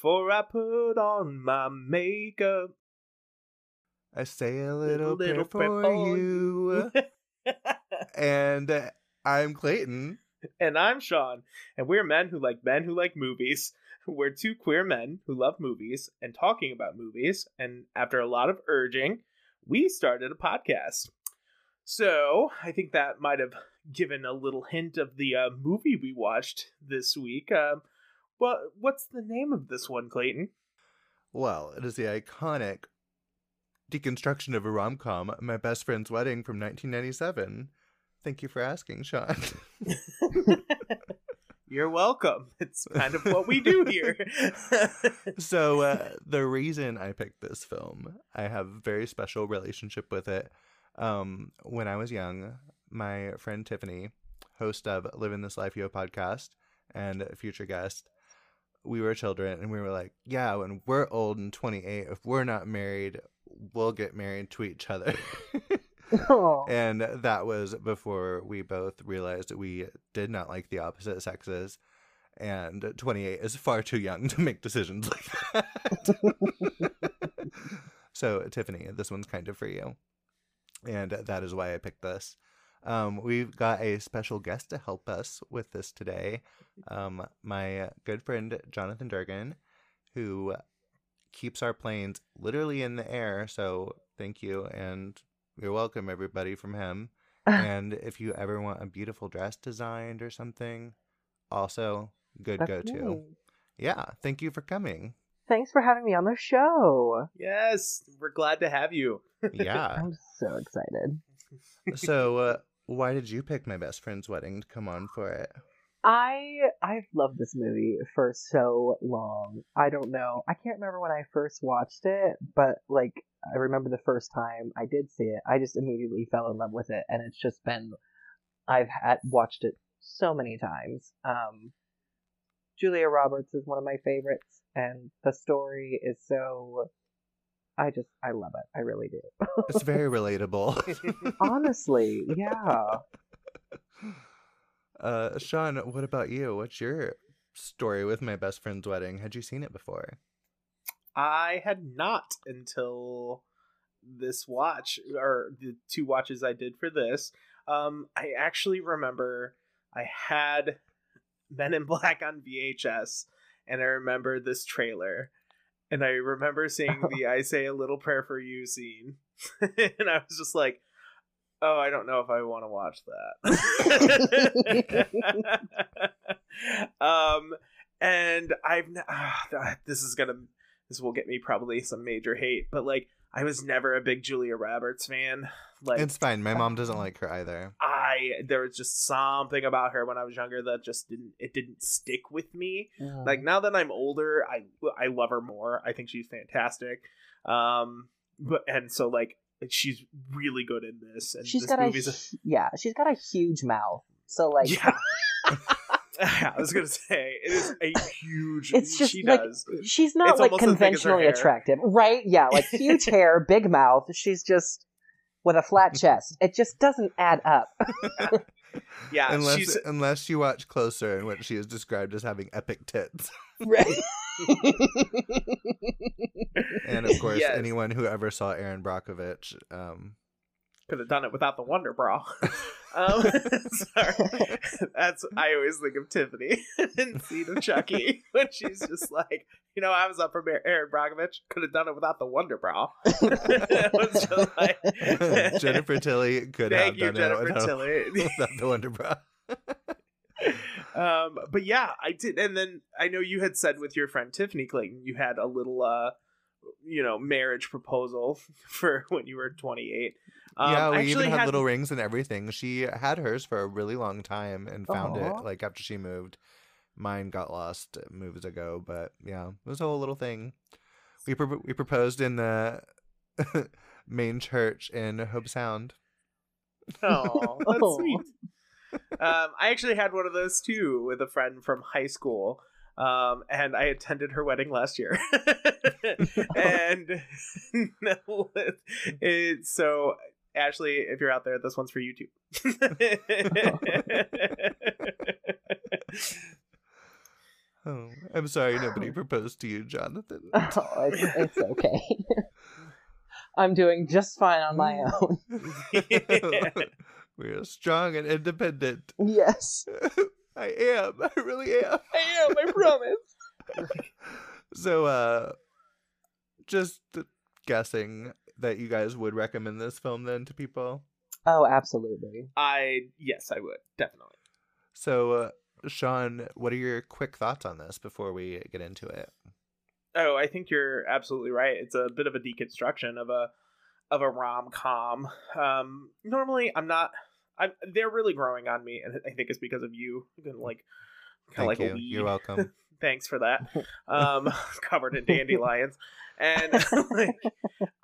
Before I put on my makeup. I say a little, Little prayer prayer for for you. and uh, I'm Clayton. and I'm Sean, and we're men who like men who like movies. We're two queer men who love movies and talking about movies, and after a lot of urging, we started a podcast. So, I think that might have given a little hint of the uh, movie we watched this week. Um, well, what's the name of this one, Clayton? Well, it is the iconic deconstruction of a rom com, My Best Friend's Wedding from 1997. Thank you for asking, Sean. You're welcome. It's kind of what we do here. so, uh, the reason I picked this film, I have a very special relationship with it. Um, when I was young, my friend Tiffany, host of Living This Life Yo podcast and future guest, we were children and we were like, yeah, when we're old and 28, if we're not married, we'll get married to each other. Oh. and that was before we both realized that we did not like the opposite sexes. And 28 is far too young to make decisions like that. so, Tiffany, this one's kind of for you. And that is why I picked this. Um, we've got a special guest to help us with this today. Um, my good friend Jonathan Durgan, who keeps our planes literally in the air. So thank you, and you're welcome, everybody, from him. and if you ever want a beautiful dress designed or something, also good go to. me. Yeah, thank you for coming. Thanks for having me on the show. yes, we're glad to have you. Yeah. I'm so excited. so, uh, why did you pick my best friend's wedding to come on for it? I I've loved this movie for so long. I don't know. I can't remember when I first watched it, but like I remember the first time I did see it, I just immediately fell in love with it and it's just been I've had watched it so many times. Um Julia Roberts is one of my favorites and the story is so I just I love it. I really do. It's very relatable. Honestly, yeah. uh, Sean, what about you? What's your story with my best friend's wedding? Had you seen it before? I had not until this watch or the two watches I did for this. Um, I actually remember I had Men in Black on VHS, and I remember this trailer, and I remember seeing the "I Say a Little Prayer for You" scene, and I was just like, "Oh, I don't know if I want to watch that." um, and I've ah, this is gonna this will get me probably some major hate, but like I was never a big Julia Roberts fan. Like It's fine. My mom doesn't like her either. I there was just something about her when I was younger that just didn't it didn't stick with me. Like now that I'm older, I I love her more. I think she's fantastic. Um but and so like she's really good in this and she's this got a movie's hu- yeah, she's got a huge mouth. So like yeah. I was gonna say it is a huge. it's just she like does. she's not It's like almost as big as her conventionally attractive, right? Yeah, like huge hair, big mouth. She's just with a flat chest. It just doesn't add up. Yeah, unless she's unless you watch closer in what she is described as having epic tits. Right. And of course, Yes. anyone who ever saw Erin Brockovich, um, could have done it without the Wonder Bra. Um, sorry, that's I always think of Tiffany in Seed of Chucky when she's just like, you know, I was up for Erin Brockovich, could have done it without the Wonder Bra. it was just like Jennifer Tilly could have you, done Jennifer it without, Tilly. without the Wonder Bra. um but yeah i did and then i know you had said with your friend tiffany clayton you had a little uh you know marriage proposal for when you were 28 um, yeah, we even had, little rings and everything. She had hers for a really long time and found Aw. it like after she moved. Mine got lost moves ago, but yeah, it was a whole little thing. We pro- we proposed in the main church in Hobe Sound. oh that's sweet um i actually had one of those too with a friend from high school um and i attended her wedding last year and no, it, so ashley if you're out there this one's for you too Oh, I'm sorry nobody proposed to you, Jonathan. Oh, it's, it's okay. I'm doing just fine on my own. We're strong and independent. Yes, I am. I really am. I am. I promise. So, uh, just guessing that you guys would recommend this film then to people. Oh, absolutely. I yes, I would definitely. So, uh, Sean, what are your quick thoughts on this before we get into it? Oh, I think you're absolutely right. It's a bit of a deconstruction of a of a rom com. Um, normally, I'm not. I'm. They're really growing on me, and I think it's because of you. You Like, kind of like you. a weed. You're welcome. Thanks for that. Um, covered in dandelions, and like,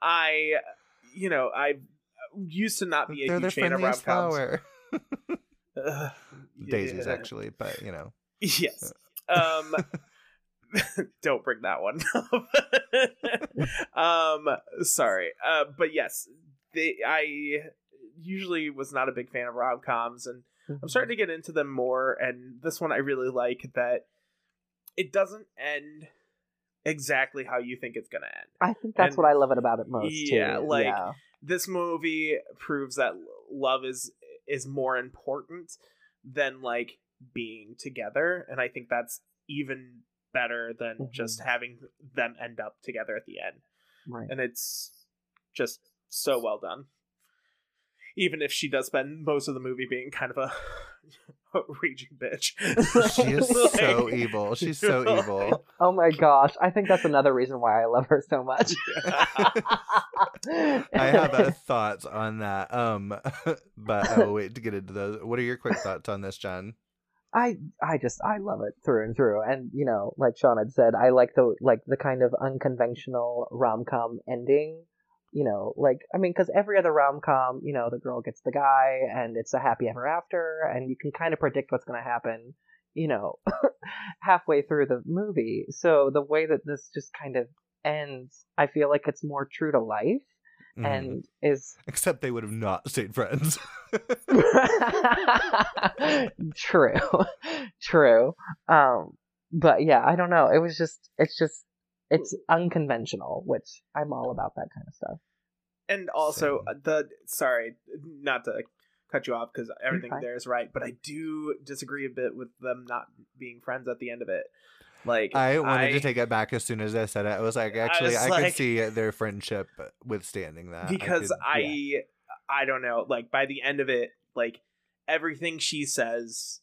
I, you know, I used to not be a They're the huge fan of rom friendliest coms. flower. Daisies, actually, but you know. Yes. Um don't bring that one up. um sorry. Uh but yes, they I usually was not a big fan of rom-coms and I'm starting to get into them more and this one I really like that it doesn't end exactly how you think it's going to end. I think that's And- what I love it about it most. Yeah, too. like- yeah. This movie proves that love is is more important than like being together and I think that's even better than Mhm. just having them end up together at the end. right. and it's just so well done. Even if she does spend most of the movie being kind of a raging bitch. She is so evil. She's so evil. Oh my gosh, I think that's another reason why I love her so much. I have uh, thoughts on that. Um, but I will wait to get into those. What are your quick thoughts on this, Jon? I I just I love it through and through, and you know, like Sean had said, I like the like the kind of unconventional rom com ending. You know, like I mean, because every other rom com, you know, the girl gets the guy, and it's a happy ever after, and you can kind of predict what's going to happen. You know, halfway through the movie. So the way that this just kind of ends, I feel like it's more true to life, Mhm. and is Except they would have not stayed friends. true true um but yeah i don't know it was just it's just it's unconventional which i'm all about that kind of stuff and also Same. the sorry, not to cut you off because everything there is right, but I do disagree a bit with them not being friends at the end of it. Like I wanted to take it back as soon as I said it. I was like, actually, was I, like- could see their friendship withstanding that. because could- I I don't know, like by the end of it, like everything she says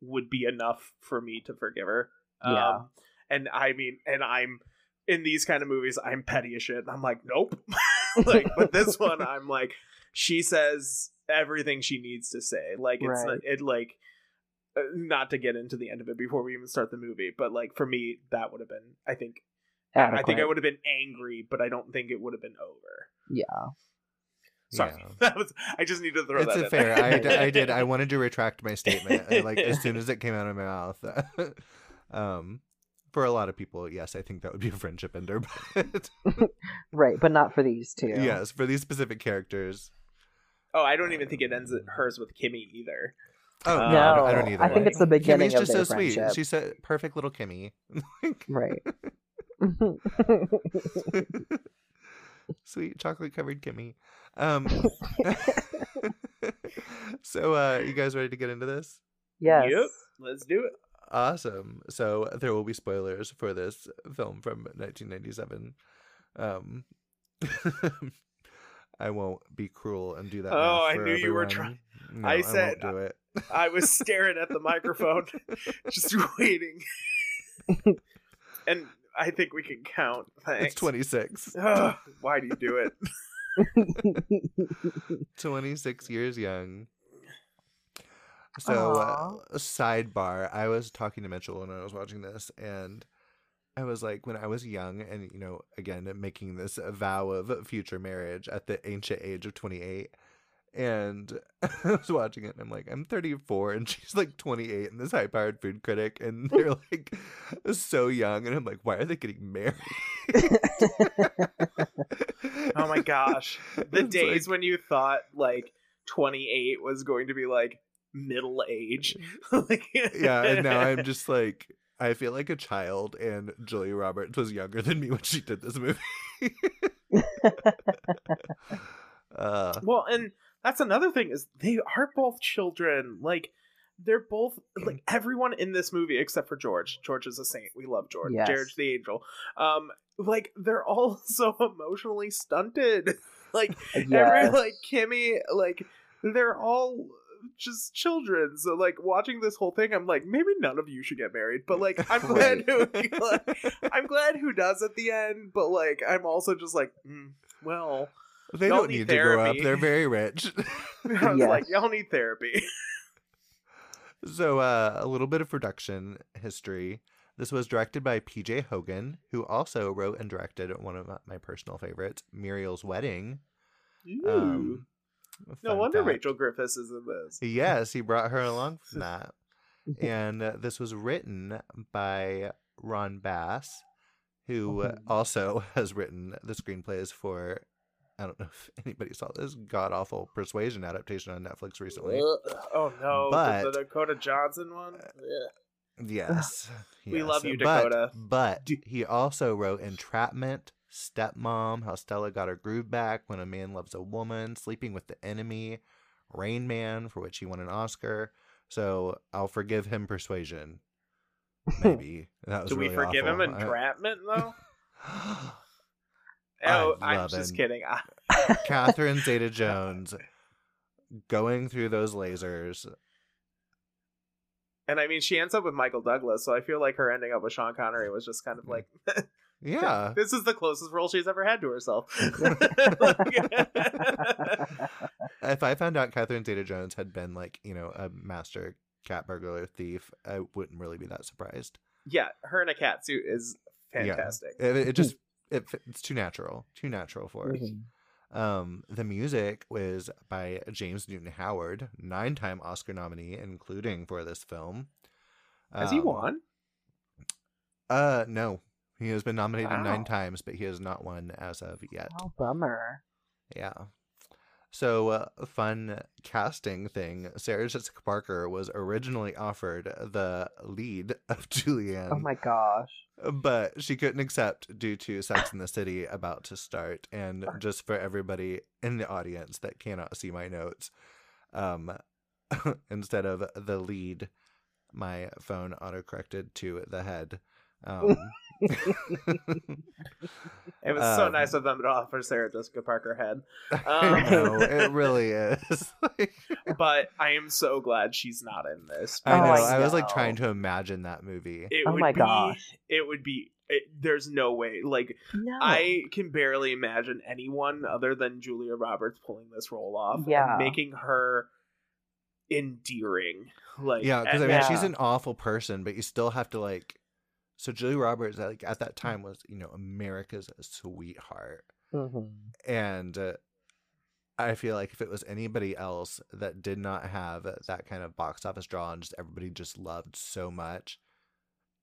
would be enough for me to forgive her. Yeah. Um, and I mean, and I'm in these kind of movies, I'm petty as shit. And I'm like, nope. like, but this one, I'm like, she says everything she needs to say. Like, it's Right. not, it like. uh, Not to get into the end of it before we even start the movie, but like for me, that would have been. I think. I think I would have been angry, but I don't think it would have been over. yeah Sorry, Yeah. that was. I just need to throw it's that. a in fair. there. I, d- I did. I wanted to retract my statement. Like as soon as it came out of my mouth. um, for a lot of people, yes, I think that would be a friendship ender. But right but not for these two yes, for these specific characters. oh, I don't even think it ends at hers with Kimmy either. Oh Uh, no, I don't, I don't either. I think it's the beginning Kimmy's of just their so sweet. friendship. She's a perfect little Kimmy. right Sweet chocolate covered Kimmy. Um, so, uh, you guys ready to get into this? yes Yep. Let's do it. Awesome. So there will be spoilers for this film from 1997. Um, I won't be cruel and do that. Oh, I knew you were trying. No, I I said- won't do it. I was staring at the microphone, just waiting. and I think we can count. Thanks. It's 26. Ugh, why do you do it? 26 years young. So, uh, sidebar, I was talking to Mitchell when I was watching this, and I was like, when I was young, and, you know, again, making this vow of future marriage at the ancient age of 28, and I was watching it, and I'm like, I'm 34, and she's like 28, and this high powered food critic, and they're like so young, and I'm like, why are they getting married? Oh my gosh. The It's days like- when you thought like 28 was going to be like middle age. like, yeah and now i'm just like I feel like a child, and Julia Roberts was younger than me when she did this movie. uh, Well, and that's another thing is they are both children. Like they're both like everyone in this movie except for George. George is a saint. We love George. Yes. George the angel. Um, like they're all so emotionally stunted. like every like Kimmy, like they're all just children. So like watching this whole thing, I'm like, maybe none of you should get married. But like I'm glad who I'm glad who does at the end. But like I'm also just like, mm, well, they don't need need to grow up. They're very rich. I was Yes. like, y'all need therapy. So, uh, a little bit of production history. This was directed by P.J. Hogan, who also wrote and directed one of my- my personal favorites, Muriel's Wedding. Um, no wonder fact. Rachel Griffiths is in this. Yes, he brought her along for that. and uh, this was written by Ron Bass, who uh, Mhm. also has written the screenplays for. I don't know if anybody saw this god awful Persuasion adaptation on Netflix recently. Oh no, the- But- the, Dakota Johnson one. Ugh. Yes. We love you, Dakota. But, Do- he also wrote Entrapment, Stepmom, How Stella Got Her Groove Back, When a Man Loves a Woman, Sleeping with the Enemy, Rain Man, for which he won an Oscar. So I'll forgive him Persuasion. Maybe. That was Do we really forgive him awful. I- entrapment though? Oh, I'm just it. kidding. Catherine Zeta Jones going through those lasers. And I mean, she ends up with Michael Douglas, so I feel like her ending up with Sean Connery was just kind of hmm. like, Yeah. this is the closest role she's ever had to herself. if I found out Catherine Zeta Jones had been like, you know, a master cat burglar thief, I wouldn't really be that surprised. yeah, her in a cat suit is Yeah. fantastic. It, it just it, it's too natural, too natural for her. Mhm. Um, the music was by James Newton Howard, nine-time Oscar nominee, including for this film. Has he Um, won? Uh, no, he has been nominated nine times, but he has not won as of yet. Oh, bummer. Yeah. So, uh, fun casting thing. Sarah Jessica Parker was originally offered the lead of Julianne, Oh my gosh. but she couldn't accept due to Sex in the City about to start. And just for everybody in the audience that cannot see my notes, um, instead of the lead, my phone autocorrected to the head. Um, It was so um, nice of them to offer Sarah Jessica Parker head. I Um, know, it really is. But I am so glad she's not in this. I Oh, know. I I was like trying to imagine that movie. It Oh my be, gosh. It would be. It, there's no way. Like No. I can barely imagine anyone other than Julia Roberts pulling this role off. and Yeah. making her endearing. Like yeah, because I mean, Yeah. she's an awful person, but you still have to like. So Julia Roberts, like at that time, was you know America's sweetheart, Mhm. and uh, I feel like if it was anybody else that did not have that kind of box office draw and just everybody just loved so much,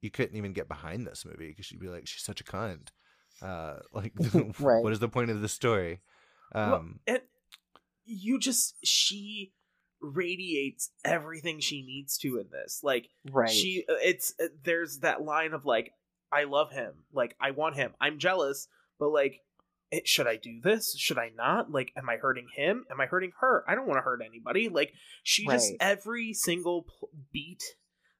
you couldn't even get behind this movie because you'd be like, she's such a cunt. Uh, like, Right. what is the point of the story? Well, Um, and you just she radiates everything she needs to in this. Like Right. she uh, it's uh, there's that line of like i love him. Like i want him. I'm jealous but like it, should i do this? Should i not? Like am i hurting him? Am i hurting her? I don't want to hurt anybody. Like she just every single pl- beat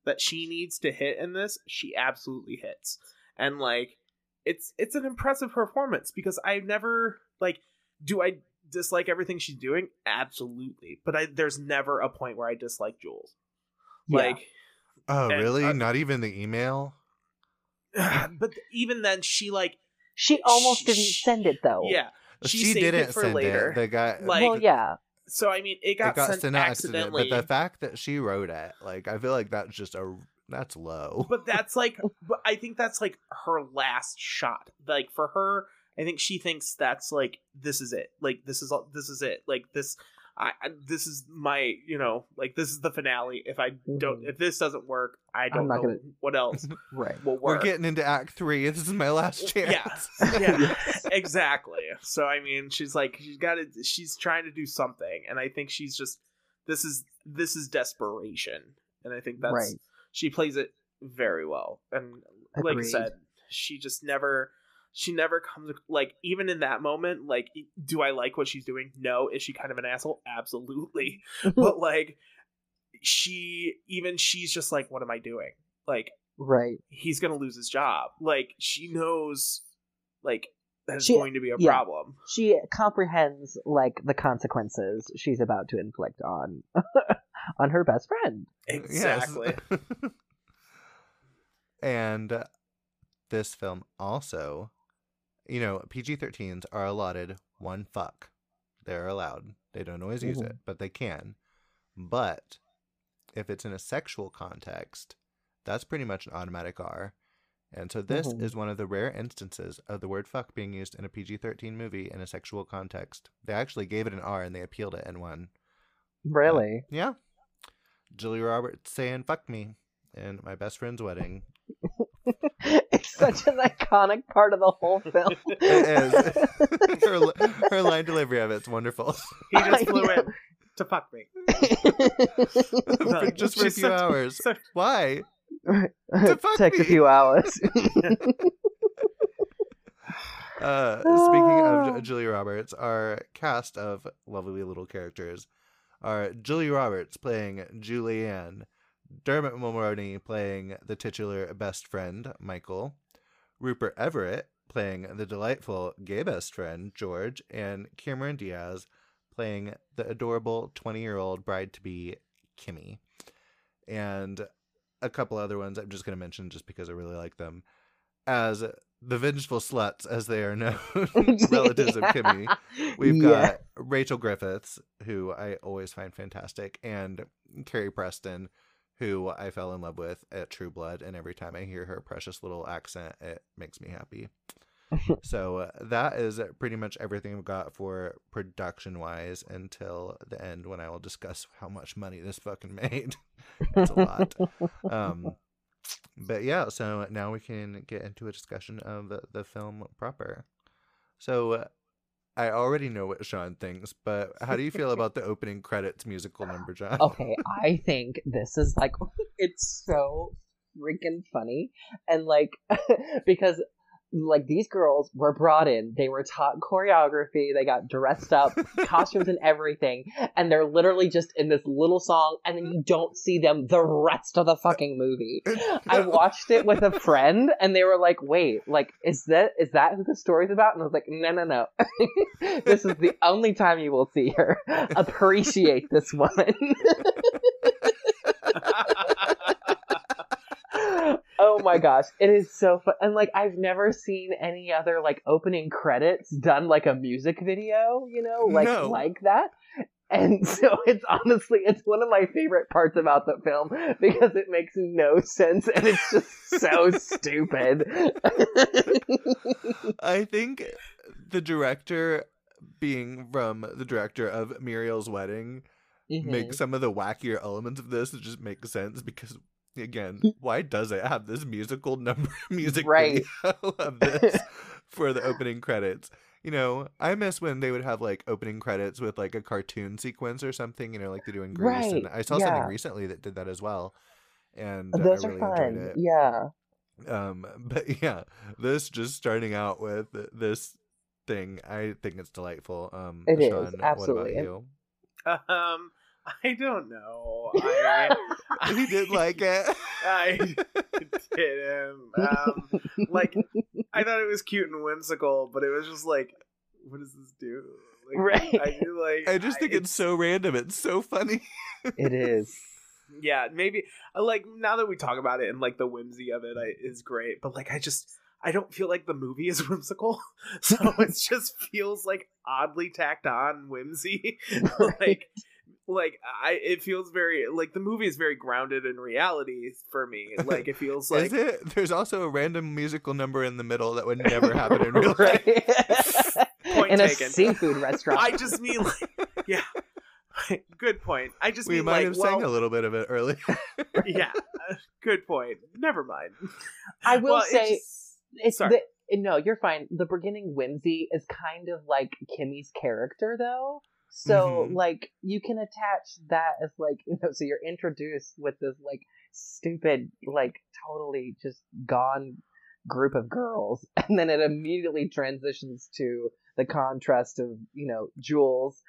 that she needs to hit in this she absolutely hits. And like it's it's an impressive performance because i never like do i dislike everything she's doing absolutely but i there's never a point where i dislike jules Yeah. like oh, and, really? uh, Not even the email? but even then she like she almost didn't send it though. yeah she, she saved didn't it for send later it. The guy, Like- well, yeah. so i mean it got, it got sent, sent out accidentally but the fact that she wrote it, like, I feel like that's just a that's low. but that's like but i think that's like her last shot like for her i think she thinks that's like this is it like this is all this is it like this I, I this is my you know like this is the finale if i don't Mhm. if this doesn't work i don't know gonna- what else Right. will We're getting into Act Three. This is my last chance. Yeah. yeah exactly so i mean she's like she's got to she's trying to do something and i think she's just this is this is desperation and i think that's Right. she plays it very well. And like I said, she just never she never comes like even in that moment like do I like what she's doing? No. Is she kind of an asshole? Absolutely. but like she even she's just like what am I doing? Like right. he's going to lose his job. Like she knows like that's She- going to be a yeah. problem. She comprehends like the consequences she's about to inflict on on her best friend. Yes. Exactly. and uh, this film also, you know, PG 13s are allotted one fuck. They're allowed. They don't always use it, but they can. But if it's in a sexual context, that's pretty much an automatic R. And so this Mhm. is one of the rare instances of the word fuck being used in a PG 13 movie in a sexual context. They actually gave it an R and they appealed it and won. Really? Yeah. Julia Roberts saying fuck me in my best friend's wedding. it's such an iconic part of the whole film. It is. her, her line delivery of it's wonderful. He just I flew know. in to fuck me. For- just for a few such- hours. So Why? fuck Takes a few hours. Uh, speaking of Ju- Julia Roberts, our cast of lovely little characters are Julia Roberts playing Julianne, Dermot Mulroney playing the titular best friend, Michael, Rupert Everett playing the delightful gay best friend, George, and Cameron Diaz playing the adorable 20 year old bride to be, Kimmy. And a couple other ones I'm just going to mention just because I really like them. As the vengeful sluts, as they are known, relatives of Kimmy. We've Yeah. got Rachel Griffiths, who I always find fantastic, and Carrie Preston, who I fell in love with at True Blood. And every time I hear her precious little accent, it makes me happy. so uh, that is pretty much everything I've got for production wise until the end when I will discuss how much money this fucking made. it's a lot. Um, but yeah, so now we can get into a discussion of the, the film proper. So uh, I already know what Sean thinks, but how do you feel about the opening credits musical number, Jon? okay, I think this is like it's so freaking funny and like because like these girls were brought in, they were taught choreography, they got dressed up, costumes and everything, and they're literally just in this little song and then you don't see them the rest of the fucking movie. I watched it with a friend and they were like, "Wait, like is that is that who the story's about?" And I was like, "No, no, no. this is the only time you will see her. Appreciate this woman." Oh my gosh, it is so fun. And like I've never seen any other like opening credits done like a music video, you know, like No. like that. And so it's honestly it's one of my favorite parts about the film because it makes no sense and it's just so stupid. I think the director, being from the director of Muriel's Wedding, Mm-hmm. makes some of the wackier elements of this just make sense because. Again, why does it have this musical number music Right. video of this for the opening credits? You know, I miss when they would have like opening credits with like a cartoon sequence or something. You know, like they do in Grease. And I saw yeah. something recently that did that as well, and uh, Those I are really enjoyed fun. it. Yeah. Um, but yeah, this just starting out with this thing, I think it's delightful. Um, It is, Sean, absolutely. What about um, I don't know. I, he did like it. I did him. Um, like I thought it was cute and whimsical, but it was just like, what does this do? Like, Right. I like. I just think it's so random. It's so funny. It is. yeah. Maybe uh, like now that we talk about it and like the whimsy of it I, is great, but like I just I don't feel like the movie is whimsical, so it just feels like oddly tacked on whimsy. like like I it feels very like the movie is very grounded in reality for me. Like it feels like Is it? There's also a random musical number in the middle that would never happen in real life. right. Point In a taken. seafood restaurant. I just mean like yeah. Good point. I just We mean might like have sang a little bit of it earlier. yeah. Good point. Never mind. I will Well, it say just- it's sorry. the no, you're fine. The beginning whimsy is kind of like Kimmy's character though. So Mhm. like you can attach that as like you know, so you're introduced with this like stupid, like totally just gone group of girls, and then it immediately transitions to the contrast of you know Jules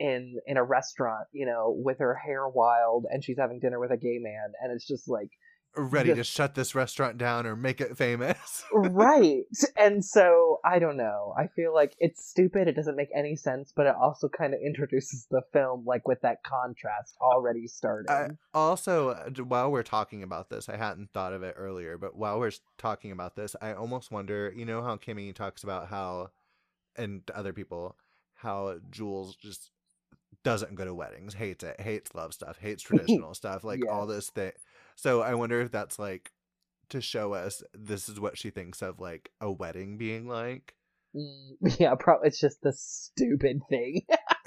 in in a restaurant, you know, with her hair wild, and she's having dinner with a gay man, and it's just like Ready to shut this restaurant down or make it famous. right. And so i don't know. I feel like it's stupid. It doesn't make any sense but it also kind of introduces the film like with that contrast already starting. I, also, uh, while we're talking about this, I hadn't thought of it earlier, but while we're talking about this, I almost wonder, you know how Kimmy talks about how, and other people, how Jules just doesn't go to weddings, hates it, hates love stuff, hates traditional stuff, like all this thing. So I wonder if that's like to show us this is what she thinks of like a wedding being like. Mm, yeah pro- it's just the stupid thing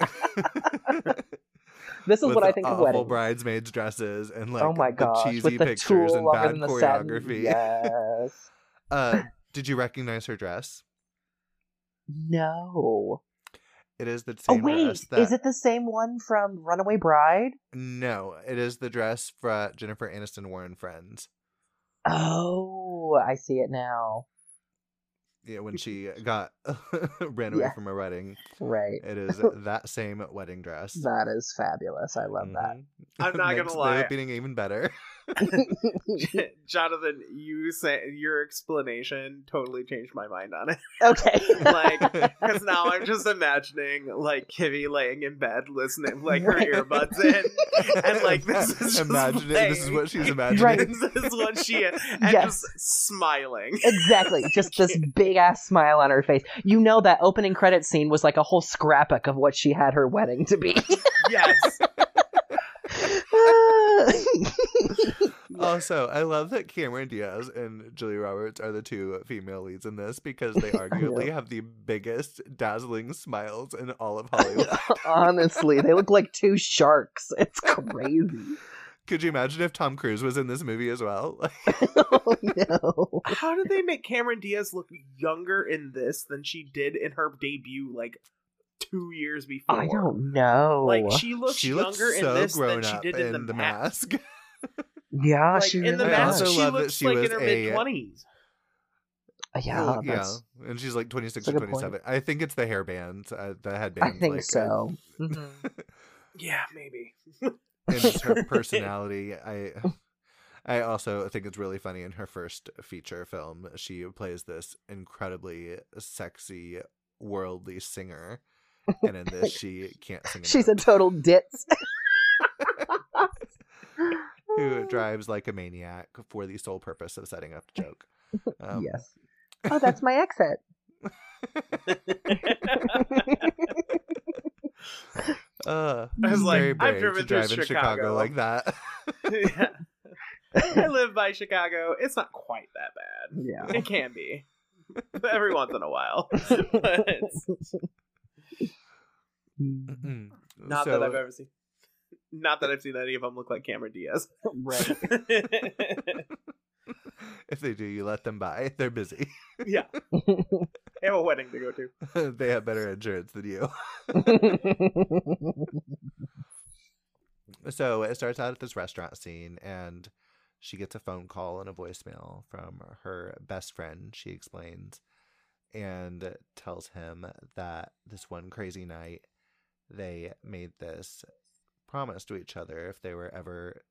this is With what i the think of weddings bridesmaids dresses and like oh my the gosh cheesy with the pictures and bad the choreography. yes Uh, did you recognize her dress? no It is the same oh wait dress that. is it the same one from runaway bride No, it is the dress for Jennifer Aniston wore in Friends. oh i see it now Yeah, when she got ran away Yeah. from a wedding. right It is that same wedding dress. that is fabulous i love that Mhm. I'm not gonna lie. The opening even better. Jonathan, you say your explanation totally changed my mind on it. okay Like, because now I'm just imagining like Kimmy laying in bed listening, like her earbuds in, and like this is just Imagine. This is what she's imagining. Right. this is what she and Yes. just smiling. exactly just this big ass smile on her face you know that opening credit scene was like a whole scrapbook of what she had her wedding to be yes, Also, I love that Cameron Diaz and Julia Roberts are the two female leads in this because they arguably have the biggest, dazzling smiles in all of Hollywood. honestly they look like two sharks. It's crazy. Could you imagine if Tom Cruise was in this movie as well? oh no. How did they make Cameron Diaz look younger in this than she did in her debut, like two years before? i don't know Like she looks she younger so in this grown than she did in, the, mask. mask. yeah Like she in the really I mask, she looks she like was in her mid twenties. yeah Well, yeah, and she's like 26 or a good point. 27. I think it's the hairband, uh, the i think like, so uh, Mhm. Yeah, maybe. and just her personality. I I also think it's really funny in her first feature film. She plays this incredibly sexy, worldly singer, and in this she can't sing. a she's a total ditz who drives like a maniac for the sole purpose of setting up a joke. Um, yes oh that's my exit Uh, I was like, I've brave driven to through drive in Chicago Chicago. like that. yeah. I live by Chicago. It's not quite that bad. yeah It can be. Every once in a while. but it's Mm. not So- that I've ever seen. Not that I've seen any of them look like Cameron Diaz. right if they do, you let them by. They're busy. yeah. They have a wedding to go to. they have better insurance than you. So it starts out at this restaurant scene, and she gets a phone call and a voicemail from her best friend, she explains, and tells him that this one crazy night they made this promise to each other if they were ever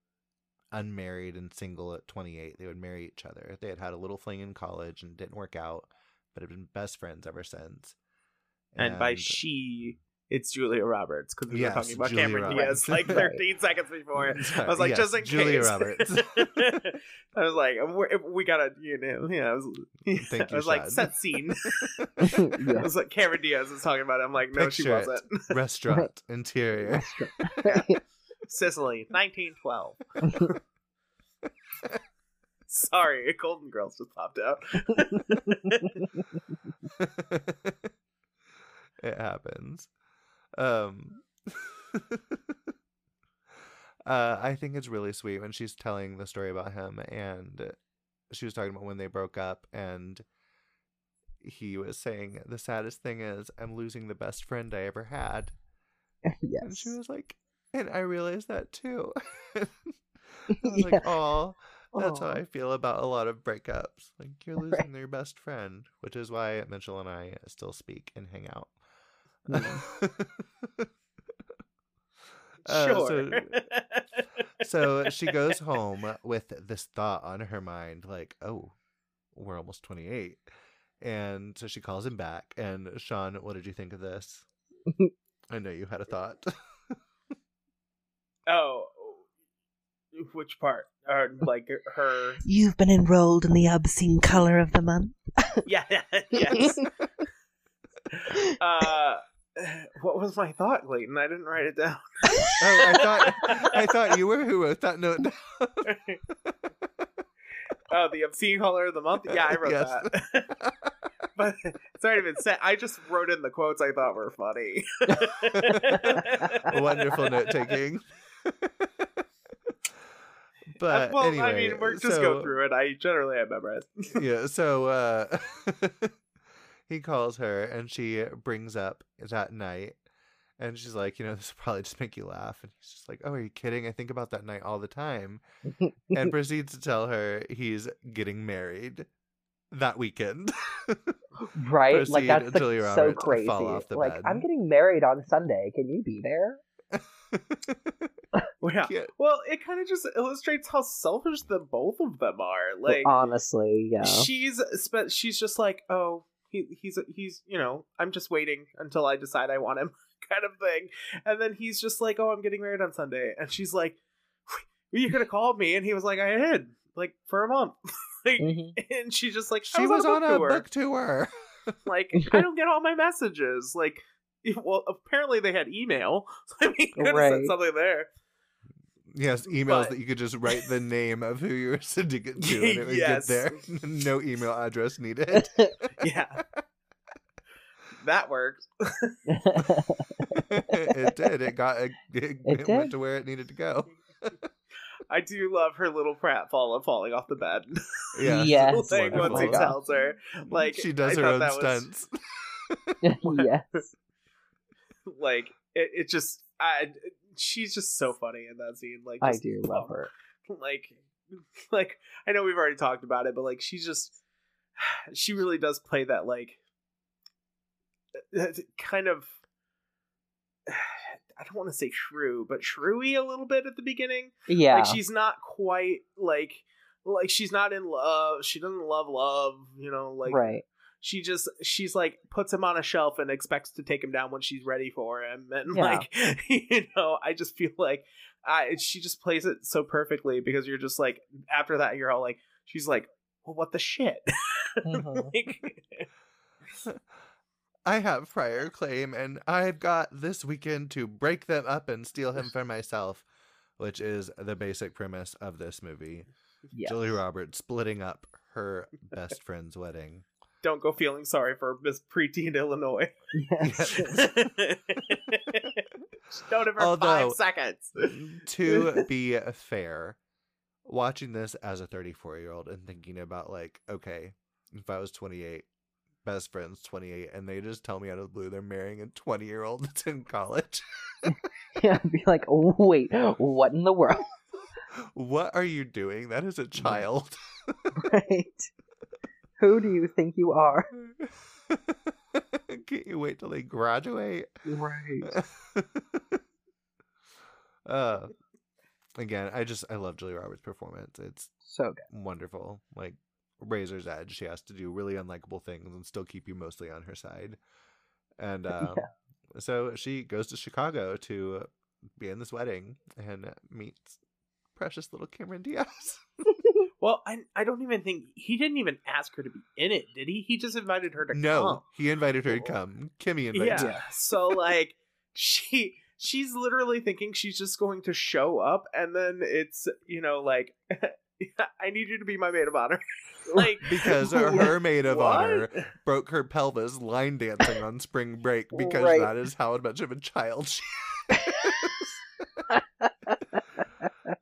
unmarried and single at 28 they would marry each other. They had had a little fling in college and didn't work out but have been best friends ever since. And, by she, it's Julia Roberts because we Yes, were talking about Julia Cameron Roberts. Diaz like Right. 13 seconds before. I was like, Yes, just in Julia case. Roberts. I was like, we, we gotta, you know, yeah. I was, Think I you was like, set scene. Yeah. I was like, Cameron Diaz is talking about it. I'm like, no, she Picture it. wasn't. restaurant interior Sicily, 1912. Sorry, Golden Girls just popped out. it happens. Um uh I think it's really sweet when she's telling the story about him and she was talking about when they broke up and he was saying the saddest thing is I'm losing the best friend I ever had. Yes. And she was like, and I realized that too. I was Yeah. like, oh, that's how I feel about a lot of breakups. Like you're losing Right. their best friend, which is why Mitchell and I still speak and hang out. Uh, sure. so- so she goes home with this thought on her mind like oh we're almost 28 and so she calls him back and sean what did you think of this i know you had a thought oh, which part? Or like her? You've been enrolled in the obscene color of the month. Yeah. yes. Uh, what was my thought, Clayton? I didn't write it down. oh i thought i thought you were who wrote that note down. oh, the obscene color of the month. Yeah, I wrote Yes. that. but it's not even said. I just wrote in the quotes I thought were funny. wonderful note taking but Uh, well, anyway, I mean, we're just so- go through it. I generally have memorized. yeah so uh he calls her and she brings up that night and she's like you know this will probably just make you laugh and he's just like oh are you kidding i think about that night all the time and proceeds to tell her he's getting married that weekend right? Like that's until like, so crazy. fall off the like bed. I'm getting married on Sunday. Can you be there? Well, yeah. Yeah. Well, it kind of just illustrates how selfish the both of them are. Like, Honestly, yeah. she's spe- she's just like, oh, he, he's he's you know, I'm just waiting until I decide I want him, kind of thing. And then he's just like, oh, I'm getting married on Sunday, and she's like, you could have called me, and he was like, I did, like for a month. like, Mhm. and she's just like, she was on a tour. book tour Like, I don't get all my messages. Like, well, apparently they had email. So I mean, could have said something there. Yes emails But- that you could just write the name of who you were sending it to and it would Yes. get there no email address needed Yeah, that worked. it did it got it, it, It it went to where it needed to go I do love her little prat fall falling off the bed. yeah Yes. it's like once wonderful. he my God. tells her, like she does I her own that was- stunts yes. like it, it just, I, she's just so funny in that scene. Like I do love her. Like, like I know we've already talked about it, but like she's just, she really does play that like, kind of. I don't want to say shrew, but shrewy a little bit at the beginning. Yeah. like she's not quite like like she's not in love she doesn't love love you know like right. She just she's like puts him on a shelf and expects to take him down when she's ready for him and Yeah. like you know i just feel like i she just plays it so perfectly because you're just like after that you're all like she's like well what the shit Mhm. like, I have prior claim, and I've got this weekend to break them up and steal him for myself, which is the basic premise of this movie. Yeah. Julie Roberts splitting up her best friend's wedding. Don't go feeling sorry for miss preteen illinois Yes. don't ever Although- five seconds to be fair, watching this as a 34 year old and thinking about, like, okay, if I was 28, best friends 28, and they just tell me out of the blue they're marrying a 20 year old that's in college. yeah. Be like, oh, wait, what in the world? what are you doing? That is a child. right. Who do you think you are? Can't you wait till they graduate? Right. uh again, I just I love Julie Roberts' performance. It's So good. wonderful. Like Razor's Edge, she has to do really unlikable things and still keep you mostly on her side. And um, so she goes to Chicago to be in this wedding and meets precious little Cameron Diaz. Well, I I don't even think he didn't even ask her to be in it, did he? He just invited her to no, come. he invited her to oh. come. Kimmy invited Yeah. her. So like she she's literally thinking she's just going to show up and then it's, you know, like I need you to be my maid of honor. like Because her, her maid of what? honor broke her pelvis line dancing on spring break because Right. that is how much of a child she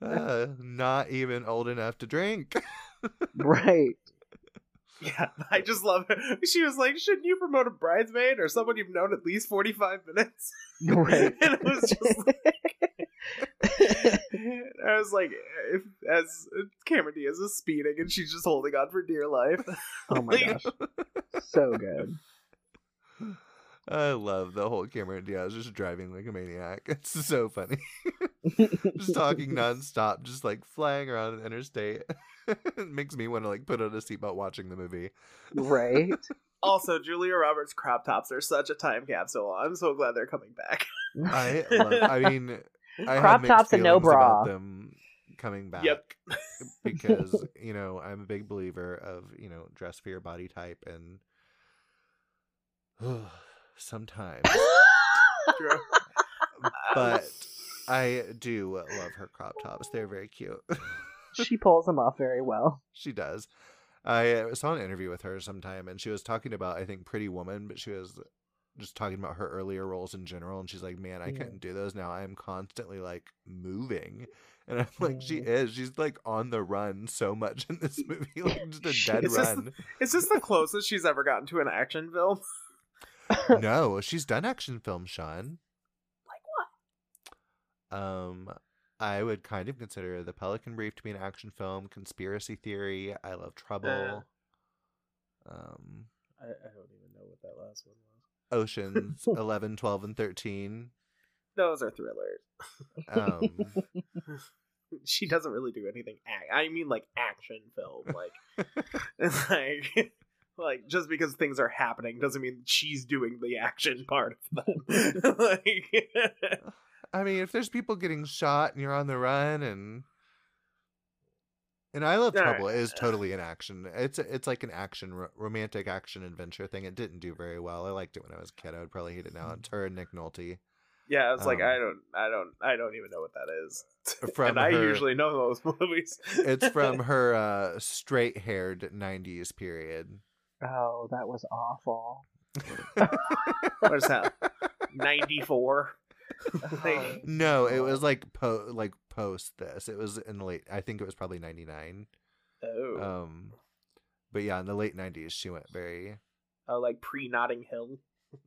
uh, not even old enough to drink. Right. Yeah, I just love her. She was like, "Shouldn't you promote a bridesmaid or someone you've known at least forty five minutes?" Right. and it was just like, I was like, if, as Cameron Diaz is speeding and she's just holding on for dear life. Oh my gosh, so good. I love the whole Cameron Diaz just driving like a maniac. It's so funny. just talking nonstop, just like flying around the interstate. it makes me want to like put on a seatbelt watching the movie. Right? Also, Julia Roberts crop tops are such a time capsule. I'm so glad they're coming back. I love, I mean, I Crop have tops and no feelings about bra. them coming back. Yep. because you know I'm a big believer of you know dress for your body type and sometimes, but I do love her crop tops. They're very cute. she pulls them off very well. she does. I uh, saw an interview with her sometime, and she was talking about I think Pretty Woman, but she was just talking about her earlier roles in general, and she's like, "Man, I Yeah. couldn't do those now. I'm constantly like moving." And I'm like, she is. She's like on the run so much in this movie, like just a dead It's just- run. Is this the closest she's ever gotten to an action film? No, she's done action films, Sean. Like what? Um, I would kind of consider The Pelican Brief to be an action film. Conspiracy Theory, I Love Trouble. um, I, I don't even know what that last one was. Oceans 11, 12, and 13. Those are thrillers. Um, she doesn't really do anything. Act- I mean, like action film. Like, it's like, like just because things are happening doesn't mean she's doing the action part of them. like, I mean, if there's people getting shot and you're on the run and. And I Love All Trouble right. is totally an action. It's it's like an action ro- romantic action adventure thing. It didn't do very well. I liked it when I was a kid. I would probably hate it now. It's her and Nick Nolte. yeah, I was like, Um, I don't, I don't, I don't even know what that is. From and I usually know those movies. It's from her uh, straight haired '90s period. Oh, that was awful. what is that? Ninety four. like, No, it was like po like post this. It was in the late. I think it was probably '99. oh, Um, but yeah, in the late '90s, she went very oh, like pre Notting Hill.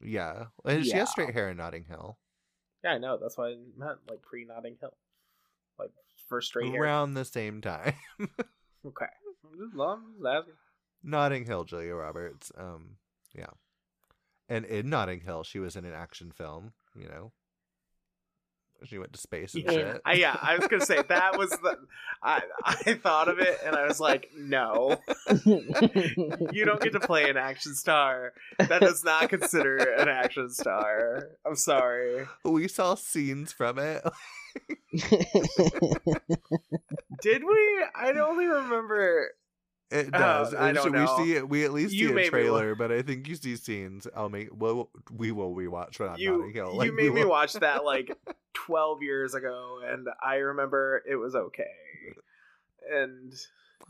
yeah. And She Yeah. has straight hair in Notting Hill. Yeah, I know. That's what I meant. Like pre Notting Hill. Like first straight hair. Around the same time, Okay. I'm just, I'm just asking. Notting Hill, Julia Roberts. Um, yeah, and in Notting Hill, she was in an action film. You know, she went to space and Yeah, shit. I, yeah, I was gonna say that was the. I I thought of it and I was like, no, you don't get to play an action star. That does not consider an action star. I'm sorry. we saw scenes from it. Did we? I only remember. It Oh, does. I eh, don't should know. We see it. We at least You see made a me trailer, but I think you see scenes. I'll make. Well, we will rewatch when I'm You Notting Hill. you Like, we made me will- watch that like 12 years ago, and I remember it was okay. And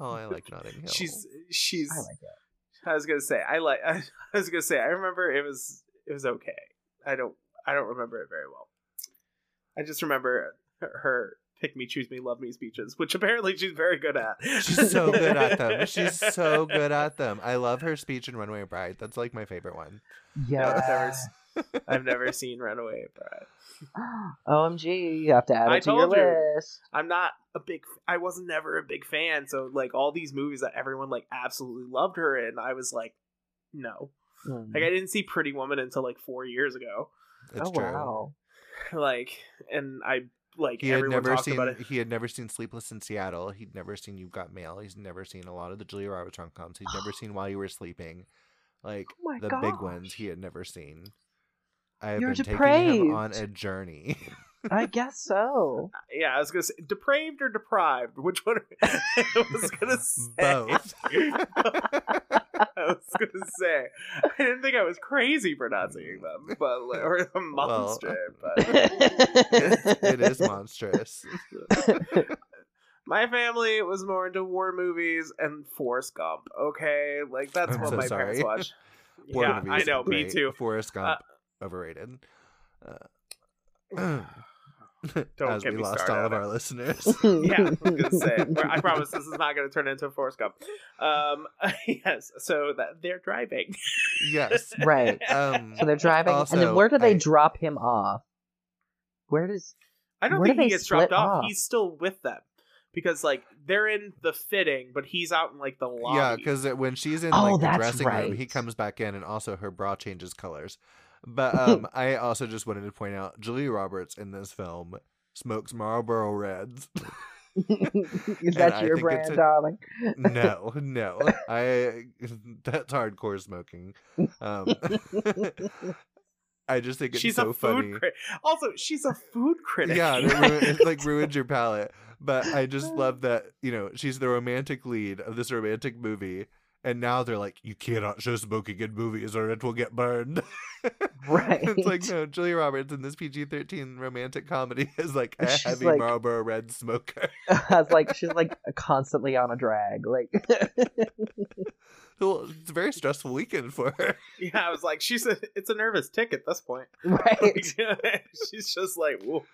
Oh, I like Notting Hill. she's she's. I like it. I was gonna say I like. I, was gonna say I remember it was it was okay. I don't I don't remember it very well. I just remember her, her pick me, choose me, love me speeches, which apparently she's very good at. She's so good at them. She's so good at them. I love her speech in Runaway Bride. That's like my favorite one. Yeah. I've never s- I've never seen Runaway Bride. OMG, you have to add I it to your you. list. I'm not a big. I was never a big fan. So like all these movies that everyone like absolutely loved her in, I was like, no. Hmm. Like I didn't see Pretty Woman until like four years ago. It's oh true. wow. Like, and I like He had everyone never talked seen. about it. He had never seen Sleepless in Seattle. He'd never seen You've Got Mail. He's never seen a lot of the Julia Roberts rom coms. He'd never seen While You Were Sleeping. Like Oh the gosh. big ones, he had never seen. I have You're been taking him on a journey. I guess so. Yeah, I was gonna say depraved or deprived. Which one? I was gonna say Both. I was gonna say I didn't think I was crazy for not seeing them, but or a monster. but it is monstrous. my family was more into war movies and Forrest Gump. Okay, like that's I'm what so my parents sorry. watch. War yeah, I know. are Me too. Forrest Gump overrated. Uh, Don't as get we me lost all of our listeners. yeah, I was gonna say. We're- I promise this is not gonna turn into a Forrest Gump. Um, yes. So that they're driving. yes. right. Um, So they're driving, and then where do they I- drop him off? Where does? I don't think do he gets dropped off. off? He's still with them because like they're in the fitting, but he's out in like the lobby. Yeah, because when she's in Oh, like the that's dressing room, he comes back in, and also her bra changes colors. But um, I also just wanted to point out Julia Roberts in this film smokes Marlboro Reds. Is that your think brand, a- darling? no, no, I that's hardcore smoking. Um, I just think it's she's so a food funny. critic. Also, she's a food critic. Yeah, it, ruin, it like ruins your palate. But I just love that you know she's the romantic lead of this romantic movie, and now they're like, you cannot show smoking in movies or it will get burned. Right. it's like no, Julia Roberts in this PG thirteen romantic comedy is like a She's heavy like- Marlboro Red smoker. I was like, she's like constantly on a drag. Like, well, it's a very stressful weekend for her. yeah. I was like, she's a. It's a nervous tic at this point. right? she's just like, whoa.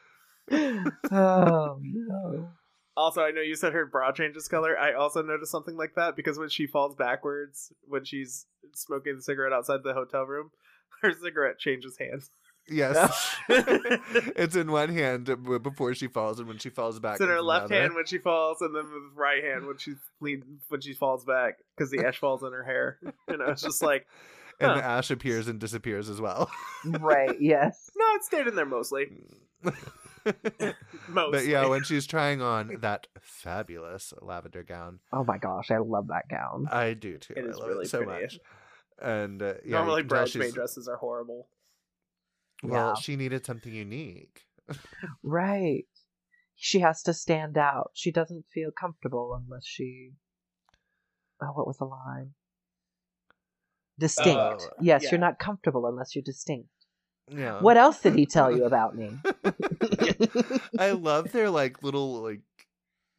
Oh no. Also, I know you said her bra changes color. I also noticed something like that because when she falls backwards when she's smoking the cigarette outside the hotel room, her cigarette changes hands. Yes, it's in one hand before she falls, and when she falls back, It's in her left another. hand when she falls, and then with right hand when she lean when she falls back because the ash falls in her hair. You know, it's just like and the ash appears and disappears as well. Right? Yes. no, it stayed in there mostly. But yeah, when she's trying on that fabulous lavender gown, Oh my gosh, I love that gown. I do too. It I is love really it so pretty. much. And uh, yeah, normally you can tell bridesmaid dresses are horrible. Well, Yeah. she needed something unique. Right. She has to stand out. She doesn't feel comfortable unless she. Oh, what was the line? Distinct. Oh, yes, yeah. you're not comfortable unless you're distinct. Yeah. What else did he tell you about me? I love their like little like.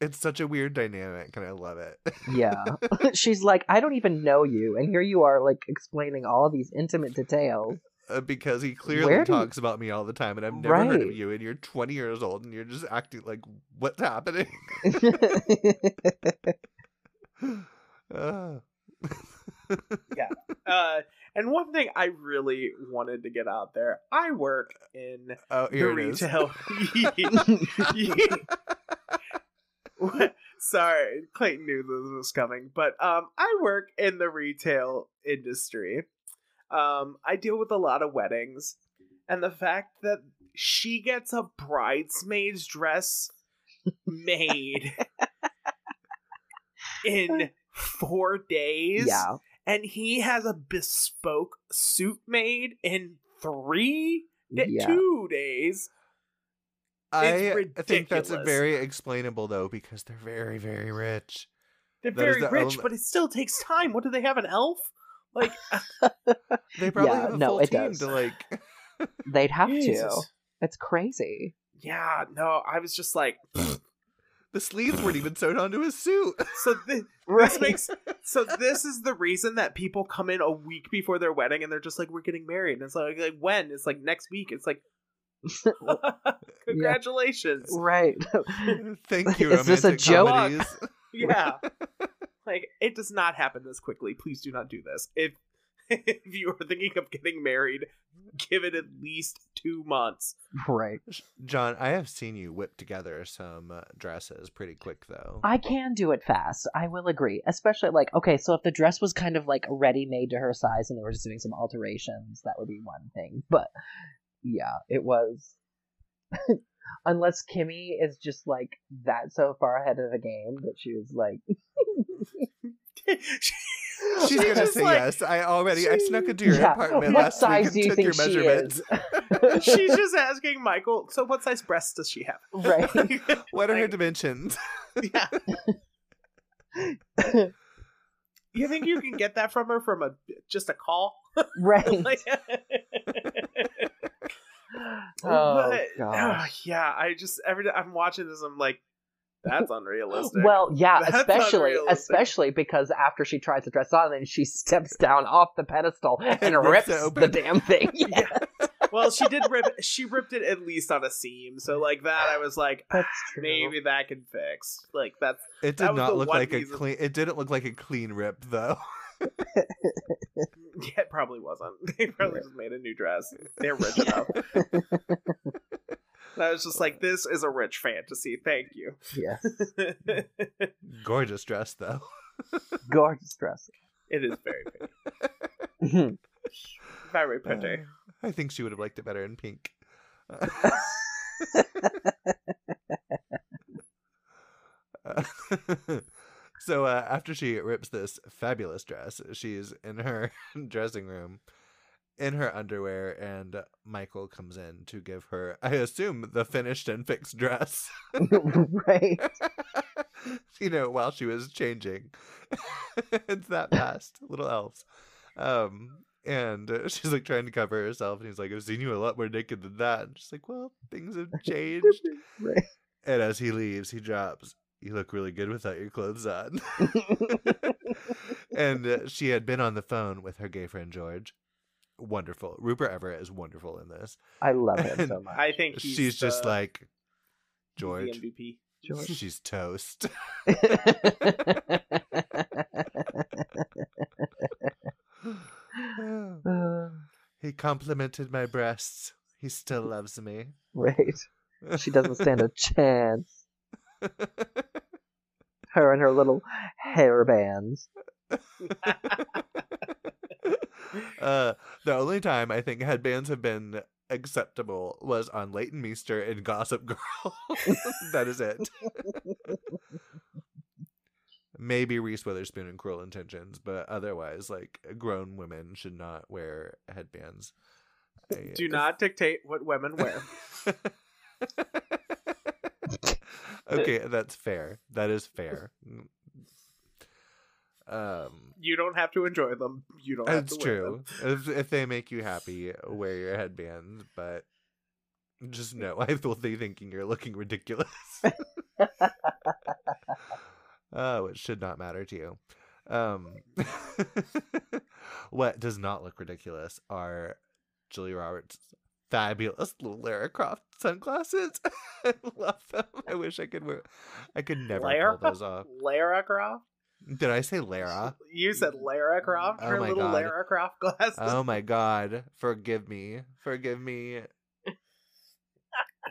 It's such a weird dynamic, and I love it. yeah. She's like, I don't even know you, and here you are, like, explaining all these intimate details. Uh, because he clearly Where do you- talks about me all the time, and I've never heard of you, and you're 20 years old, and you're just acting like, what's happening? Uh. Uh, and one thing I really wanted to get out there, I work in oh, the here it is. retail. Sorry, Clayton knew this was coming, but um, I work in the retail industry. Um, I deal with a lot of weddings, and the fact that she gets a bridesmaid's dress made in four days, yeah. And he has a bespoke suit made in three, Yeah. two days. I It's think that's a very explainable, though, because they're very, very rich. They're That is very the rich, element- but it still takes time. What do they have? An elf? Like uh, They probably Yeah, have a no, full it team does. to, like, They'd have to. It's crazy. Yeah, no, I was just like, the sleeves weren't even sewed onto his suit. so thi- this makes so this is the reason that people come in a week before their wedding and they're just like, we're getting married, and it's like, like when? It's like next week. It's like, congratulations. right. Thank you, Is this a romantic joke? Yeah, like it does not happen this quickly. Please do not do this. If if you are thinking of getting married, give it at least two months. right. Jon, I have seen you whip together some uh, dresses pretty quick, though. I can do it fast. I will agree. Especially like okay, so if the dress was kind of like ready made to her size and they were just doing some alterations, that would be one thing. But yeah, it was unless Kimmy is just like that so far ahead of the game that she was like She's She's gonna say like- yes. I already I snuck into your Yeah, apartment what last size week do and you took think your she measurements. is? She's just asking Michael, so what size breasts does she have? right. What are her dimensions? yeah. You think you can get that from her from a just a call? right. Like- oh But, gosh. yeah, I just every time I'm watching this, I'm like, that's unrealistic. Well, yeah, That's especially especially because after she tries to dress on, and she steps down off the pedestal and, And rips, rips the damn thing. Yeah. well, she did rip. She ripped it at least on a seam, so like that, I was like, ah, That's true. maybe that can fix. Like that's It did was not look like reason- a clean. It didn't look like a clean rip though. yeah, it probably wasn't. They probably just made a new dress. They're rich enough. And I was just like, this is a rich fantasy. Thank you. Yes. Gorgeous dress though. Gorgeous dress. it is very pretty. Very pretty. Uh, I think she would have liked it better in pink. Uh, so uh, after she rips this fabulous dress, she's in her dressing room in her underwear, and Michael comes in to give her, I assume, the finished and fixed dress. right. you know, while she was changing. it's that fast, little elves. Um, and uh, she's like trying to cover herself, and he's like, "I've seen you a lot more naked than that." And she's like, "Well, things have changed." right. and as he leaves, he drops, "You look really good without your clothes on." and uh, she had been on the phone with her gay friend George. Wonderful. Rupert Everett is wonderful in this. I love him so much. I think he's She's just like George. MVP. George. She's toast. He complimented my breasts. He still loves me. right. She doesn't stand a chance. Her and her little hair bands. uh, the only time I think headbands have been acceptable was on Leighton Meester in Gossip Girl. that is it. Maybe Reese Witherspoon in Cruel Intentions, but otherwise, like grown women should not wear headbands. I- Do not dictate what women wear. okay, that's fair. That is fair. Um, You don't have to enjoy them. You don't have it's true. If, if they make you happy, wear your headband. But just know, I will be thinking you're looking ridiculous. oh, it should not matter to you. Um, what does not look ridiculous are Julia Roberts' fabulous little Lara Croft sunglasses. I love them. I wish I could wear. I could never Lara? pull those off. Lara Croft? Did I say Lara? You said Lara oh Croft? Oh Her my little God. Lara Croft glasses? Oh my god. Forgive me. Forgive me.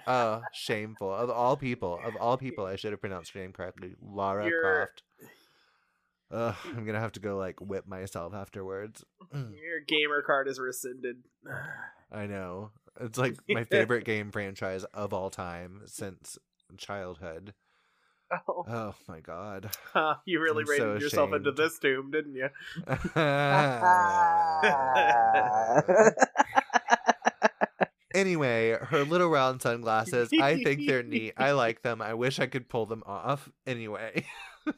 Oh, shameful. Of all people, of all people, I should have pronounced her name correctly. Lara You're- Croft. Ugh, I'm gonna have to go like whip myself afterwards. Your gamer card is rescinded. I know. It's like my favorite game franchise of all time since childhood. Oh. Oh my god. Huh, you really I'm rated so yourself into this tomb, didn't you? Anyway, her little round sunglasses, I think they're neat. I like them. I wish I could pull them off. Anyway,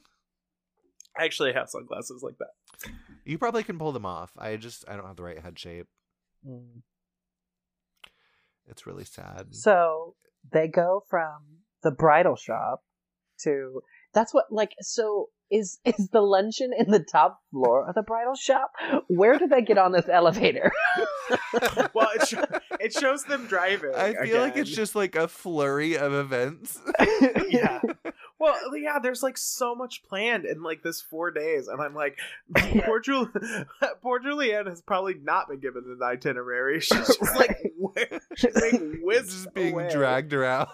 I actually have sunglasses like that. you probably can pull them off. I just I don't have the right head shape. Mm. It's really sad. So they go from the bridal shop to that's what like so is is the luncheon in the top floor of the bridal shop? Where do they get on this elevator? Well, it, sho- it shows them driving. I feel like it's just like a flurry of events. yeah. Well, uh, yeah, there's like so much planned in like this four days, and I'm like, poor, Jul- poor Julianne has probably not been given an itinerary. She's just like, where? She's being whisked just being away. dragged around.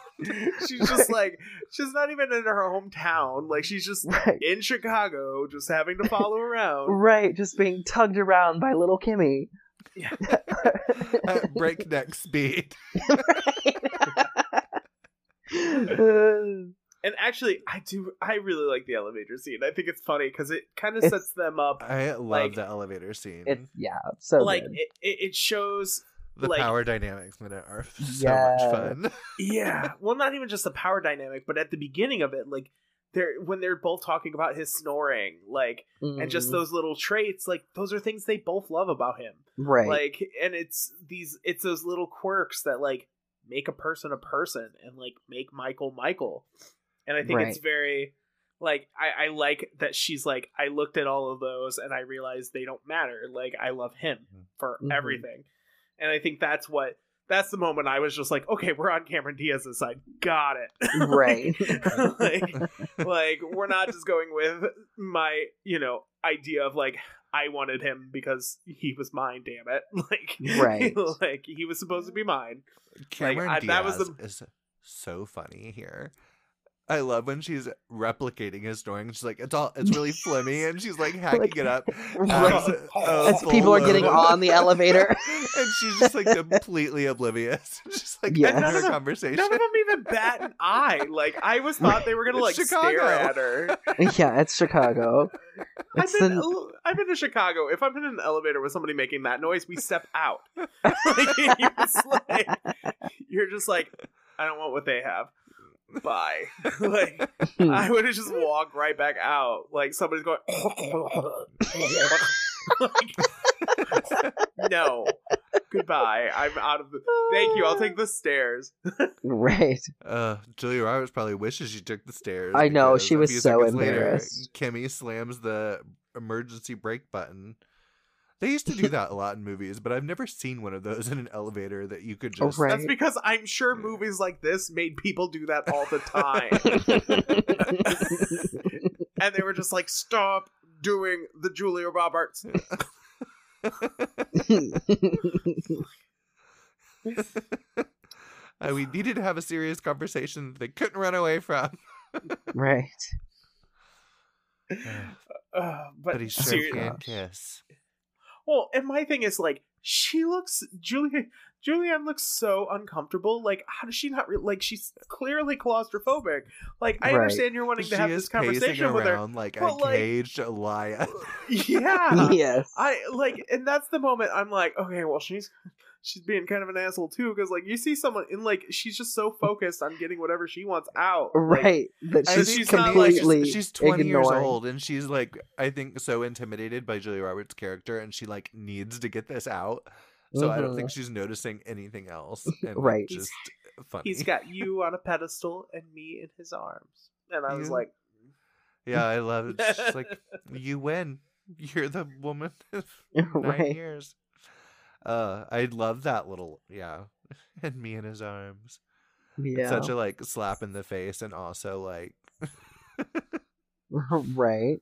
She's just like, she's not even in her hometown. Like she's just right. in Chicago, just having to follow around. Right, just being tugged around by little Kimmy. at breakneck speed. Uh, And actually, I do. I really like the elevator scene. I think it's funny because it kind of sets them up. I love Like- the elevator scene. it's yeah, so like it, it, it shows the like- power dynamics in it are so Yeah. much fun. yeah well not even just the power dynamic but at the beginning of it like they're when they're both talking about his snoring like and just Mm, those little traits like those are things they both love about him right. like and it's these it's those little quirks that like make a person a person and like make michael michael and i think it's very like I, I like that she's like i looked at all of those and i realized they don't matter like i love him for Mhm. everything and i think that's what that's the moment i was just like okay we're on cameron diaz's side got it right. like, like we're not just going with my you know idea of like i wanted him because he was mine damn it like Right. like he was supposed to be mine Cameron I- Diaz that was the- is so funny here. I love when she's replicating his snoring. She's like, it's all, it's really flimmy, and she's like hacking Like- it up uh, as, uh, As people are getting on the elevator. and she's just like completely oblivious, just like Yeah. in None her of them- conversation. None of them even bat an eye. Like I was thought they were gonna like It's stare Chicago. at her. yeah, it's Chicago. I've been, the- I've been to Chicago. If I'm in an elevator with somebody making that noise, we step out. like, you're, just like, you're just like, I don't want what they have. Bye. like I would have just walked right back out. Like somebody's going. like, no. Goodbye. I'm out of the. Thank you. I'll take the stairs. right. Uh, Julia Roberts probably wishes she took the stairs. I know, she was few so seconds later, embarrassed. Kimmy slams the emergency brake button. They used to do that a lot in movies, but I've never seen one of those in an elevator that you could Oh, just. right. That's because I'm sure movies like this made people do that all the time. and they were just like, stop doing the Julia Roberts. Uh, we needed to have a serious conversation that they couldn't run away from. right. Uh, but But he sure ser- can kiss. Well, and my thing is like, she looks Julia. Julianne looks so uncomfortable. Like, how does she not re- like? She's clearly claustrophobic. Like, I Right. understand you're wanting She to have this conversation with her. around like a but, like- caged lion. Yeah, yes. I like, and that's the moment I'm like, okay, well, she's she's being kind of an asshole too, because like you see someone in like she's just so focused on getting whatever she wants out. Like, right. That I she's, think she's not, like, completely she's, she's 20 years old and she's like i think so intimidated by julia roberts character and she like needs to get this out so i don't think mm-hmm. she's noticing anything else and Right. just funny he's got you on a pedestal and me in his arms, and I was You- like, yeah i love it it's like you win you're the woman of nine right. years uh i love that little yeah and me in his arms Yeah. such a like slap in the face and also like right.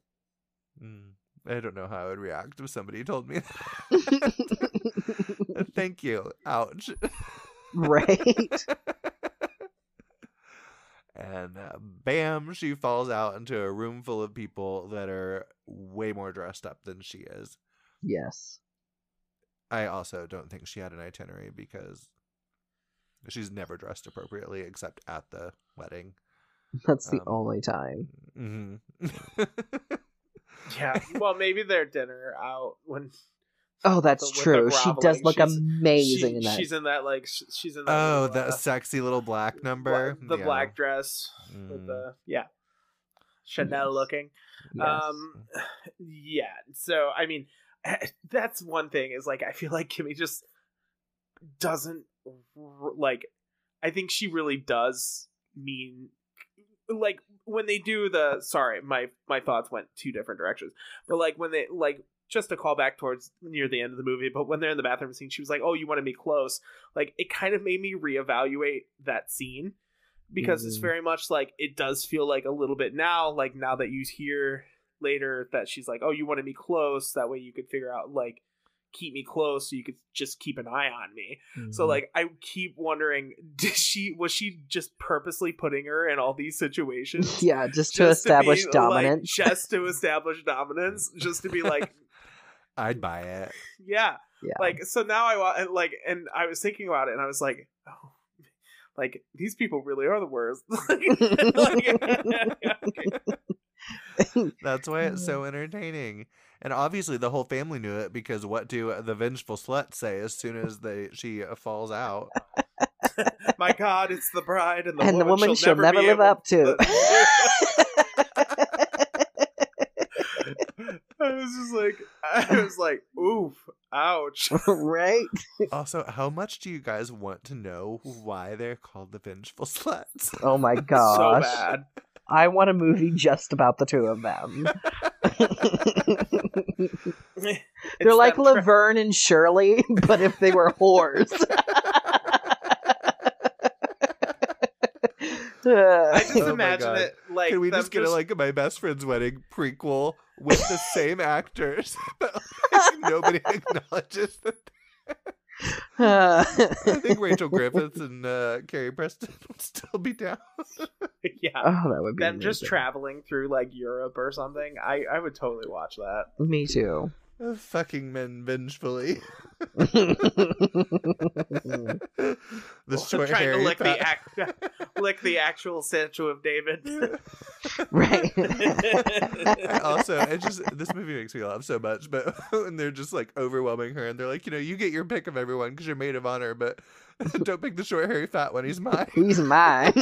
mm, i don't know how i would react if somebody told me that. thank you ouch right. and uh, bam, she falls out into a room full of people that are way more dressed up than she is. Yes. I also don't think she had an itinerary because she's never dressed appropriately except at the wedding. That's the Um, only time. hmm yeah. Well, maybe their dinner out when Oh, that's the true. She does look she's- amazing she- in that. She's in that like she's in that. oh, little, that uh, sexy little black number. bla- the Yeah. black dress with Mm. the yeah, Chanel Yes. looking. Yes. Um, yeah. So I mean, that's one thing is like I feel like Kimmy just doesn't like. I think she really does mean like when they do the sorry my my thoughts went two different directions but like when they like just to call back towards near the end of the movie but when they're in the bathroom scene she was like oh you wanted me close like it kind of made me reevaluate that scene because it's Mhm. very much like it does feel like a little bit now like now that you hear later that she's like oh you wanted me close that way you could figure out like keep me close so you could just keep an eye on me so Mhm. like I keep wondering, did she was she just purposely putting her in all these situations? yeah, just to just establish be, like, dominance. just to establish dominance, just to be like, I'd buy it. yeah, yeah. like so now I wa- and like and I was thinking about it and I was like, oh, like these people really are the worst. Like, That's why it's so entertaining. And obviously, the whole family knew it because what do the vengeful sluts say as soon as they she uh, falls out? my God, it's the bride and the and the woman woman she'll never, never live up to. I was just like, I was like, oof, ouch. right? Also, how much do you guys want to know why they're called the vengeful sluts? Oh my God, so bad. I want a movie just about the two of them. They're like them tra- Laverne and Shirley, but if they were whores. I just Oh imagine it like Can we just get a, like my best friend's wedding prequel with the same actors? but, like, nobody acknowledges that. Uh, I think Rachel Griffiths and uh, Carrie Preston would still be down. yeah. oh, that would be Them just traveling through like Europe or something. I I would totally watch that. Me too. Fucking men vengefully. the short trying to lick the fat- ac- lick the actual statue of David. right. I also, it just this movie makes me laugh so much. But when they're just like overwhelming her, and they're like, you know, you get your pick of everyone because you're maid of honor, but don't pick the short hairy fat one. He's mine. He's mine.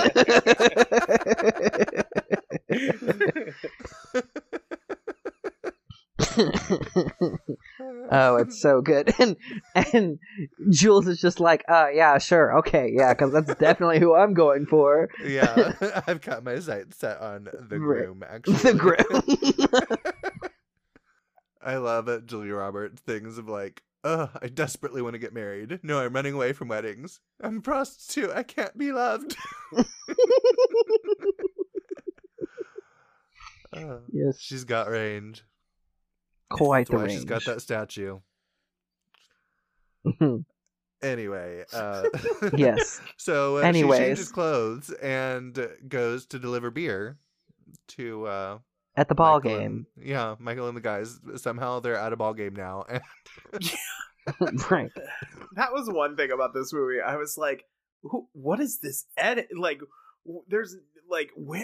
oh, it's so good. And and Jules is just like, uh, yeah, sure, okay, yeah, because that's definitely who I'm going for. yeah, I've got my sights set on the groom. Actually, The groom. I love it. Julia Roberts things of like, oh, I desperately want to get married. No, I'm running away from weddings. I'm a prostitute. I can't be loved. Uh, yes, she's got range. Quite That's the why range. she's got that statue. Anyway, uh, yes. so uh, she Anyways. changes clothes and goes to deliver beer to uh, At the ball Michael game. and- yeah, Michael and the guys. Somehow they're at a ball game now. right. that was one thing about this movie. I was like, who, what is this edit? Like, w- there's like, wh-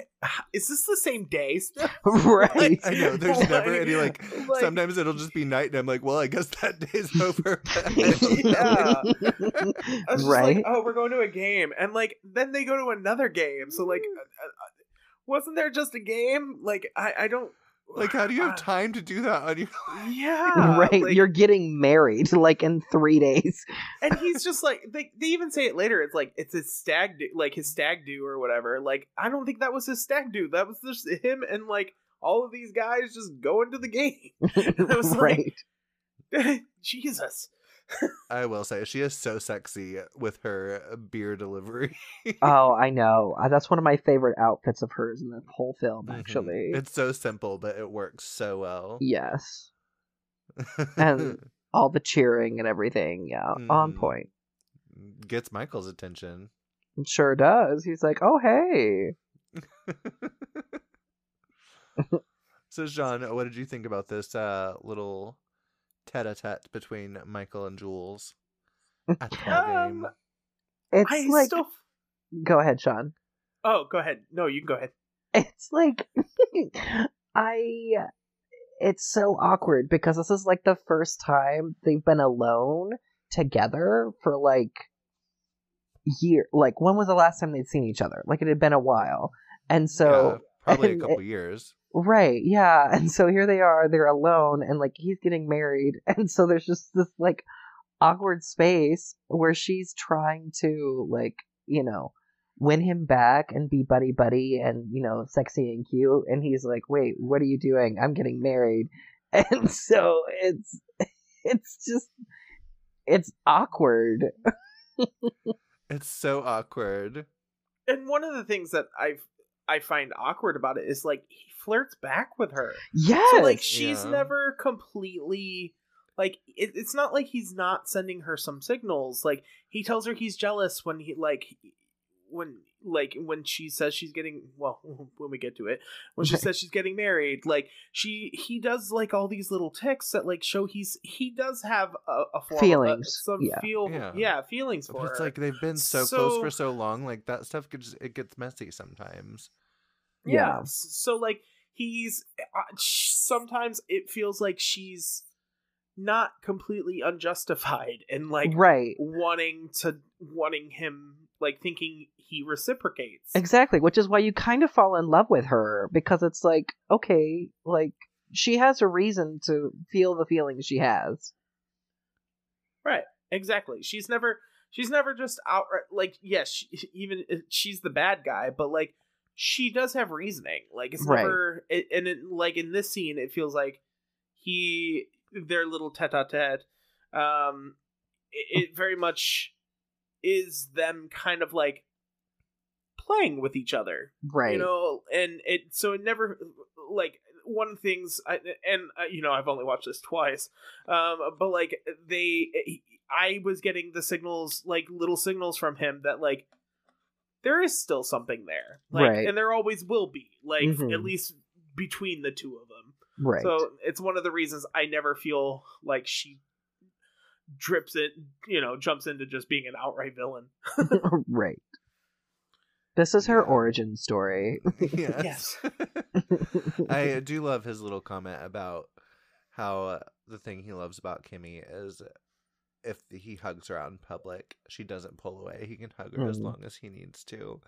is this the same day? still? Right. I know there's never any like. like- Sometimes it'll just be night, and I'm like, well, I guess that day's over. but I don't know. Yeah. I was just right. like, oh, we're going to a game, and like then they go to another game. So like, uh, uh, wasn't there just a game? Like, I I don't Like, how do you have Uh, time to do that on your? Yeah, right. like- You're getting married like in three days. and he's just like they, they even say it later. It's like it's his stag do, like his stag do or whatever. Like I don't think that was his stag do. That was just him and like all of these guys just going to the game. I was like- right. Jesus. I will say she is so sexy with her beer delivery. oh, I know. Uh, That's one of my favorite outfits of hers in the whole film, Mhm. actually. it's so simple, but it works so well. Yes. and- All the cheering and everything. Yeah. On Mm. point. gets Michael's attention. It sure does. He's like, oh, hey. so, Jean, what did you think about this uh, little tete-a-tete between Michael and Jules at the ball game? Um, It's I like. still. Go ahead, Sean. Oh, go ahead. No, you can go ahead. it's like I it's so awkward because this is like the first time they've been alone together for like year like when was the last time they'd seen each other like it had been a while and so yeah, probably a couple it- years. Right yeah and so here they are they're alone and like he's getting married and so there's just this like awkward space where she's trying to like you know win him back and be buddy buddy and you know sexy and cute and he's like wait what are you doing? I'm getting married. And so it's it's just it's awkward. It's so awkward. And one of the things that I I find awkward about it is like he flirts back with her. yes So like she's Yeah. never completely like it, it's not like he's not sending her some signals. Like he tells her he's jealous when he like when like when she says she's getting well when we get to it when she says she's getting married like she he does like all these little tics that like show he's he does have a, a form Feelings, of, some yeah. feel Yeah. yeah, feelings But for it's her. like they've been so, close for so long. Like that stuff gets it gets messy sometimes. Yeah. S- So like he's uh, sometimes it feels like she's not completely unjustified and like right wanting to wanting him like thinking he reciprocates. exactly which is why you kind of fall in love with her because it's like okay like she has a reason to feel the feelings she has Right. Exactly. She's never she's never just outright like yes, she, even she's the bad guy, but like she does have reasoning. Like it's Right. never it, and it, like in this scene it feels like he their little tete-a-tete um it, it very much is them kind of like playing with each other right you know and it so it never like one of the things I, and uh, you know i've only watched this twice um but like they I was getting the signals, like little signals from him that like there is still something there, like, Right. and there always will be, like Mhm. at least between the two of them. Right. So it's one of the reasons I never feel like she drips it, you know, jumps into just being an outright villain. right. This is her Yeah. origin story. yes. I do love his little comment about how uh, the thing he loves about Kimmy is if he hugs her out in public, she doesn't pull away. He can hug her as Mhm. long as he needs to.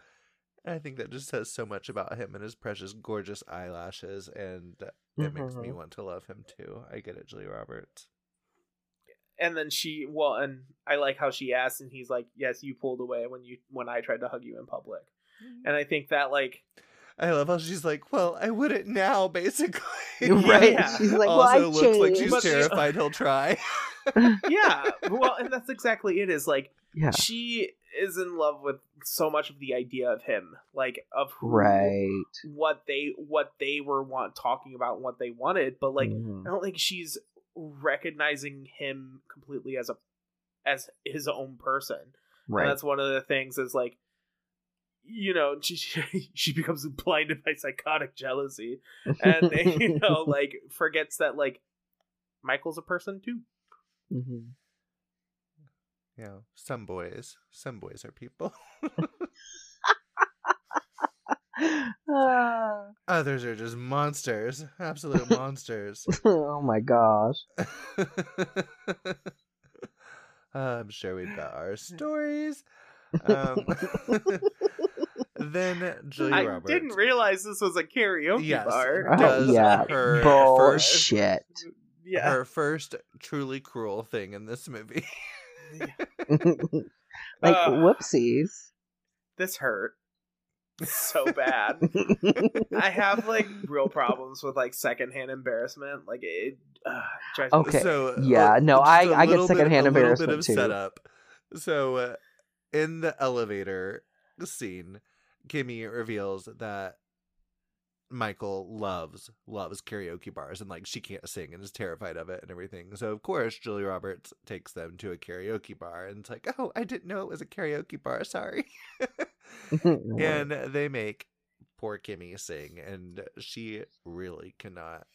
And I think that just says so much about him and his precious, gorgeous eyelashes, and it makes me Mhm. want to love him too. I get it, Julie Roberts. And then she, well, and I like how she asked, and he's like, "Yes, you pulled away when you when I tried to hug you in public." And I think that like I love how she's like, "Well, I wouldn't now," basically. right. Yeah. She's like, also well, I looks like she's. But- terrified he'll try. yeah well and that's exactly it is like yeah. she is in love with so much of the idea of him like of who, Right. what they what they were want talking about and what they wanted but like Mhm. i don't think she's recognizing him completely as a as his own person and right. that's one of the things is like you know she she becomes blinded by psychotic jealousy and you know like forgets that like michael's a person too Mhm. You know, some boys, some boys are people. Others are just monsters, absolute monsters. oh my gosh. I'm sure we've got our stories. Um, then Julia I Roberts. didn't realize this was a karaoke Yes, bar. Oh, does yeah. her first, Bullshit. Yeah. her first truly cruel thing in this movie. like, Uh. whoopsies. This hurt so bad. I have like real problems with like secondhand embarrassment. Like it uh, drives me- Okay. So Yeah, uh, no, I I get little bit- secondhand a little embarrassment bit of too. setup. So uh, in the elevator scene, Kimmy reveals that Michael loves loves karaoke bars and like she can't sing and is terrified of it and everything. So of course Julia Roberts takes them to a karaoke bar and it's like, "Oh, I didn't know it was a karaoke bar. Sorry." and they make poor Kimmy sing and she really cannot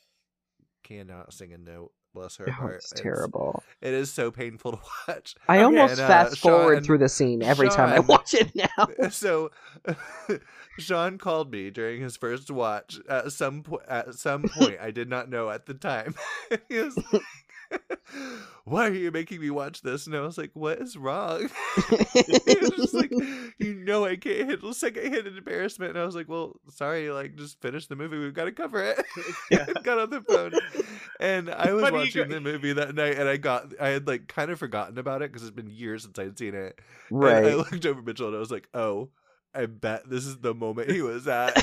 cannot sing a note. Bless her Oh, heart. it's terrible. It is so painful to watch. I almost And, uh, fast forward Sean- through the scene every time I watch it now. so Sean called me during his first watch at some point at some point I did not know at the time. he was like, Why are you making me watch this? And I was like, What is wrong? was just like, You know I can't handle secondhand embarrassment. And I was like, Well, sorry, like just finish the movie. We've got to cover it. Yeah. got on the phone. And I was he watching the movie that night and I got I had like kind of forgotten about it because it's been years since I'd seen it. And I looked over Mitchell and I was like, oh, I bet this is the moment he was at.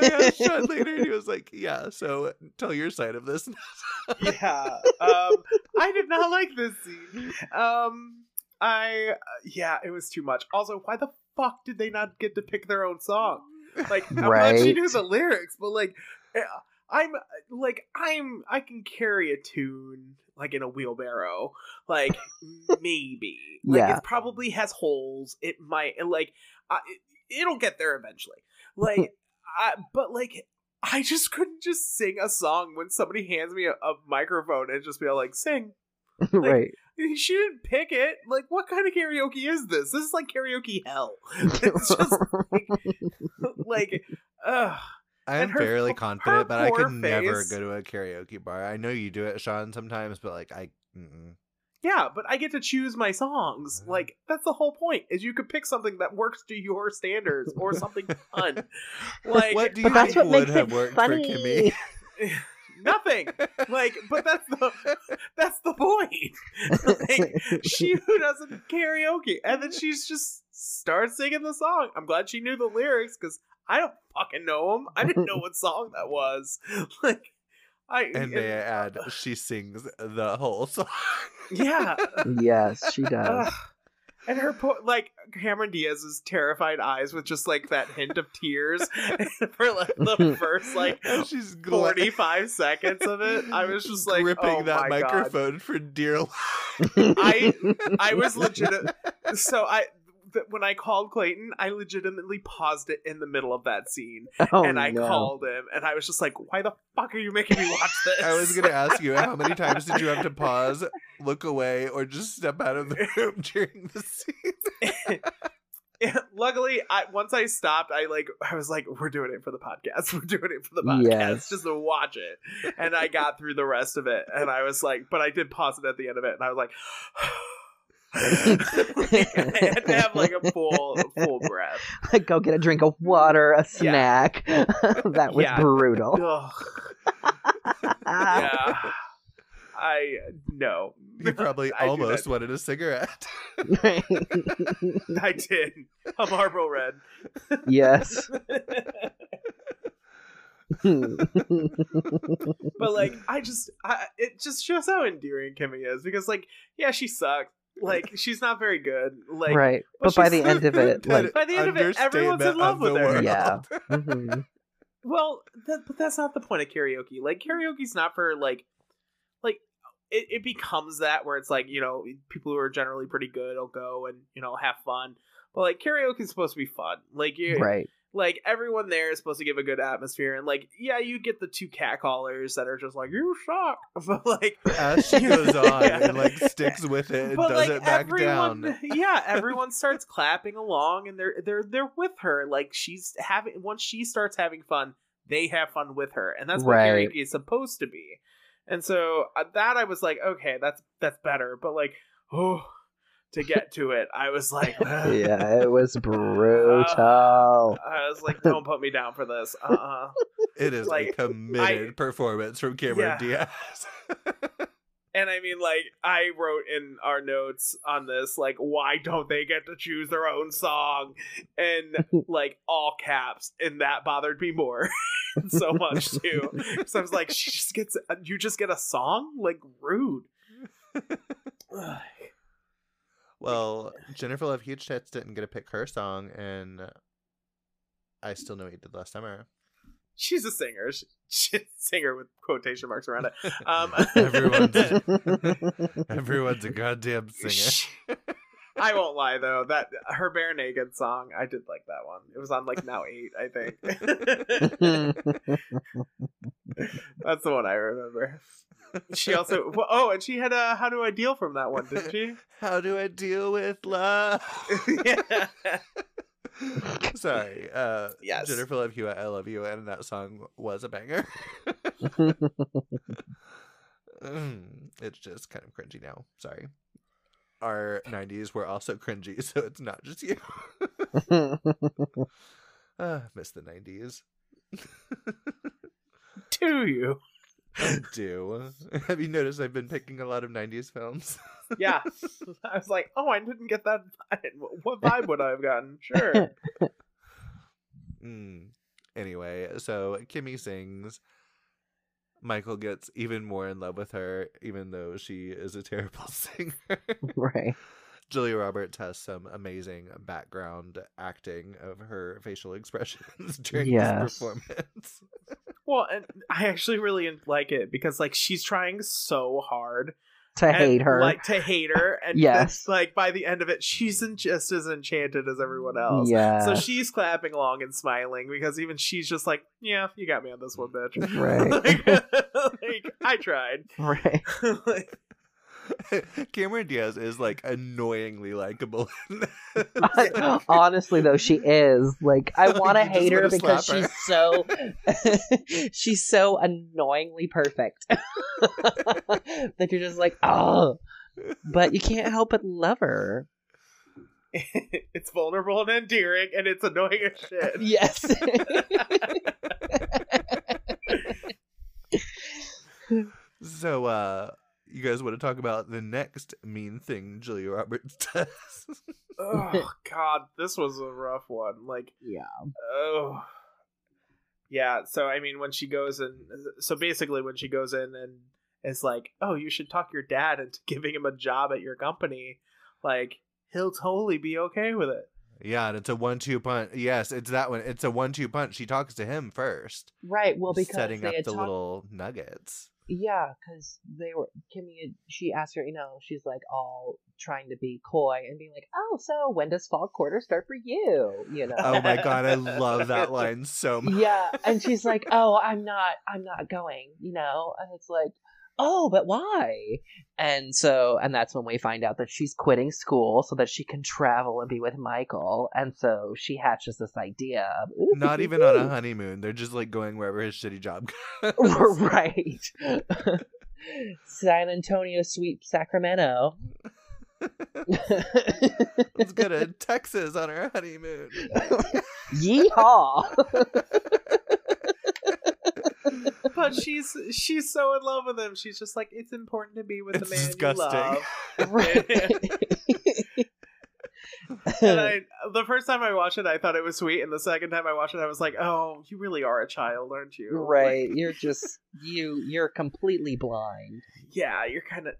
so I asked Sean later and he was like, yeah, so tell your side of this. yeah. Um, I did not like this scene. Um, I uh, yeah, it was too much. Also, why the fuck did they not get to pick their own song? Like, I'm glad she knew the lyrics, but like, eh, I'm like, I'm I can carry a tune like in a wheelbarrow, like maybe. Like, Yeah. it probably has holes. It might like, I, it, it'll get there eventually. Like, I, but like. I just couldn't just sing a song when somebody hands me a, a microphone and just be like, sing. right. She didn't pick it. Like, what kind of karaoke is this? This is like karaoke hell. It's just like, like ugh. I am And her- fairly her confident, but I poor could never go to a karaoke bar. I know you do it, Sean, sometimes, but like I. Mm-mm. Yeah, but I get to choose my songs. Like, that's the whole point, is you could pick something that works to your standards or something fun. Like, what do you that's think what would makes have it worked funny. for Kimmy? nothing. Like, but that's the that's the point. like, she who doesn't karaoke, and then she's just starts singing the song. I'm glad she knew the lyrics because I don't fucking know them. I didn't know what song that was. Like, I and may I add, she sings the whole song. yeah. yes, she does. Ugh. and her po- like Cameron Diaz's terrified eyes with just like that hint of tears for like the first like she's gla- 45 seconds of it. I was just like, gripping oh that my God. microphone for dear life. I I was legit. So I th- when I called Clayton, I legitimately paused it in the middle of that scene, oh, and I no. called him, and I was just like, "Why the fuck are you making me watch this?" I was gonna ask you how many times did you have to pause, look away, or just step out of the room during the scene? Luckily, I once I stopped, I like I was like, "We're doing it for the podcast. We're doing it for the podcast, Yes. just to watch it." And I got through the rest of it, and I was like, but I did pause it at the end of it, and I was like. I had to have like a full full breath. Like go get a drink of water, a snack. that was Yeah. brutal. Yeah. I no. You probably I almost wanted a cigarette. I did. A Marlboro Red. yes. But like, I just, I, it just shows how endearing Kimmy is because, like, yeah, she sucks. Like, she's not very good. Like, right. but But by the end of it, like, By the end of it, everyone's in love with her. world. Yeah. mhm. Well, that, but that's not the point of karaoke. Like karaoke's not for like, like it, it becomes that where it's like you know people who are generally pretty good will go and you know have fun. But like karaoke is supposed to be fun. Like you, right. Like everyone there is supposed to give a good atmosphere. And like yeah, you get the two catcallers that are just like you suck, but like As she goes on Yeah. and like sticks with it and but does like it back everyone, down. yeah, everyone starts clapping along, and they're they're they're with her. Like she's having once she starts having fun, they have fun with her, and that's what Right. karaoke is supposed to be. And so uh, that I was like, okay, that's that's better. But like, oh, to get to it, I was like, Yeah, it was brutal. I was like, don't put me down for this. Uh uh It is like, a committed I- performance from Cameron Yeah. Diaz. And I mean, like, I wrote in our notes on this, like, why don't they get to choose their own song? And, like, all caps. And that bothered me more so much, too. So I was like, she just gets, you just get a song? Like, rude. Well, Jennifer Love Huge Tits didn't get to pick her song, and I still know what you did last summer. She's a singer. She- She's a singer with quotation marks around it. Um, Everyone's- Everyone's a goddamn singer. She- I won't lie though that her bare naked song I did like that one. It was on like now eight I think. That's the one I remember. She also oh and she had a how do I deal from that one didn't she? How do I deal with love? yeah. Sorry. Uh, Yes. Jennifer Love Hewitt, I love you, and that song was a banger. It's just kind of cringy now. Sorry. Our 90s were also cringy, so it's not just you. uh, miss the 90s. Do you? I do. Have you noticed I've been picking a lot of 90s films? Yeah. I was like, oh, I didn't get that. vibe. What vibe would I have gotten? Sure. Mm. Anyway, so Kimmy sings. Michael gets even more in love with her, even though she is a terrible singer. right. Julia Roberts has some amazing background acting of her facial expressions during Yes. this performance. Well, and I actually really like it because like she's trying so hard To and, hate her. like to hate her, and Yes. like by the end of it, she's just as enchanted as everyone else. yeah. So she's clapping along and smiling because even she's just like, "Yeah, you got me on this one, bitch." Right. like, like, I tried. right. Like, Cameron Diaz is like annoyingly likable. Honestly, though, she is like I want to hate her wanna because slap her. she's so she's so annoyingly perfect that you're just like oh, but you can't help but love her. it's vulnerable and endearing, and it's annoying as shit. Yes. so, uh, you guys want to talk about the next mean thing Julia Roberts does? oh God, this was a rough one. Like, yeah. oh, yeah. So I mean, when she goes and so basically, when she goes in and is like, "Oh, you should talk your dad into giving him a job at your company," like he'll totally be okay with it. Yeah, and it's a one-two punch. Yes, it's that one. It's a one-two punch. She talks to him first, Right. Well, because setting they up had the talked- little nuggets. Yeah, because they were Kimmy. had- She asked her, you know, she's like all trying to be coy and being like, "Oh, so when does fall quarter start for you?" You know. Oh my god, I love that line so much. yeah, and she's like, "Oh, I'm not. I'm not going." You know, and it's like, "Oh, but why?" And so, and that's when we find out that she's quitting school so that she can travel and be with Michael. And so she hatches this idea of Not even on a honeymoon. They're just like going wherever his shitty job goes. right. San Antonio, sweet Sacramento. Let's go to Texas on our honeymoon. Yeehaw! But she's she's so in love with him. She's just like, it's important to be with It's the man disgusting. you love. right. And I, the first time I watched it, I thought it was sweet, and the second time I watched it, I was like, "Oh, you really are a child, aren't you?" right. You're just you. You're completely blind. yeah, you're kind of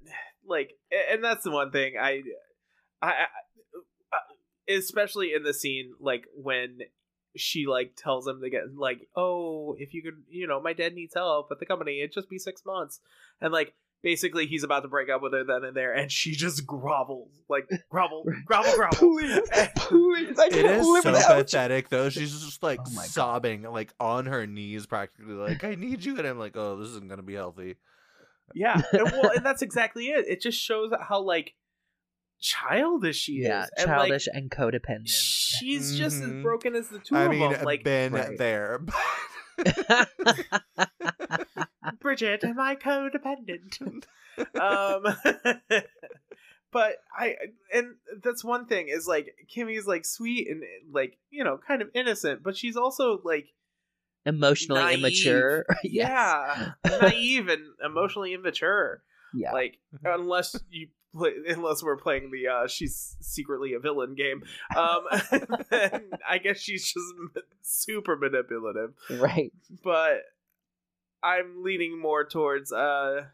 like, and that's the one thing I, I, I, uh, especially in the scene, like when she like tells him to get like, oh, if you could, you know, my dad needs help at the company, it'd just be six months, and like. Basically, he's about to break up with her then and there, and she just grovels, like grovel, grovel, grovel. please, I It can't is live so without you. pathetic though. She's just like Oh my God. sobbing, like on her knees, practically like, "I need you," and I'm like, "Oh, this isn't gonna be healthy." Yeah, and, well, and that's exactly it. It just shows how like childish she is. Yeah, and, childish Like, and codependent. she's just as Mhm. broken as the two I of mean, them. Like been right. there. Bridget, am I codependent? um, but I and that's one thing is like Kimmy's like sweet and like you know kind of innocent, but she's also like Emotionally Naive. immature. Yes. yeah naive and emotionally immature. Yeah. like unless you play unless we're playing the uh she's secretly a villain game um then i guess she's just super manipulative Right. but i'm leaning more towards uh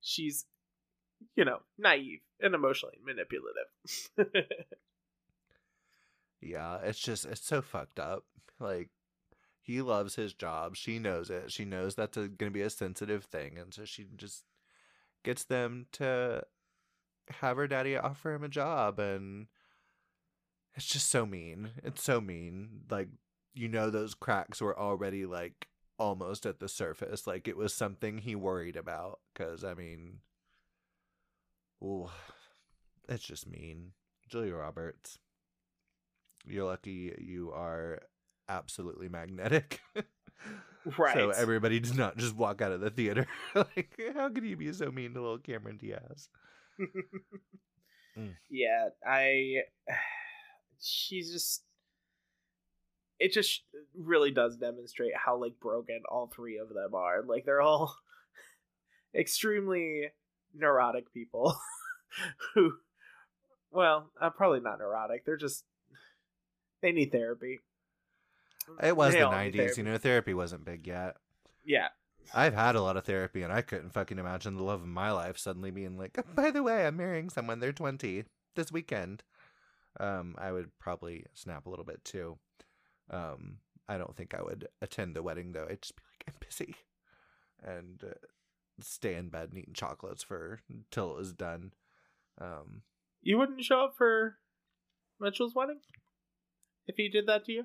she's you know naive and emotionally manipulative yeah, it's just it's so fucked up. Like he loves his job. She knows it. She knows that's gonna be a sensitive thing, and so she just gets them to have her daddy offer him a job, and it's just so mean. It's so mean. Like you know, those cracks were already like almost at the surface. Like it was something he worried about. Because I mean, ooh, it's just mean. Julia Roberts. You're lucky you are absolutely magnetic. Right. So everybody does not just walk out of the theater. like, how could you be so mean to little Cameron Diaz? Mm. yeah i she's just it just really does demonstrate how like broken all three of them are like they're all extremely neurotic people who well uh, probably not neurotic they're just they need therapy It was They the 90s, therapy. you know, therapy wasn't big yet. yeah I've had a lot of therapy and I couldn't fucking imagine the love of my life suddenly being like, "Oh, by the way, I'm marrying someone, they're 20 this weekend. Um, I would probably snap a little bit too. Um, I don't think I would attend the wedding though. I'd just be like, I'm busy. And uh, stay in bed and eating chocolates for until it was done. Um, you wouldn't show up for mitchell's wedding if he did that to you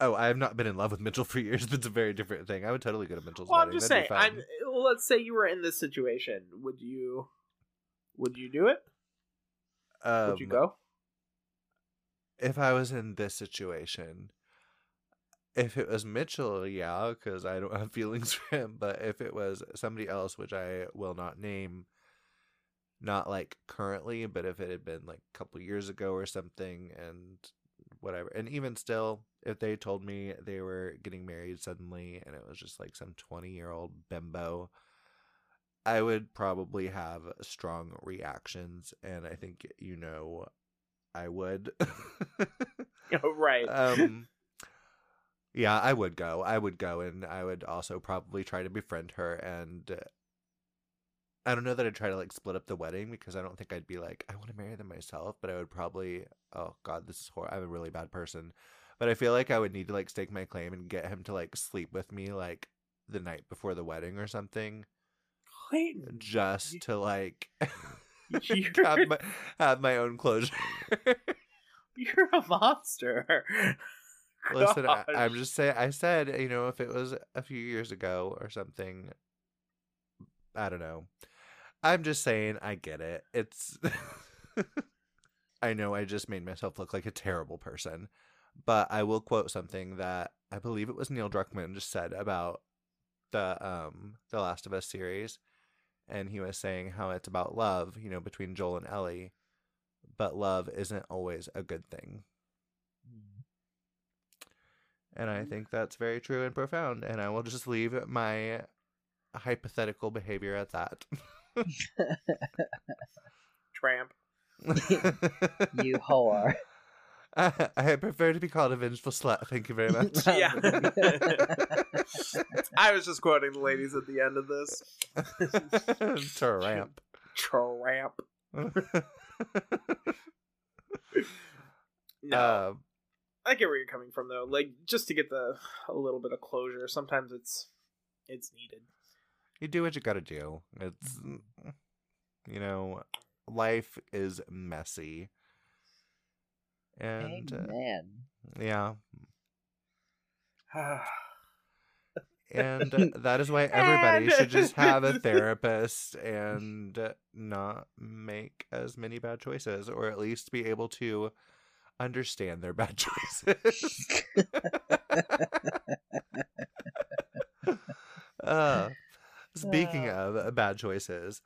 oh, I have not been in love with Mitchell for years, but it's a very different thing. I would totally go to Mitchell's well i'm just That'd saying i'm let's say you were in this situation would you would you do it would you Um, go if I was in this situation, if it was Mitchell, yeah, because I don't have feelings for him. But if it was somebody else, which I will not name, not like currently, but if it had been like a couple years ago or something, and whatever, and even still, if they told me they were getting married suddenly and it was just like some 20 year old bimbo, I would probably have strong reactions. And I think, you know, I would. right um yeah i would go i would go and i would also probably try to befriend her and I don't know that I'd try to like split up the wedding because I don't think I'd be like I want to marry them myself, but I would probably oh god, this is horrible. I'm a really bad person, but I feel like I would need to like stake my claim and get him to like sleep with me like the night before the wedding or something, Clayton, just to like have my have my own closure. you're a monster. Listen, I, I'm just saying. I said, you know, if it was a few years ago or something, I don't know. I'm just saying, I get it. It's. I know I just made myself look like a terrible person, but I will quote something that I believe it was Neil Druckmann just said about the um the Last of Us series, and he was saying how it's about love, you know, between Joel and Ellie, but love isn't always a good thing. And I think that's very true and profound. And I will just leave my hypothetical behavior at that. tramp. you whore. I, I prefer to be called a vengeful slut. Thank you very much. Yeah. I was just quoting the ladies at the end of this. Tramp. Tramp. No, Um, I get where you're coming from though. Like just to get the a little bit of closure. Sometimes it's it's needed. You do what you gotta do. It's, you know, life is messy. And uh, yeah, and uh, that is why everybody should just have a therapist and uh, not make as many bad choices or at least be able to understand their bad choices. Uh, speaking of uh, bad choices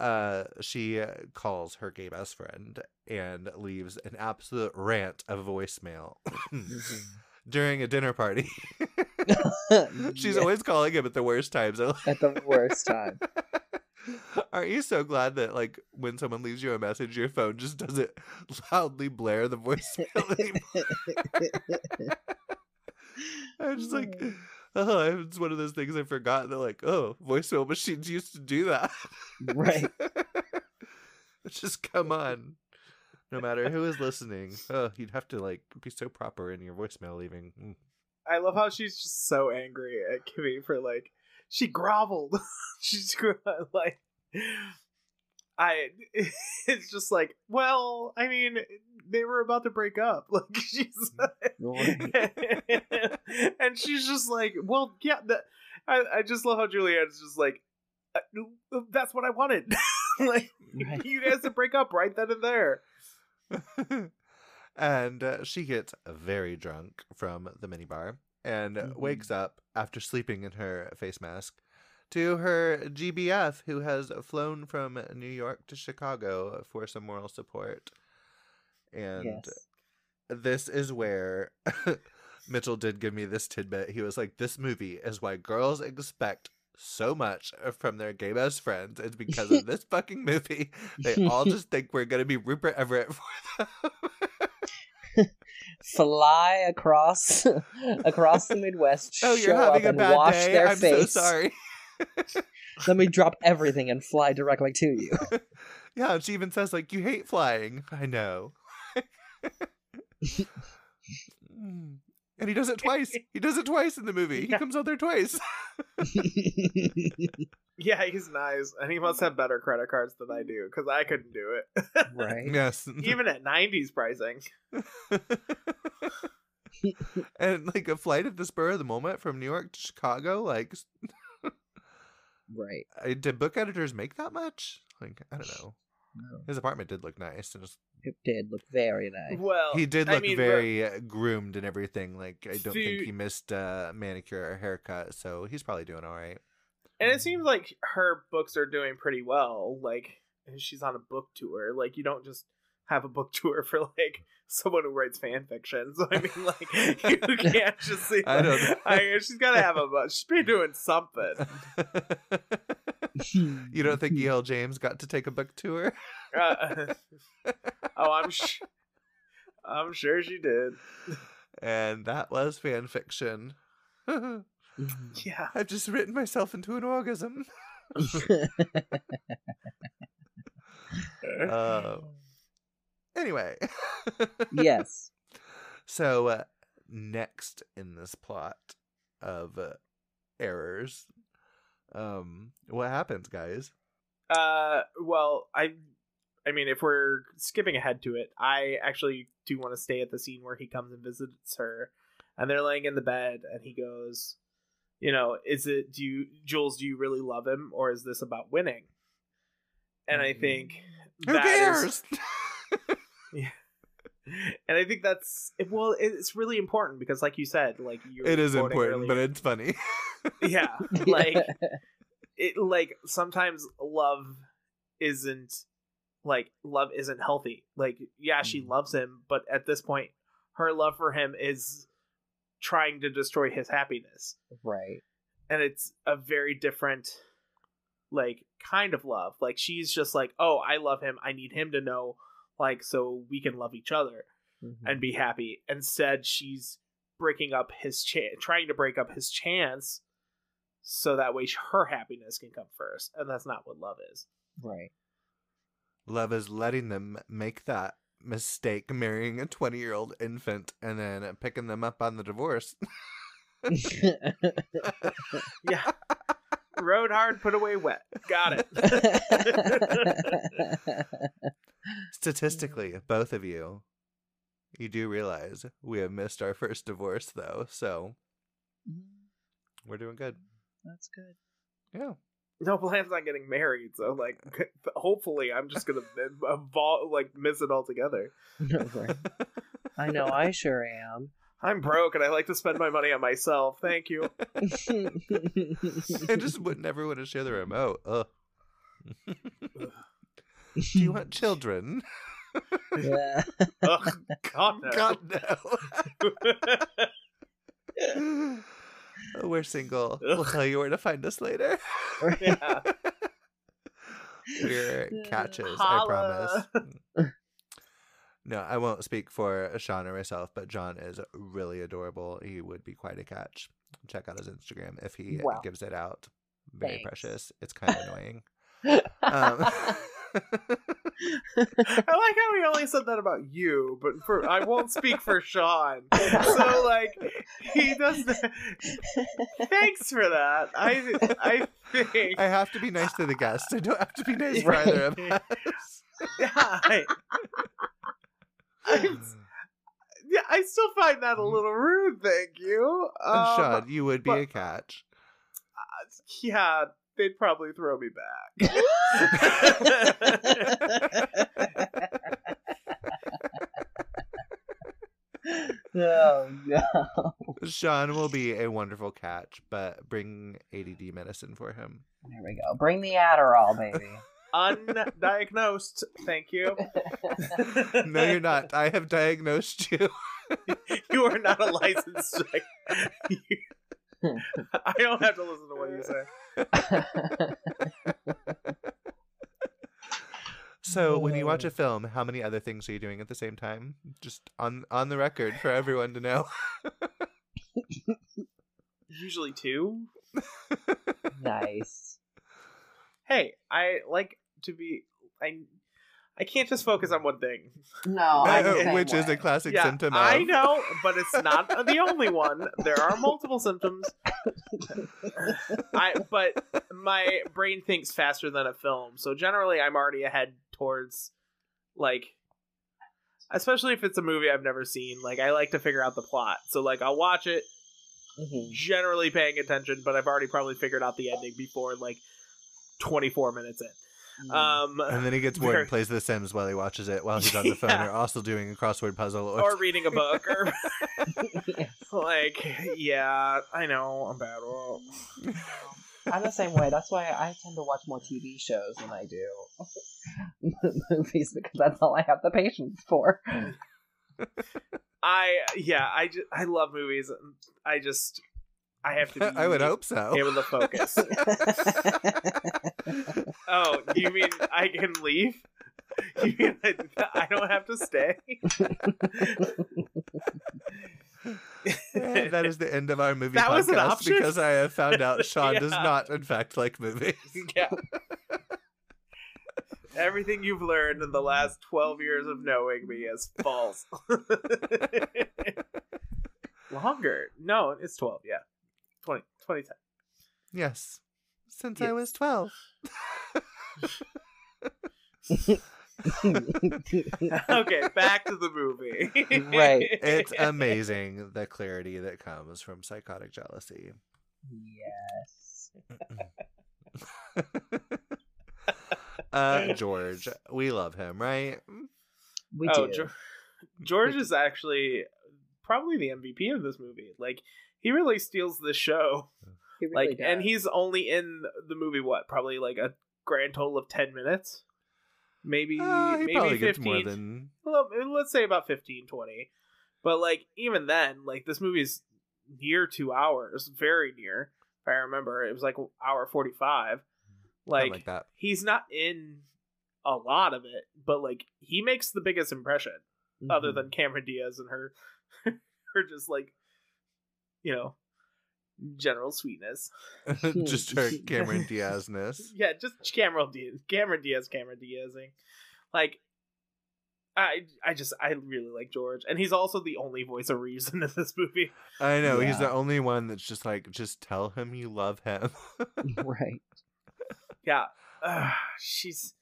uh she uh, calls her gay best friend and leaves an absolute rant of voicemail during a dinner party She's Yeah, always calling him at the worst times. At the worst time. Aren't you so glad that like when someone leaves you a message, your phone just doesn't loudly blare the voicemail anymore? I'm just like, oh, it's one of those things I forgot. They're like, oh, voicemail machines used to do that. Right. just come on. No matter who is listening, oh, you'd have to like be so proper in your voicemail leaving. Mm. I love how she's just so angry at Kimmy for like she groveled. she's like I it's just like, well, I mean, they were about to break up. Like she's and she's just like, well, yeah, that I, I just love how Juliette's just like "Uh, that's what I wanted. like Right. you guys to break up right then and there. and uh, she gets very drunk from the minibar and Mhm. wakes up after sleeping in her face mask to her GBF who has flown from New York to Chicago uh, for some moral support. And yes. this is where Mitchell did give me this tidbit. He was like, This movie is why girls expect so much from their gay best friends. It's because of this fucking movie. They all just think we're going to be Rupert Everett for them. Fly across across the Midwest. oh, show you're up having a bad wash day. I'm face. so sorry. Let me drop everything and fly directly to you. Yeah, and she even says, like, you hate flying. I know. And he does it twice. He does it twice in the movie. He comes out there twice. Yeah, he's nice, and he must have better credit cards than I do because I couldn't do it. right. yes. Even at '90s pricing. and like a flight at the spur of the moment from New York to Chicago, like s- Right. I- did book editors make that much? Like I don't know. No. His apartment did look nice, and just, It did look very nice. Well, he did I look mean, very uh, groomed and everything. Like I don't think he missed a manicure or haircut, so he's probably doing all right. and it seems like her books are doing pretty well. Like she's on a book tour. Like you don't just have a book tour for like someone who writes fan fiction. So I mean, like you can't just see. I don't know. I, she's got to have a. She's been doing something. you don't think E.L. James got to take a book tour? Uh, oh, I'm. Sh- I'm sure she did. and that was fan fiction. Yeah. I've just written myself into an orgasm. Uh, anyway. yes. So, uh, next in this plot of uh, errors, um, what happens, guys? Uh, well, I, I mean, if we're skipping ahead to it, I actually do want to stay at the scene where he comes and visits her, and they're laying in the bed, and he goes, you know, is it do you Jules? Do you really love him, or is this about winning? And I think Who that is- cares? and I think that's well, it's really important because, like you said, like you it is important, but it's funny. yeah, like it like sometimes love isn't like love isn't healthy like yeah she Mhm. loves him but at this point her love for him is trying to destroy his happiness right. and it's a very different like kind of love like she's just like oh i love him i need him to know like so we can love each other Mhm. and be happy. Instead, she's breaking up his chance, trying to break up his chance, so that way her happiness can come first, and that's not what love is. right. Love is letting them make that mistake, marrying a 20 year old infant and then picking them up on the divorce. Yeah, rode hard, put away wet. Got it. Statistically, both of you, you do realize we have missed our first divorce, though, so mm-hmm. we're doing good. That's good. Yeah. no plans on getting married, so like, hopefully, I'm just gonna evol- like miss it altogether. right. I know. I sure am. I'm broke, and I like to spend my money on myself. Thank you. I just would never want to share the remote. Ugh. Do you want children? yeah. oh, God no. God, no. We're single. We'll tell you where to find us later. Yeah. We're catches, I promise. No, I won't speak for Sean or myself, but Jon is really adorable. He would be quite a catch. Check out his Instagram if he Wow. gives it out. Very Thanks. precious. It's kind of annoying. Um, I like how he only said that about you, but for I won't speak for Sean. So like he does. Thanks for that. I I think I have to be nice to the guests. I don't have to be nice for either of us. yeah, I, I'm- yeah, I still find that a mm-hmm. little rude. Thank you. And Um, Sean, you would be a but- catch. Uh, yeah, they'd probably throw me back. oh no. Sean will be a wonderful catch, but bring ADD medicine for him. There we go. Bring the Adderall, baby. Undiagnosed. Thank you. No, you're not. I have diagnosed you. you are not a licensed. I don't have to listen to what you say. So, when you watch a film, how many other things are you doing at the same time? Just on on the record for everyone to know. Usually two. nice. Hey, I like to be. I I can't just focus on one thing. No, I'm the same Which is a classic yeah, symptom of. I know, but it's not the only one. There are multiple symptoms. I but my brain thinks faster than a film, so generally I'm already ahead towards like especially if it's a movie I've never seen, like I like to figure out the plot. So like I'll watch it Mhm. generally paying attention, but I've already probably figured out the ending before like 24 minutes in. Um And then he gets bored and plays The Sims while he watches it while he's on the phone Yeah. or also doing a crossword puzzle. Or, or reading a book or like yeah, I know, I'm bad. Well, I'm the same way. That's why I tend to watch more TV shows than I do movies because that's all I have the patience for. I yeah, I just I love movies. I just I have to be I would hope so. able to focus. oh, you mean I can leave? You mean I, I don't have to stay? And that is the end of our movie That podcast was an option? because I have found out Sean does not, in fact, like movies. yeah. Everything you've learned in the last 12 years of knowing me is false. Longer. No, it's 12, yeah. 20, 2010. Yes, since I was 12. okay, back to the movie. Right. It's amazing the clarity that comes from psychotic jealousy. yes. uh, George, we love him, right? We oh, do. George, George is actually probably the MVP of this movie. Like, he really steals the show. He really Like, and he's only in the movie, what, probably like a grand total of 10 minutes? Maybe, Uh, he maybe probably 15. gets more than. well, let's say about 15 20 but like even then like this movie's near two hours very near if i remember it was like hour 45 like, Like, like that. he's not in a lot of it but like he makes the biggest impression other Mhm. than cameron diaz and her her just like you know general sweetness Just her Cameron Diaz-ness. yeah just cameron diaz cameron diaz cameron diazing like I I just I really like George, and he's also the only voice of reason in this movie. I know he's the only one that's just like, just tell him you love him. right. Yeah, uh, she's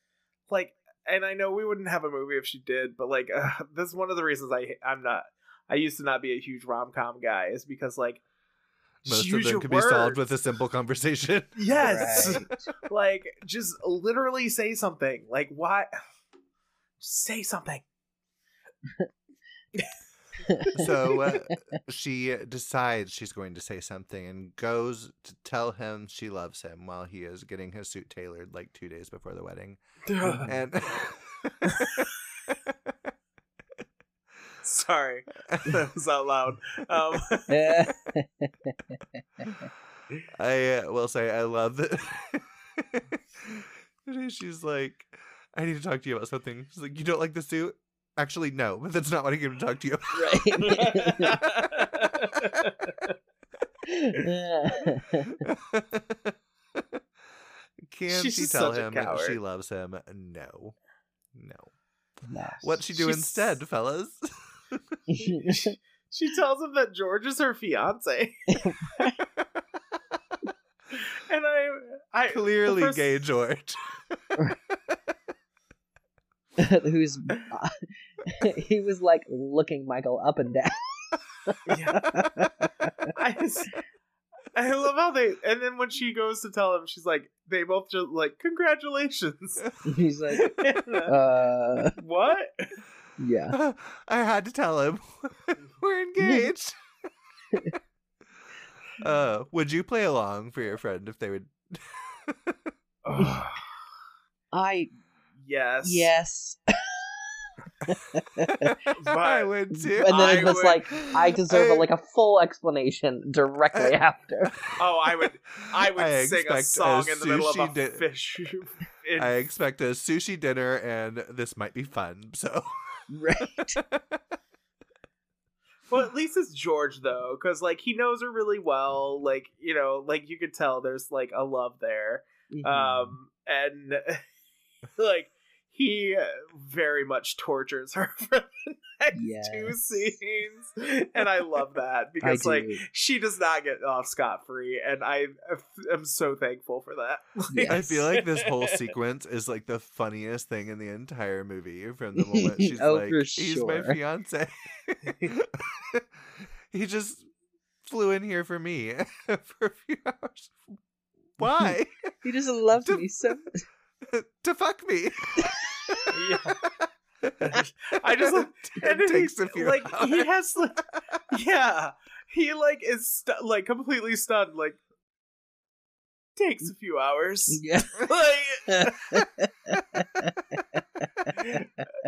like, and I know we wouldn't have a movie if she did, but like, uh, this is one of the reasons I I'm not. I used to not be a huge rom com guy, is because like Most of them your can be solved with a simple conversation. yes, Right. like just literally say something. Like why? Say something. so uh, she decides she's going to say something and goes to tell him she loves him while he is getting his suit tailored like two days before the wedding. And Sorry, that was out loud. Um, I uh, will say I love that. she's like, I need to talk to you about something. She's like, you don't like the suit? Actually, no, but that's not what I came to talk to you about. Can She's she tell him she loves him? No. No. no. What'd she do She's- instead, fellas? she tells him that George is her fiance. and I, I Clearly first- gay George. Who's he was like looking Michael up and down. I just, I love how they. And then when she goes to tell him, she's like, they both just like, congratulations. He's like, uh, what? Yeah. I had to tell him we're engaged. uh, would you play along for your friend if they would? I yes. yes, I would too. and then I it was would- like I deserve a, I- like a full explanation directly after. Oh, I would. I would I sing a song a in the middle of a di- fish. in- I expect a sushi dinner, and this might be fun. So Right. Well, at least it's George though, because like he knows her really well. Like you know, like you could tell there's like a love there. Mhm. Um, and like he very much tortures her for the next two scenes, and I love that because like she does not get off scot free, and I am so thankful for that. Like, I feel like this whole sequence is like the funniest thing in the entire movie. From the moment she's Oh, like, for "He's my fiance," he just flew in here for me for a few hours. Why? he just loves to- me so. to fuck me. Yeah. I just it and then takes he, a few like he hours. has like yeah he like is stu- like completely stunned like takes a few hours Yeah. like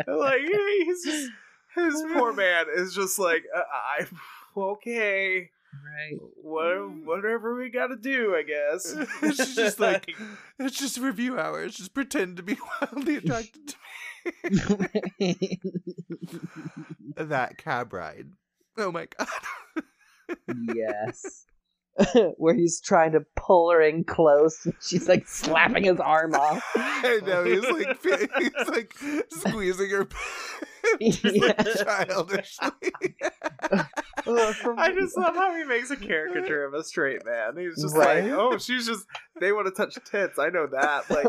like he's just his poor man is just like uh, I okay right. what whatever we got to do I guess She's just like, it's just review hours. Just pretend to be wildly attracted to me. that cab ride. Oh my god. yes. Where he's trying to pull her in close, and she's like slapping his arm off. I know he's like he's like squeezing her just like childishly. I just love how he makes a caricature of a straight man. He's just Right. like, oh, she's just they want to touch tits. I know that. Like,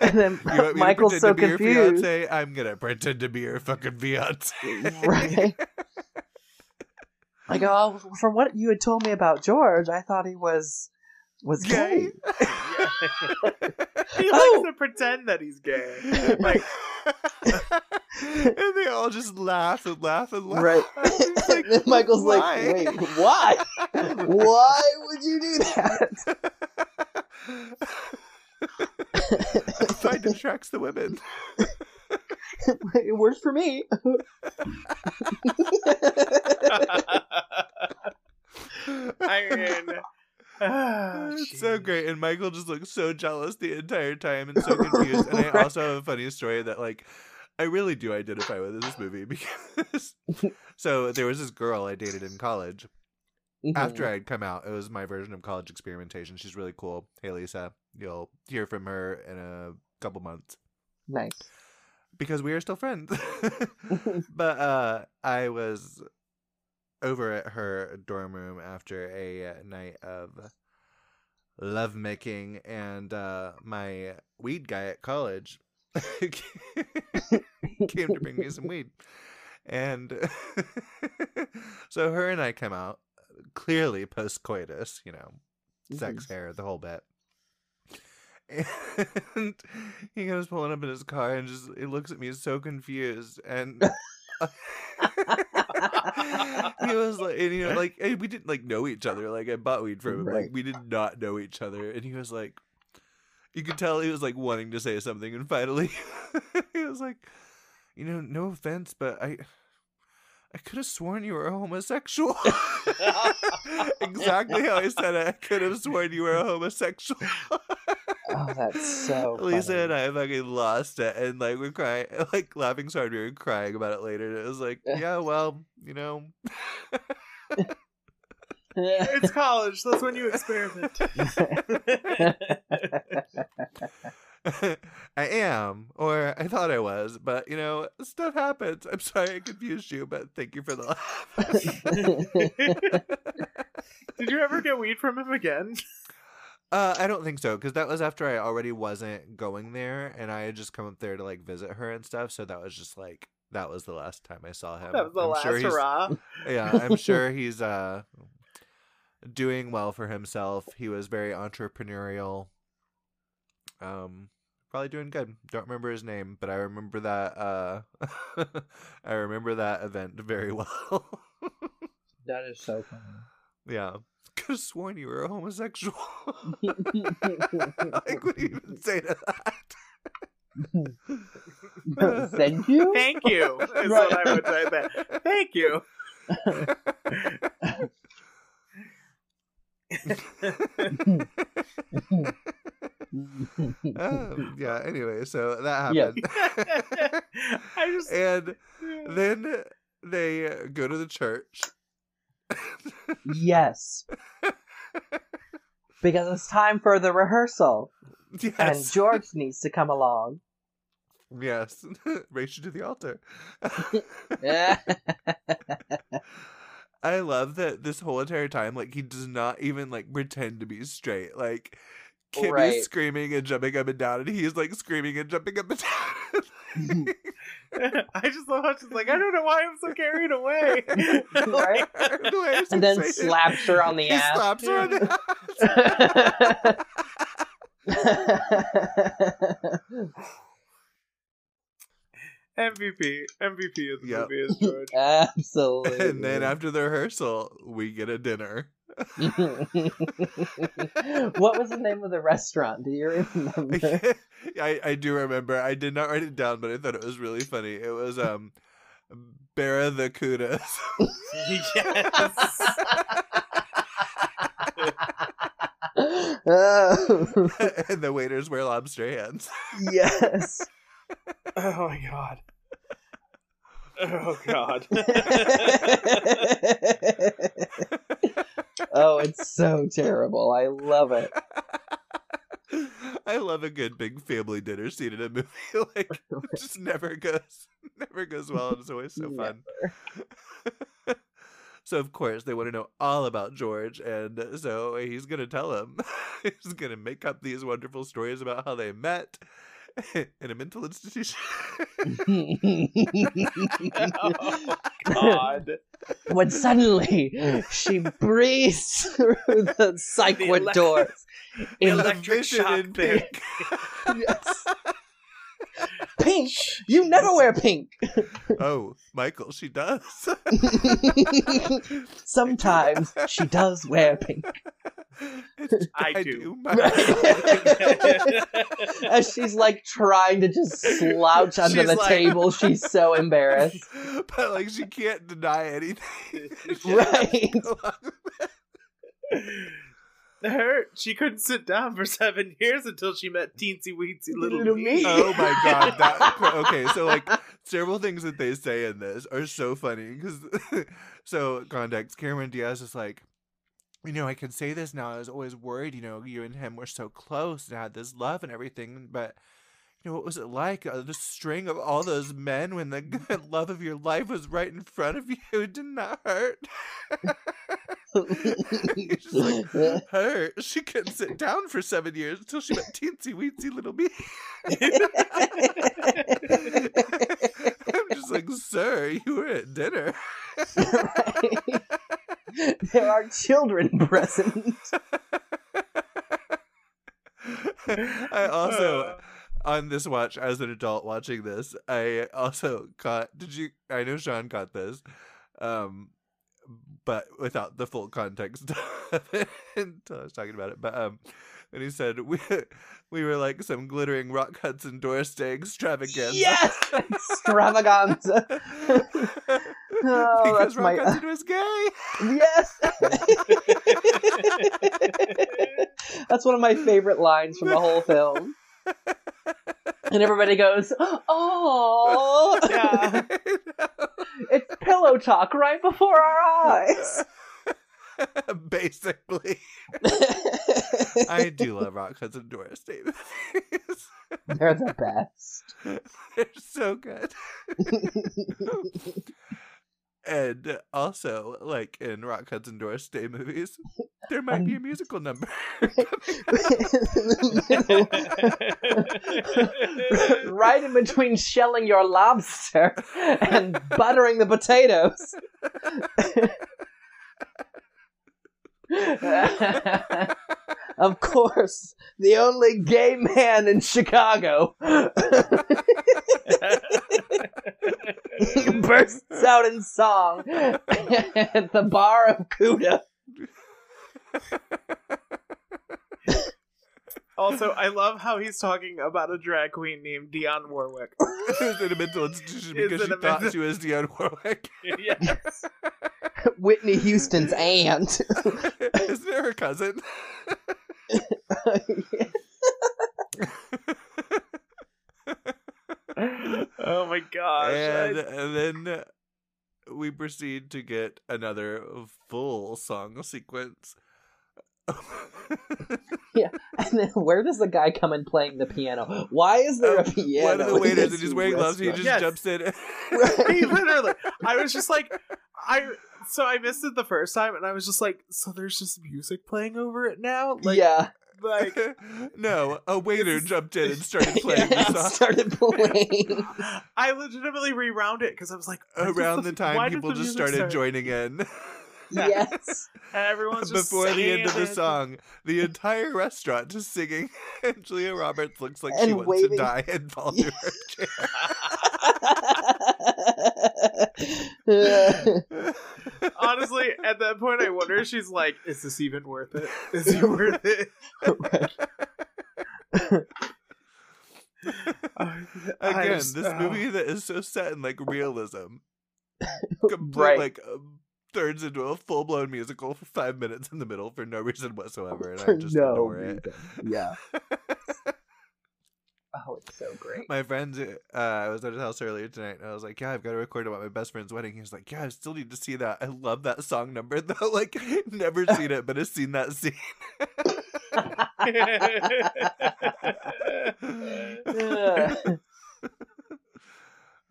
and then You want me Michael's to so to be confused. your fiance? I'm gonna pretend to be your fucking fiance. Right. Like, oh, from what you had told me about George, I thought he was was Gay. gay. he Oh. likes to pretend that he's gay. Like, and they all just laugh and laugh and laugh. Right. Like, And Michael's why? like, wait, why? Why would you do that? I find it attracts the women. It works for me. I mean, it's so great, and Michael just looks so jealous the entire time and so confused. and I also have a funny story that like I really do identify with this movie because so there was this girl I dated in college. After Mm-hmm. I'd come out, it was my version of college experimentation. She's really cool. Hey Lisa, you'll hear from her in a couple months nice. Because we are still friends. but uh I was over at her dorm room after a night of lovemaking and uh my weed guy at college came to bring me some weed. And so her and I come out clearly post coitus, you know, sex hair, the whole bit. And he goes pulling up in his car and just he looks at me so confused and he was like and you know like and we didn't like know each other like I bought weed from him Right. like we did not know each other and he was like you could tell he was like wanting to say something and finally he was like you know no offense but I I could have sworn you were a homosexual. exactly how I said it. I could have sworn you were a homosexual. Oh, that's so. Lisa funny. and I fucking lost it, and like we're crying, like laughing so hard we were crying about it later. And it was like, yeah, well, you know, It's college. That's when you experiment. I am, or I thought I was, but you know, stuff happens. I'm sorry I confused you, but thank you for the laugh. Did you ever get weed from him again? Uh, I don't think so because that was after I already wasn't going there, and I had just come up there to like visit her and stuff. So that was just like that was the last time I saw him. That was the I'm last sure hurrah. Yeah, I'm sure he's uh doing well for himself. He was very entrepreneurial. Um, probably doing good. Don't remember his name, but I remember that. Uh, I remember that event very well. that is so funny. yeah, could have sworn you were a homosexual. like, what do you even say to that? Thank you. Thank you. Is Right. what I would say. That. Thank you. um, yeah. Anyway, so that Yeah. happened. I just and then they go to the church. Yes. Because it's time for the rehearsal, and George needs to come along. yes. Race you to the altar. I love that this whole entire time, like he does not even like pretend to be straight. Like Kimmy's Right. screaming and jumping up and down, and he's like screaming and jumping up and down. I just love how she's like, I don't know why I'm so carried away. Right? The and then excited. slaps her on the he ass. slaps her on the ass. MVP. MVP of the Yep. movie is George. Absolutely. and then after the rehearsal, we get a dinner. what was the name of the restaurant? Do you remember? I, I do remember. I did not write it down, but I thought it was really funny. It was um Barra the Kudas. yes. and the waiters wear lobster hands. yes. Oh my god. Oh God. Oh, it's so terrible. I love it. I love a good big family dinner scene in a movie. like it just never goes never goes well and it's always so fun. so of course they want to know all about George and so he's gonna tell them. he's gonna make up these wonderful stories about how they met in a mental institution. oh God. when suddenly she breezed through the psych The ward elec- doors the electric shock in thing. pink. yes. pink. You never wear pink. oh, Michael, she does. Sometimes she does wear pink. It's- I do. Michael. As she's like trying to just slouch under She's the like- table, she's so embarrassed. but like she can't deny anything. Right. Her, she couldn't sit down for seven years until she met teensy weensy little, Little me. me. oh my god! That okay. So like several things that they say in this are so funny because so context. Cameron Diaz is like. You know, I can say this now. I was always worried. You know, you and him were so close and had this love and everything. But you know, what was it like? Uh, the string of all those men when the love of your life was right in front of you. It did not hurt. He's just like, her. She couldn't sit down for seven years until she met teensy weensy little me. I'm just like, sir, you were at dinner. there are children present. I also on this watch as an adult watching this, I also caught did you I know Sean caught this. Um but without the full context until I was talking about it. But um when he said we we were like some glittering rock Hudson Doris Day extravaganza. Yes, extravaganza. Oh, because Rock my- Hudson was gay. Yes. That's one of my favorite lines from the whole film. And everybody goes, "Oh, Yeah. it's pillow talk right before our eyes." Basically, I do love Rock Hudson Doris Day. They're the best. They're so good. And also, like in Rock Hudson Doris Day movies, there might be a musical number. right in between shelling your lobster and buttering the potatoes. of course, the only gay man in Chicago bursts out in song at the bar of Cuda. also, I love how he's talking about a drag queen named Dionne Warwick. Who's in a mental institution because she thought mental- she was Dionne Warwick. yes. Whitney Houston's aunt. Isn't it her cousin? Oh my gosh. and, I- and then we proceed to get another full song sequence. Yeah, and then where does the guy come in playing the piano? Why is there a Um, piano? One of the in waiters, this and he's wearing gloves. He just Yes. jumps in. restaurant? he literally I was just like I so I missed it the first time and I was just like, so there's just music playing over it now? Like yeah, like no, a waiter jumped in and started playing yeah, the song. started playing. I legitimately rewound it because I was like Around the why time people the just started start? joining in. Yes, And everyone's Before the end of the song, the entire restaurant just singing, and Julia Roberts looks like she And wants waving. to die and fall to her chair. Honestly, at that point, I wonder. if She's like, "Is this even worth it? Is it worth it?" I- I Again, just- this oh. movie that is so set in like realism, complete Right. like um, turns into a full blown musical for five minutes in the middle for no reason whatsoever, and I just no adore it. Yeah. Oh, it's so great. My friends, uh, I was at his house earlier tonight, and I was like, "Yeah, I've got to record about my best friend's wedding." He was like, "Yeah, I still need to see that. I love that song number, though. Like, never seen it, but I've seen that scene."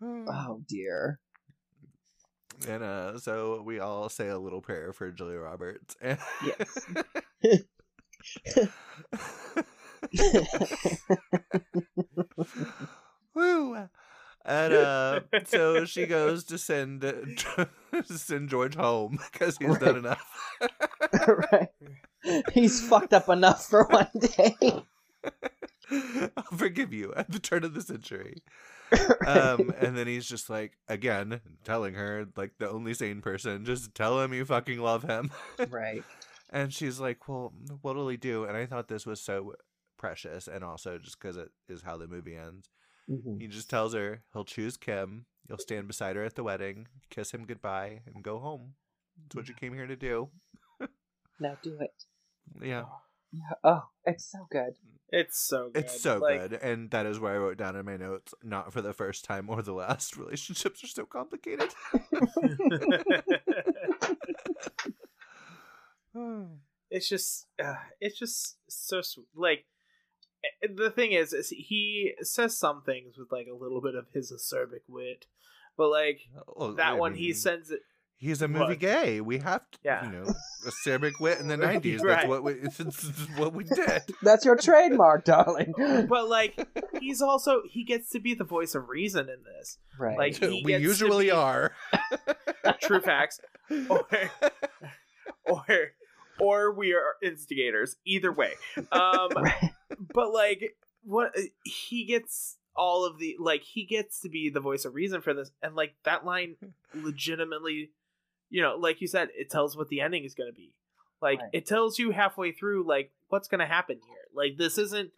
oh dear. And uh, so we all say a little prayer for Julia Roberts. And Yes. Woo! And uh, so she goes to send send George home because he's done enough. right. He's fucked up enough for one day. I'll forgive you at the turn of the century. Um, and then he's just like, again, telling her, like the only sane person, just tell him you fucking love him. right. And she's like, well, what'll he do? And I thought this was so precious. And also just because it is how the movie ends. Mhm. He just tells her he'll choose Kim. You'll stand beside her at the wedding, kiss him goodbye, and go home. It's what you came here to do. Now do it. Yeah, Yeah. Oh, it's so good. It's so good. it's so Like, good. And that is where I wrote down in my notes, not for the first time or the last. Relationships are so complicated. it's just uh, it's just so sweet. like the thing is, is he says some things with like a little bit of his acerbic wit but like Well, that I one he mean, sends it He's a movie What? gay. We have to, Yeah. you know, a acerbic wit in the nineties. Right. That's what we. It's, what we did. That's your trademark, darling. but like he's also he gets to be the voice of reason in this right. like we usually be- are. true facts or or or we are instigators either way um Right. but like what he gets all of the like he gets to be the voice of reason for this and like that line legitimately you know like you said it tells what the ending is going to be like Right. it tells you halfway through like what's going to happen here like this isn't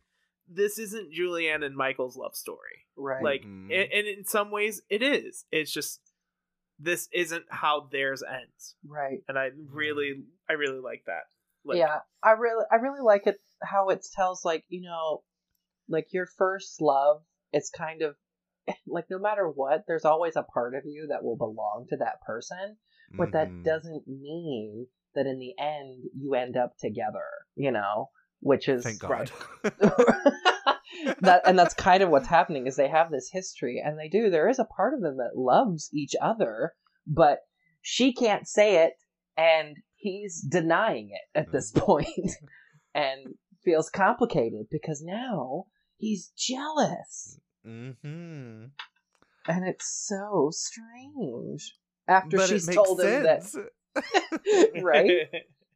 this isn't Julianne and Michael's love story right. like Mhm. a- and in some ways it is it's just this isn't how theirs ends right. and i really i really like that like, yeah, I really, I really like it how it tells like you know, like your first love. It's kind of like no matter what, there's always a part of you that will belong to that person, but that Mhm. doesn't mean that in the end you end up together. You know, which is Thank God. right. that and that's kind of what's happening is they have this history and they do there is a part of them that loves each other but she can't say it and he's denying it at this point and feels complicated because now he's jealous Mm-hmm. and it's so strange after but she's told him that right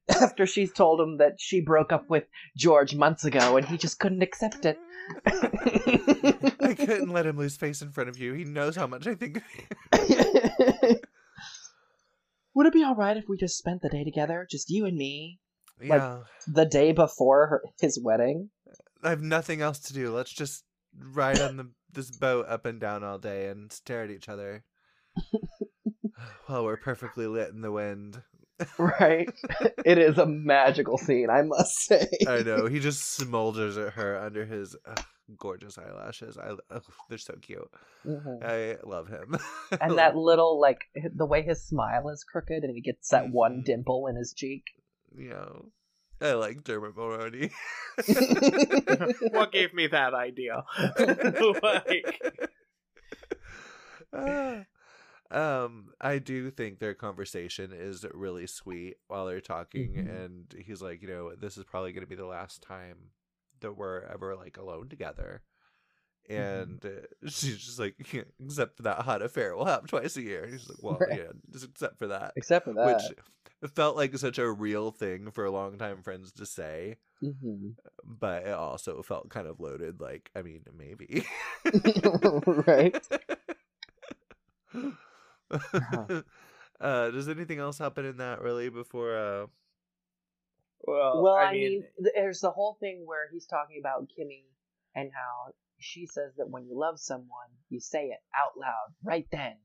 after she's told him that she broke up with George months ago and he just couldn't accept it I couldn't let him lose face in front of you. He knows how much I think. Would it be all right if we just spent the day together, just you and me, Like- Yeah, the day before her, his wedding? I have nothing else to do. Let's just ride on the this boat up and down all day and stare at each other while we're perfectly lit in the wind. Right. it is a magical scene, I must say. I know he just smolders at her under his ugh, gorgeous eyelashes. I ugh, they're so cute. Mhm. I love him. And that little, like, the way his smile is crooked and he gets that one Mhm. dimple in his cheek. Yeah. I like Dermot Mulroney. what gave me that idea like. Um, I do think their conversation is really sweet while they're talking, Mhm. and he's like, you know, this is probably going to be the last time that we're ever like alone together. Mm-hmm. And uh, she's just like, except for that hot affair we'll happen twice a year. And he's like, well, Right. yeah, just except for that, Except for that. which felt like such a real thing for longtime friends to say, hmm but it also felt kind of loaded. Like, I mean, maybe. right? uh, does anything else happen in that really before? Uh, well, Well, i, I, mean, mean, there's the whole thing where he's talking about Kimmy and how she says that when you love someone, you say it out loud right then.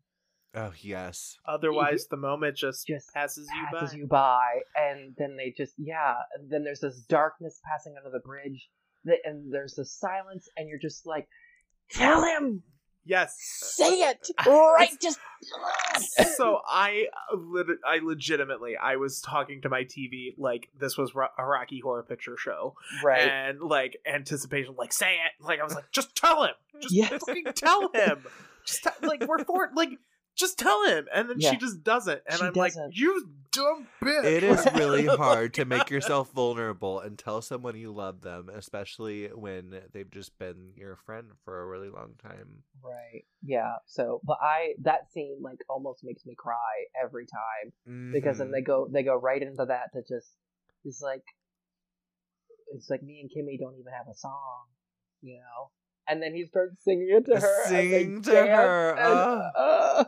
oh yes, otherwise the moment just, Just passes you by passes you by, and then they just yeah. And then there's this darkness passing under the bridge. and there's the silence, and you're just like, tell him, yes. say uh, uh, it, uh, right? Just so I, uh, I legitimately, I was talking to my TV like this was a Rocky Horror Picture Show, right. and like anticipation, like say it, like I was like, just tell him, just Yeah. fucking tell him, just te- like we're for like. Just tell him, and then Yeah. she just doesn't, and She I'm like, doesn't. "You dumb bitch!" It is really hard to make yourself vulnerable and tell someone you love them, especially when they've just been your friend for a really long time. Right. Yeah. So, but I that scene like almost makes me cry every time because then Mhm. they go they go right into that to just it's like it's like me and Kimmy don't even have a song, you know. And then he starts singing it to her. and they Singing to dance, her, and, ah. uh,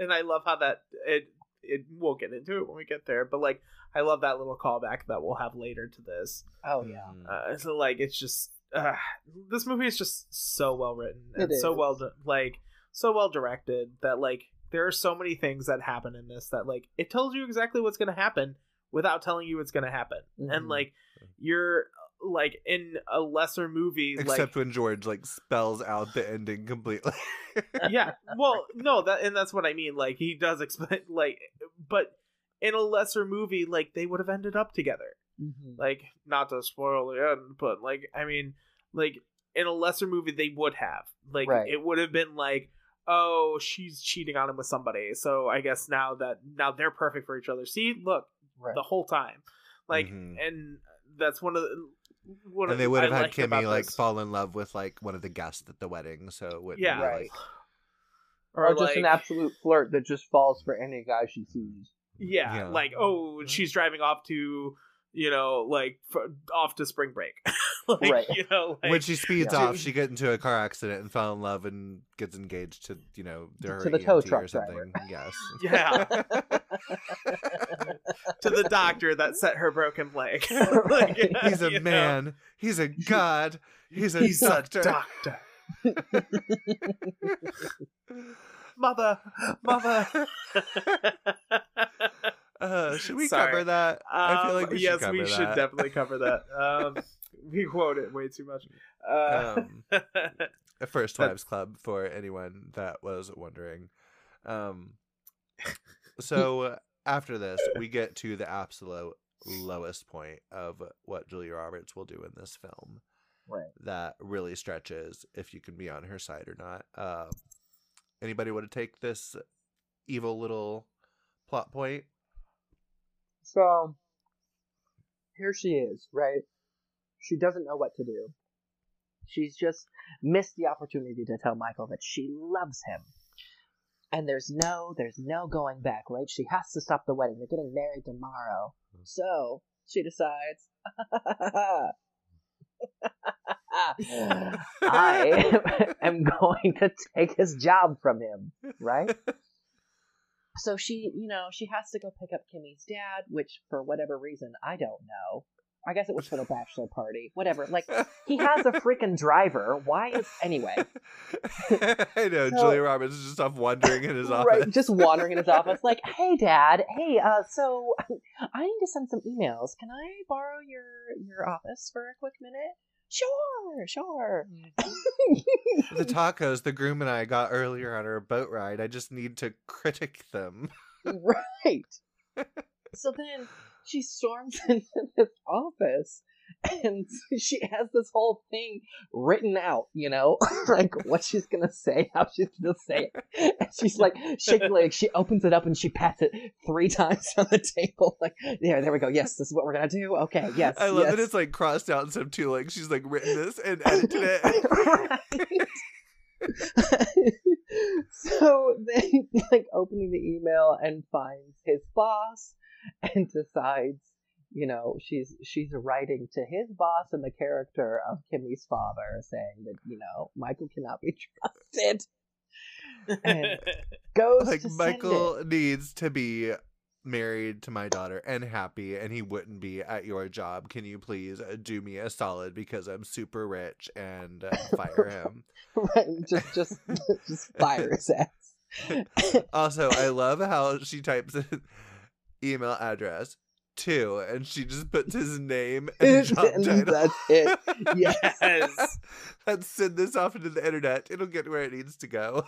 and I love how that it it we'll get into it when we get there, but like I love that little callback that we'll have later to this. oh yeah. Mhm. Uh, so like it's just uh, this movie is just so well written and so well di- like so well directed that like there are so many things that happen in this that like it tells you exactly what's going to happen without telling you what's going to happen, and Mhm. like you're like in a lesser movie Except like when George like spells out the ending completely. yeah well no that and that's what i mean like he does explain like but in a lesser movie like they would have ended up together Mhm. like not to spoil the end but like i mean like in a lesser movie they would have like Right. it would have been like oh she's cheating on him with somebody so i guess now that now they're perfect for each other see look right. the whole time like Mhm. and that's one of the one and they would have I had liked Kimmy like this. fall in love with like one of the guests at the wedding, so it wouldn't yeah be, Right. like or, just like, an absolute flirt that just falls for any guy she sees. Yeah, Yeah. like oh, she's driving off to you know like f- off to spring break, like, Right. You know, like, when she speeds Yeah. off, she gets into a car accident and fell in love and gets engaged to you know to, her To the tow truck or something. driver. Yes. Yeah. to the doctor that set her broken leg. Right. He's a you know? man. He's a god. He's a He's doctor. a doctor. mother, mother. Uh, should we Sorry. cover that? I feel Um, like we yes, should cover we that. should definitely cover that. Um, we quote it way too much. Uh, Um, a First Wives Club for anyone that was wondering. Um, so after this, we get to the absolute lowest point of what Julia Roberts will do in this film. Right. That really stretches if you can be on her side or not. Um, anybody want to take this evil little plot point? So here she is, right? She doesn't know what to do. She's just missed the opportunity to tell Michael that she loves him. And there's no there's no going back, right? She has to stop the wedding. They're getting married tomorrow. Hmm. So she decides I am going to take his job from him, right? So she, you know, she has to go pick up Kimmy's dad, which for whatever reason I don't know. I guess it was for the bachelor party. Whatever. Like he has a freaking driver. Why is anyway? I know So- Julia Roberts is just off wandering in his office. Right, just wandering in his office, like, "Hey, Dad. Hey, uh, so I need to send some emails. Can I borrow your your office for a quick minute?" Sure, sure. the tacos the groom and I got earlier on our boat ride. I just need to critic them. right. So then she storms into this office and she has this whole thing written out, you know, like what she's gonna say, how she's gonna say it. And she's like shaking like she opens it up and she pats it three times on the table, like there, there we go. Yes, this is what we're gonna do. Okay, yes. I love yes. that it's like crossed out and stuff too. Like she's like written this and edited it. So then, like, opening the email and finds his boss and decides, you know, she's she's writing to his boss in the character of Kimmy's father, saying that you know Michael cannot be trusted. And goes like Michael needs to be married to my daughter and happy and he wouldn't be at your job. Can you please uh, do me a solid because I'm super rich and uh, fire him. right, just just just fire his ass. also, I love how she types an email address too, and she just puts his name and job title. that's it. Yes. Yes. Let's send this off into the internet. It'll get where it needs to go.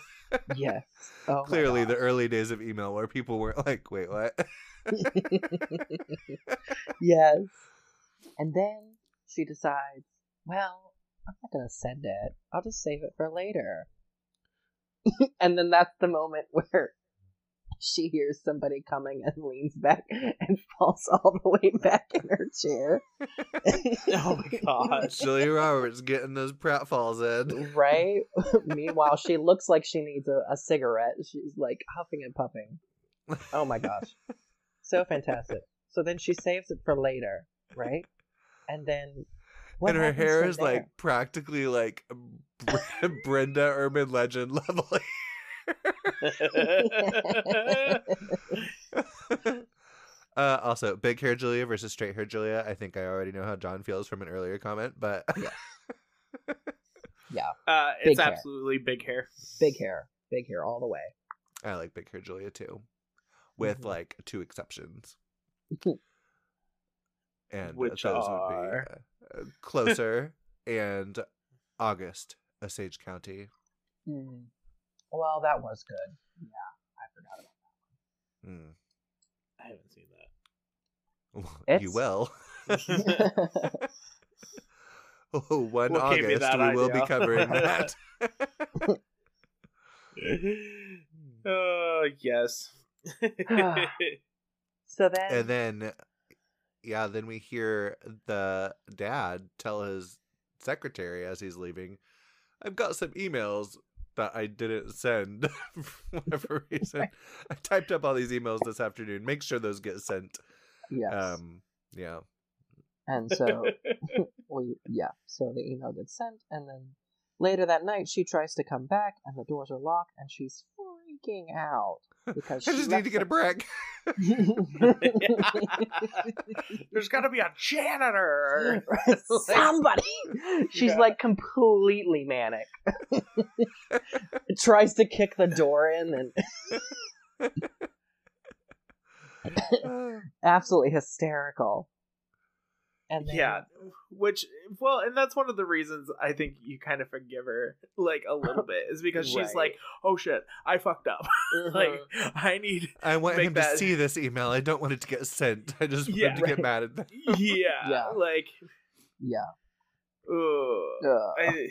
Yes. Oh Clearly, the early days of email where people weren't like, "Wait, what?" yes. And then she decides, well, I'm not going to send it. I'll just save it for later. and then that's the moment where she hears somebody coming and leans back and falls all the way back in her chair. Oh my god. Julia Roberts getting those pratfalls in. right? Meanwhile, she looks like she needs a, a cigarette. She's like huffing and puffing. Oh my gosh. So fantastic. So then she saves it for later, right? And then. what and her hair from is like practically like Brenda Urban Legend level. uh, also, big hair Julia versus straight hair Julia. I think I already know how Jon feels from an earlier comment, but yeah, Uh, Big it's hair. absolutely big hair. big hair, big hair all the way. I like big hair Julia too, with Mhm. like two exceptions. and Which those are? would be uh, closer and August, Osage County. Mm. Well, that was good. Yeah, I forgot about that one. Mm. I haven't seen that. you will. Oh, one What gave me August, that we will be covering that. Oh yes. So then, and then, yeah, then we hear the dad tell his secretary as he's leaving, I've got some emails that I didn't send for whatever reason. I typed up all these emails this afternoon. Make sure those get sent. yes, Um, yeah. and so we yeah, so the email gets sent, and then later that night she tries to come back, and the doors are locked, and she's freaking out because I just need to get a brick. There's got to be a janitor. Somebody! She's Yeah. like completely manic. Tries to kick the door in and absolutely hysterical. And then, Yeah, which well, and that's one of the reasons I think you kind of forgive her like a little bit is because she's like, "Oh shit, I fucked up. Like, uh-huh. I need, I want him that- to see this email. I don't want it to get sent. I just want Yeah. him to get mad at them. yeah, Yeah. like, yeah. ugh, Ugh. I,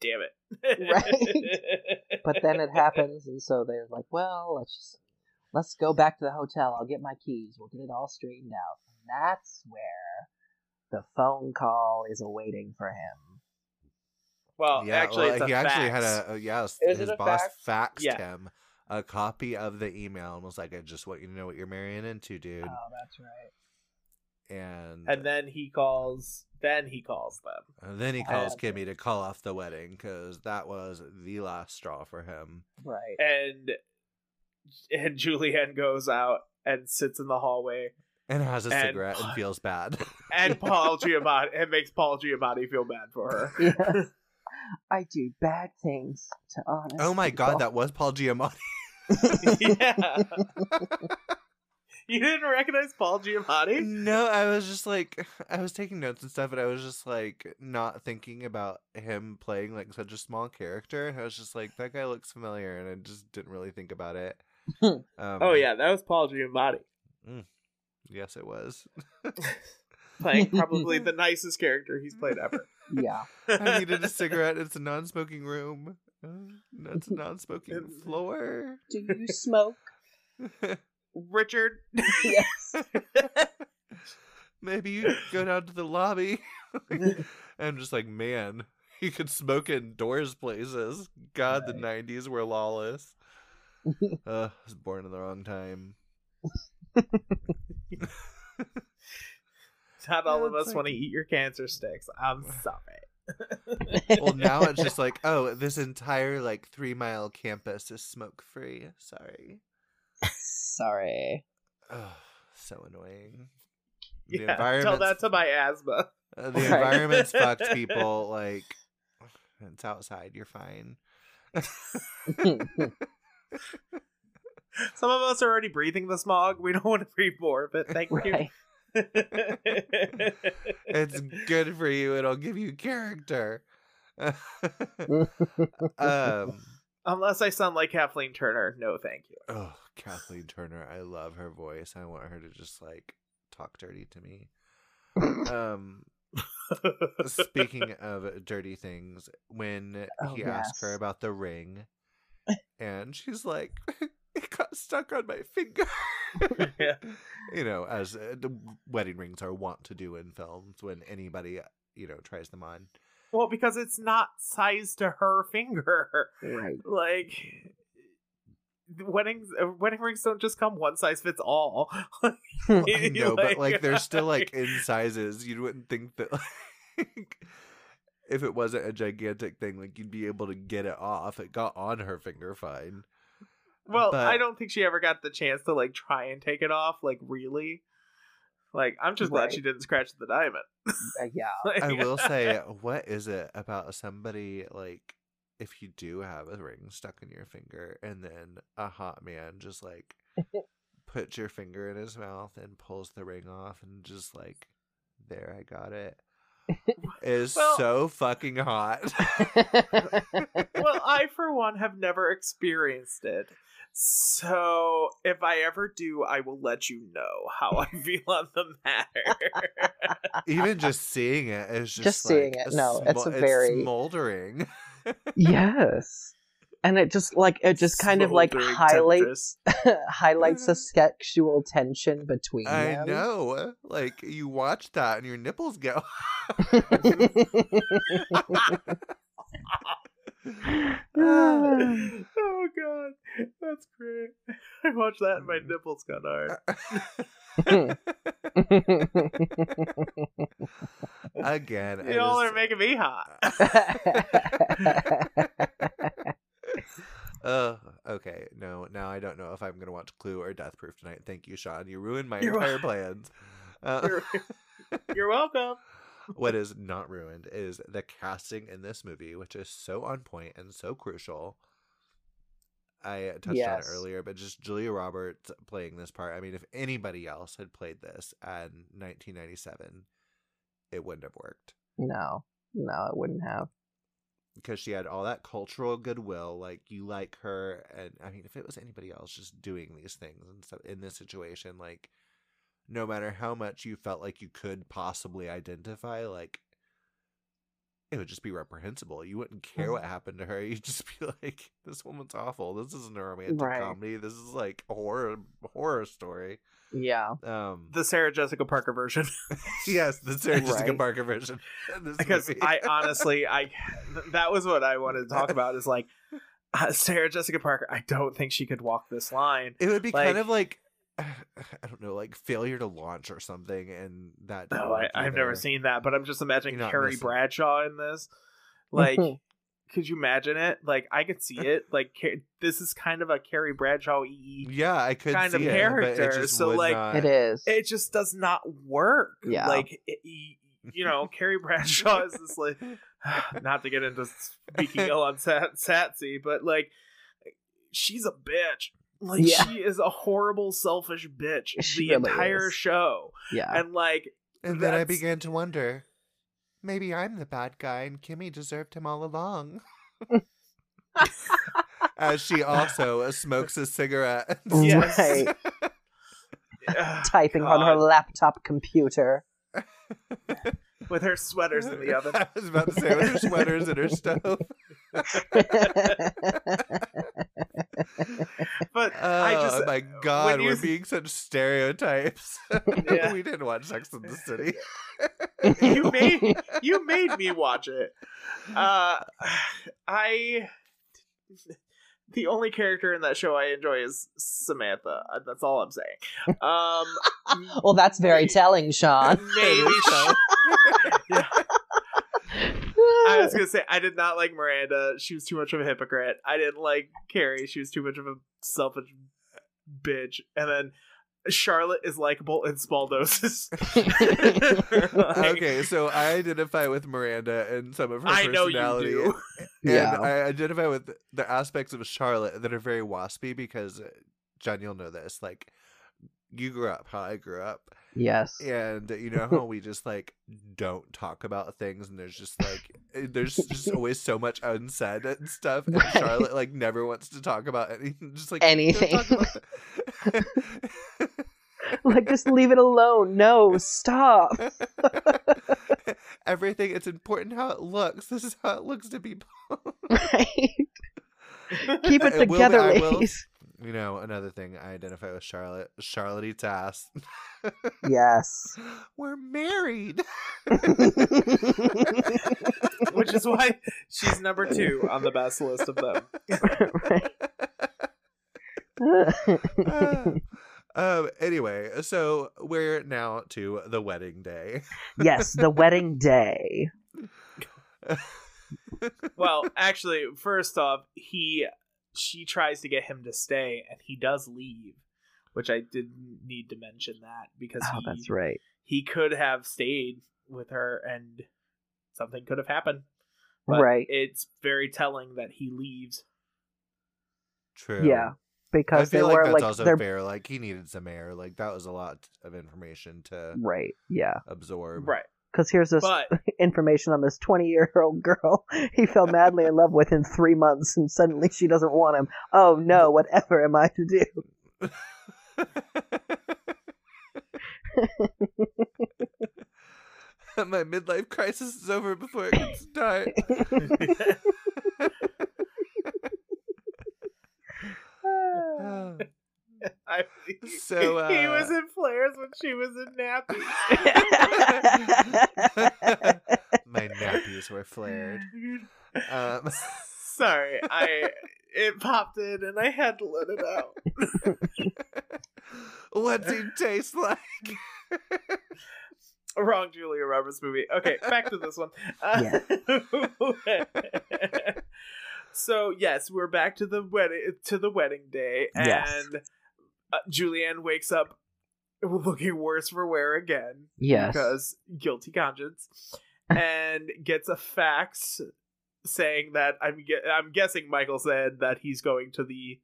damn it, Right. but then it happens, and so they're like, "Well, let's just let's go back to the hotel. I'll get my keys. We'll get it all straightened out." And that's where the phone call is awaiting for him. Well, yeah, actually, well, it's a he actually fax. had a, a uh, yes. Is his boss fax? faxed Yeah. him a copy of the email and was like, "I just want you to know what you're marrying into, dude." Oh, that's right. and and then he calls. Then he calls them. and then he calls that's right. Kimmy to call off the wedding because that was the last straw for him. Right. and and Julianne goes out and sits in the hallway, And has a And- cigarette and feels bad. and Paul Giamatti and makes Paul Giamatti feel bad for her. Yeah. I do bad things to honest. oh my god, that was Paul Giamatti. yeah, you didn't recognize Paul Giamatti? No, I was just like, I was taking notes and stuff, and I was just like, not thinking about him playing like such a small character. And I was just like, that guy looks familiar, and I just didn't really think about it. um, Oh yeah, that was Paul Giamatti yes, it was. playing probably the nicest character he's played ever. Yeah. I needed a cigarette. It's a non-smoking room. Uh, It's a non-smoking floor. Do you smoke? Richard, yes. Maybe you go down to the lobby. I'm just like, man, you could smoke indoors places. God, the '90s were lawless. uh, I was born in the wrong time. not all Yeah, of us like- want to eat your cancer sticks. I'm sorry. Well, now it's just like, oh, this entire like three mile campus is smoke free. Sorry. Sorry. Oh, so annoying. The yeah, tell that to my asthma. Uh, the Right. environment's fucked people like it's outside you're fine Some of us are already breathing the smog. We don't want to breathe more but. Thank Right. you. it's good for you. It'll give you character. um. Unless I sound like Kathleen Turner, no, thank you. Oh, Kathleen Turner. I love her voice. I want her to just like talk dirty to me. Um. Speaking of dirty things, when Oh, he asked her about the ring, and she's like, "It got stuck on my finger." Yeah. You know, as uh, the wedding rings are wont to do in films when anybody uh, you know tries them on. Well, because it's not sized to her finger. right. Like weddings, uh, wedding rings don't just come one size fits all. I know, but Like- like they're still like in sizes. You wouldn't think that like if it wasn't a gigantic thing, like you'd be able to get it off. It got on her finger fine. Well, But- I don't think she ever got the chance to like try and take it off. Like really, like I'm just glad she didn't scratch the diamond. Uh, yeah. Like- I will say, what is it about somebody like if you do have a ring stuck in your finger and then a hot man just like puts your finger in his mouth and pulls the ring off and just like there I got it is Well- so fucking hot. well, I for one have never experienced it. So if I ever do, I will let you know how I feel on the matter. Even just seeing it is just, Just seeing it, no, it's a smo- very- smoldering. yes. And it just like it just kind of like Smoldering highlights highlights the sexual tension between I them. know. Like you watch that and your nipples go. oh god, that's great. I watched that and my nipples got hard. Again, Y'all just- are making me hot. Ugh, okay, no, now I don't know if I'm gonna watch Clue or Death Proof tonight. Thank you, Sean. You ruined my You're entire wel- plans. Uh, You're, you're welcome. What is not ruined is the casting in this movie, which is so on point and so crucial. I touched on it earlier, but just Julia Roberts playing this part. I mean, if anybody else had played this in 1997, it wouldn't have worked no, no, it wouldn't have. because she had all that cultural goodwill. Like you like her, and I mean, if it was anybody else just doing these things and stuff in this situation, like no matter how much you felt like you could possibly identify, like it would just be reprehensible. You wouldn't care what happened to her. You'd just be like, "This woman's awful. This isn't a romantic Right. comedy. This is like a horror horror story." Yeah. Um, The Sarah Jessica Parker version. yes, the Sarah Jessica Parker version. because movie. I honestly, I that was what I wanted to talk about. Is like uh, Sarah Jessica Parker. I don't think she could walk this line. It would be Like- kind of like I don't know, like failure to launch or something, and that. No, I, I've never seen that, but I'm just imagining Carrie missing. Bradshaw in this. Like, mm-hmm. could you imagine it? Like, I could see it. Like, this is kind of a Carrie Bradshaw y. Yeah, I could kind see of it, but character, it just so, like, not- It is. It just does not work. Yeah. Like, it, you know, Carrie Bradshaw is this like, not to get into speaking ill on Sat- Satsy, but like, she's a bitch. Like, Yeah. she is a horrible, selfish bitch. She the really entire is. show, yeah. and like, And then I began to wonder, maybe I'm the bad guy, and Kimmy deserved him all along. As she also smokes a cigarette. Yes. Right. ugh, Typing on her laptop computer. with her sweaters in the oven. I was about to say with her sweaters in her stove. But Oh I just my god, we're s- being such stereotypes. Yeah. we didn't watch Sex in the City. you made you made me watch it. Uh, I the only character in that show I enjoy is Samantha. Uh, That's all I'm saying. Um, well, that's very telling, Sean. maybe. so. Yeah. I was gonna say I did not like Miranda. She was too much of a hypocrite. I didn't like Carrie. She was too much of a selfish bitch. And then Charlotte is likable in small doses. Okay, so I identify with Miranda and some of her I know you personality. do. And Yeah. I identify with the aspects of Charlotte that are very waspy because uh, Jon, you'll know this. Like, you grew up how I grew up, Yes. and you know how we just like don't talk about things, and there's just like eh, there's just always so much unsaid and stuff. And Right. Charlotte like never wants to talk about anything. Just like Anything. like just leave it alone. No, stop. Everything. It's important how it looks. This is how it looks to people. Right. Keep it It together, I will- ladies. You know, another thing I identify with Charlotte. Charlotte eats ass. Yes. We're married. Which is why she's number two on the best list of them. right. um. Anyway, so we're now to the wedding day. yes, the wedding day. Well, actually, first off, he she tries to get him to stay, and he does leave, which I didn't need to mention that because Oh, he, that's right. he could have stayed with her and something could have happened. But Right. It's very telling that he leaves. True. Yeah, I because they feel like were that's like also they're fair. Like he needed some air. Like that was a lot of information to right. Yeah, absorb. Right. Because here's this But information on this 20 year old girl he fell madly in love with in three months, and suddenly she doesn't want him. Oh no! Whatever am I to do? My midlife crisis is over before it can start. I, So, he uh, was in flares when she was in nappies. My nappies were flared. Um, Sorry, I it popped in and I had to let it out. what's he taste like? Wrong Julia Roberts movie. Okay, back to this one. Uh, so yes, we're back to the wedding to the wedding day, and Yes. Uh, Julianne wakes up looking worse for wear again yes. because guilty conscience, and gets a fax saying that I'm gue- I'm guessing Michael said that he's going to the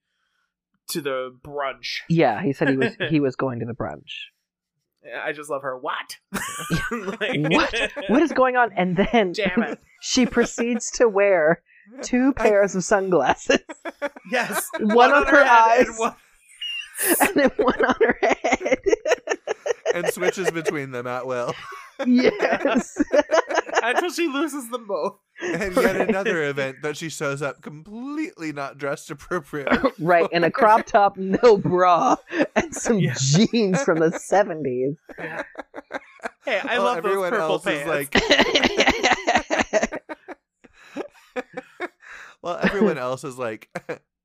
to the brunch. Yeah, he said he was he was going to the brunch. I just love her. What? Like- What? What is going on? And then Damn it! she proceeds to wear two pairs of sunglasses Yes, One on her and eyes. One- and then one on her head. and switches between them at will. yes. until she loses them both. And yet Right. another event that she shows up completely not dressed appropriately. right, in a crop top, no bra, and some Yeah. jeans from the 70s. Hey, I While love those everyone purple else pants. is like, well, everyone else is like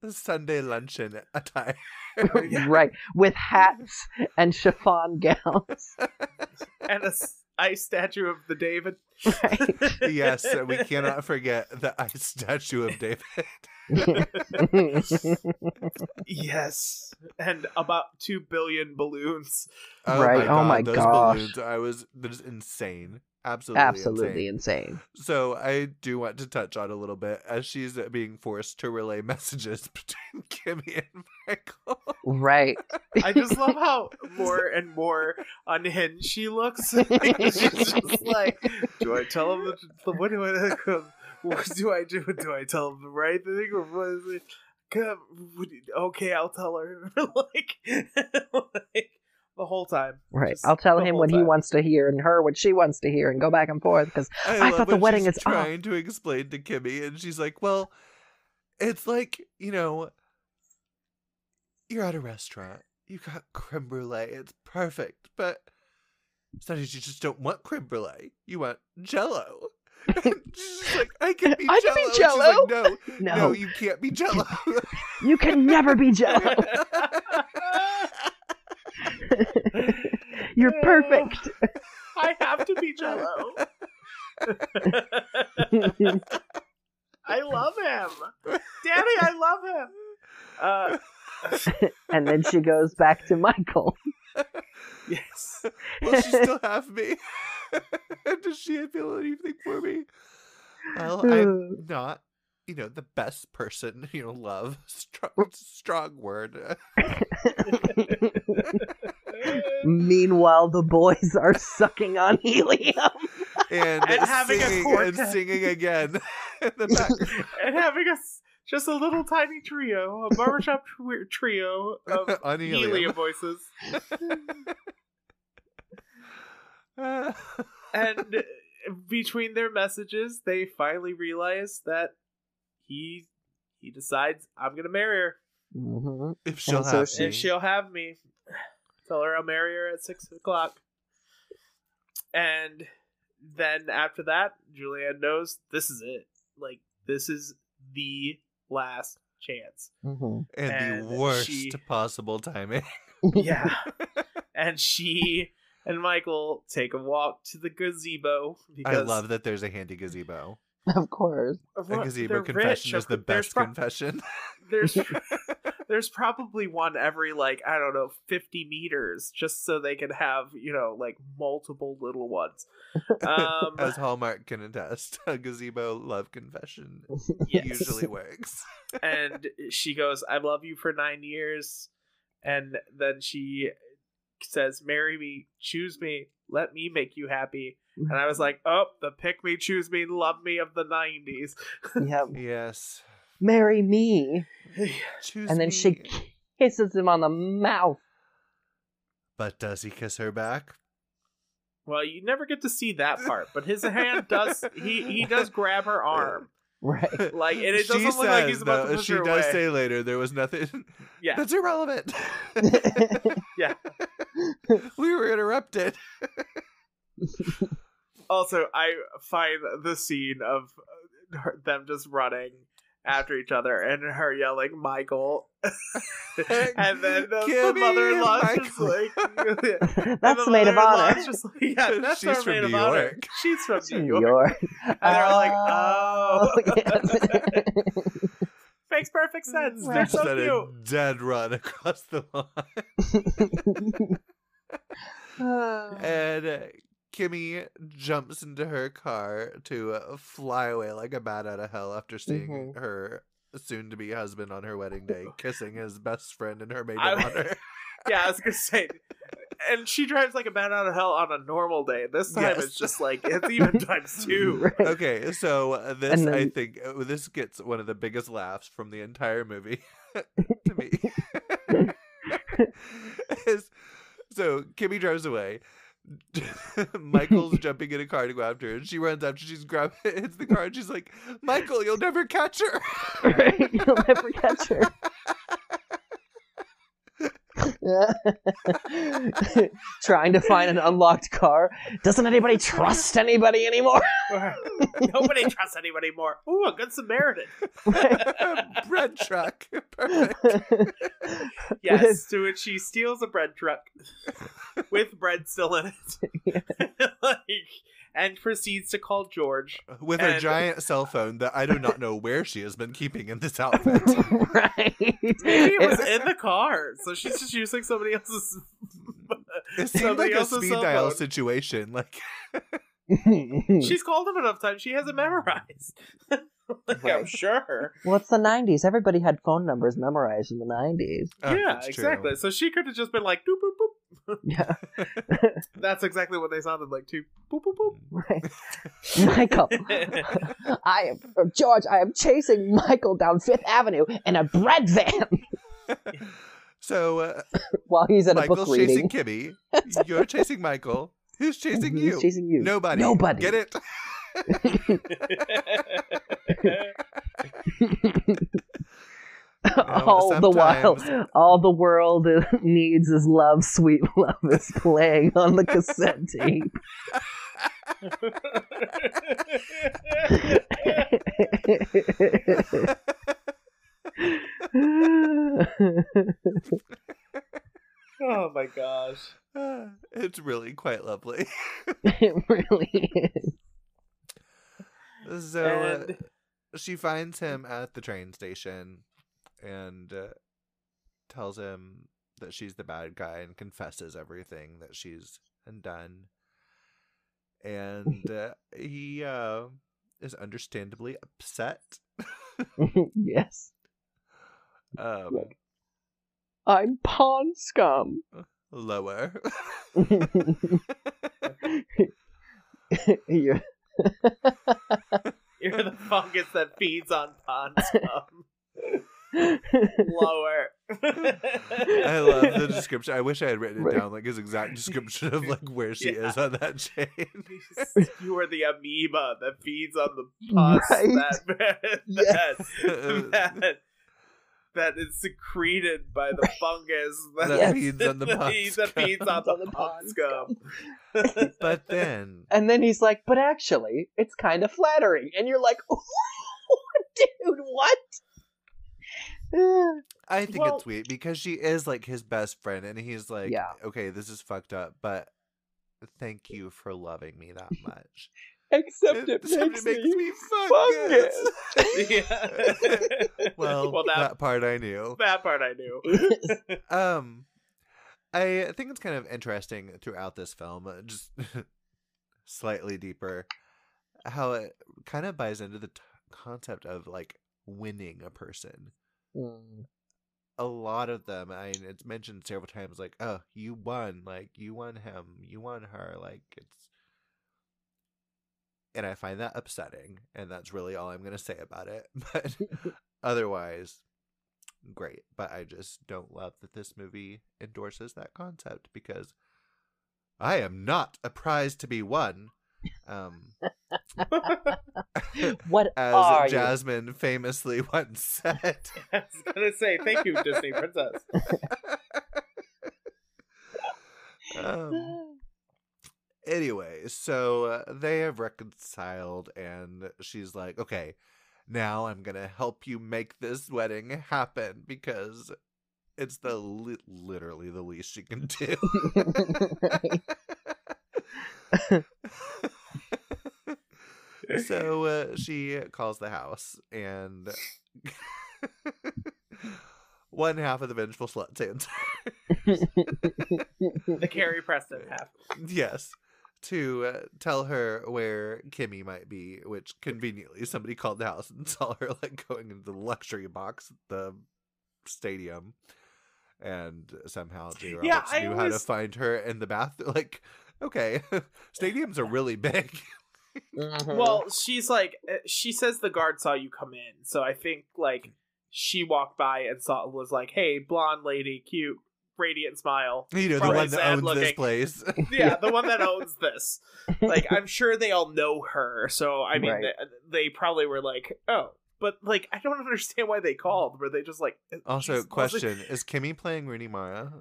Sunday luncheon attire. right, with hats and chiffon gowns. and a s- ice statue of the David. Right. yes, we cannot forget the ice statue of David. Yes, and about two billion balloons. Oh Right, My oh my those gosh. balloons! I was that is insane. Absolutely, Absolutely insane. insane. So I do want to touch on a little bit as she's being forced to relay messages between Kimmy and Michael. Right. I just love how more and more unhinged she looks. She's just like, do I tell him? The, what do I? What do I do? Do I tell him the right thing or what is it? Come, Okay, I'll tell her. like, like the whole time. Right. Just I'll tell him what he wants to hear and her what she wants to hear and go back and forth because I love thought the wedding is off. trying to explain to Kimmy, and she's like, "Well, it's like you know, you're at a restaurant, you got creme brulee, it's perfect, but sometimes you just don't want creme brulee, you want Jello." she's like, "I can be I Jello." can be jello. like, no, no, no, you can't be Jello. you can never be jello. You're perfect. I have to be Jello. I love him, Daddy. I love him. Uh, and then she goes back to Michael. yes. Will she still have me? Does she feel anything for me? Well, I'm not. you know, the best person, you know, love, strong, strong word. Meanwhile, the boys are sucking on helium. and, And having a singing, and singing again in the back. and having a s- just a little tiny trio, a barbershop tw- trio of On helium. helium voices, and between their messages, they finally realize that he he decides I'm gonna marry her. hmm if she'll And so have she- If she'll have me, tell her I'll marry her at six o'clock. And then after that, Julianne knows this is it. Like this is the last chance. hmm and, and the worst she- possible timing. Yeah. and she and Michael take a walk to the gazebo I love that there's a handy gazebo. Of course. A gazebo they're confession rich. is the best pro- confession. there's there's probably one every like I don't know 50 meters just so they can have you know like multiple little ones. Um, As Hallmark can attest, a gazebo love confession Yes. usually works. and she goes, "I love you for nine years," and then she says, "Marry me, choose me, let me make you happy." And I was like, "Oh, the pick me, choose me, love me of the '90s." Yep. yes. Marry me. Choose And then me. she kisses him on the mouth. But does he kiss her back? Well, you never get to see that part, but his hand does. He he does grab her arm, Right. like, and it doesn't look like he's says, about to though, push She her does away. say later there was nothing. Yeah. That's irrelevant. Yeah. we were interrupted. Also, I find the scene of uh, them just running after each other and her yelling Michael, and then the, the mother-in-law just like That's the the maid of mother-in-law's honor. Just like, yeah, that's She's our from maid of New honor. York. She's from New New York. York. And they're all like, oh, yes. makes perfect sense. They're so let a cute. dead run across the line. and uh, Kimmy jumps into her car to uh, fly away like a bat out of hell after seeing Mhm. her soon-to-be husband on her wedding day kissing his best friend and her maid of I- honor. Yeah, I was gonna say. And she drives like a bat out of hell on a normal day. This time Yes. it's just like it's even times two. Right. okay, so uh, this And I think uh, this gets one of the biggest laughs from the entire movie to me. So Kimmy drives away. Michael's jumping in a car to go after her, and she runs after. She's grab hits the car, and she's like, "Michael, you'll never catch her." Right. You'll never catch her. Trying to find an unlocked car. Doesn't anybody trust anybody anymore? Nobody trusts anybody more. Ooh, a good Samaritan. Bread truck, perfect. Yes, to which she steals a bread truck with bread still in it. like, and proceeds to call George. Uh, with a And- giant cell phone that I do not know where she has been keeping in this outfit. right. Maybe it was in the car, so she's just using somebody else's. It seemed like a speed dial phone. situation. Like, She's called him enough times; she has it memorized. like, I'm sure. well, it's the 90s. Everybody had phone numbers memorized in the 90s. oh, yeah, exactly. So she could have just been like, "Doop boop boop." Yeah. That's exactly what they sounded like too. Boop boop boop. Right. Michael. I am George. I am chasing Michael down Fifth Avenue in a bread van So uh, while he's at a Michael's book chasing reading. Kimmy. You're chasing Michael. Who's chasing He's you? chasing you. Nobody. Nobody. Get it? All the while, all the world needs is love. Sweet love is playing on the cassette tape. oh my gosh. It's really quite lovely. it really is. So uh, And she finds him at the train station and uh, tells him that she's the bad guy and confesses everything that she's done. And uh, he uh, is understandably upset. yes. Um, I'm pawn scum. lower. you You're the fungus that feeds on pond scum. Lower. I love the description. I wish I had written it Right. down like his exact description of like where she Yeah. is on that chain. you are the amoeba that feeds on the pus Right. that, that, Yes. that, that is secreted by the fungus that, That Yes. feeds on the that pond feeds- that feeds on On the the pond pond scum. But then and then he's like, but actually, it's kind of flattering. And you're like, dude, what? I think Well- it's sweet because she is like his best friend, and he's like, Yeah. okay, this is fucked up, but thank you for loving me that much. Except it, Except makes, it makes me me fungus. yeah. well, Well, that, that- part I knew. that part I knew. Um, I think it's kind of interesting throughout this film, uh, just slightly deeper, how it kind of buys into the t- concept of like winning a person. Mm, a lot of them I mean, it's mentioned several times like oh you won like you won him you won her like it's and I find that upsetting and that's really all I'm going to say about it but otherwise great but I just don't love that this movie endorses that concept because I am not a prize to be won um what as are Jasmine famously once said I was gonna say thank you, Disney princess. um, anyway, so uh, they have reconciled, and she's like, okay, now I'm gonna help you make this wedding happen because it's the li- literally the least she can do. So uh, she calls the house, and one half of the vengeful slut answers. The Carrie Preston half. Yes. To uh, tell her where Kimmy might be, which conveniently somebody called the house and saw her like going into the luxury box at the stadium. And somehow J. Roberts Yeah, knew how to find her in the bath. Like, okay, stadiums are really big. Mhm. Well, she's like, uh, she says the guard saw you come in, so I think like she walked by and saw was like, "Hey, blonde lady, cute, radiant smile." You know, the one that sad owns this place. Yeah, the one that owns this. Like, I'm sure they all know her, so I mean, Right. they, they probably were like, "Oh." But like, I don't understand why they called. Were they just like? also, she's- question Is Kimmy playing Rooney Mara?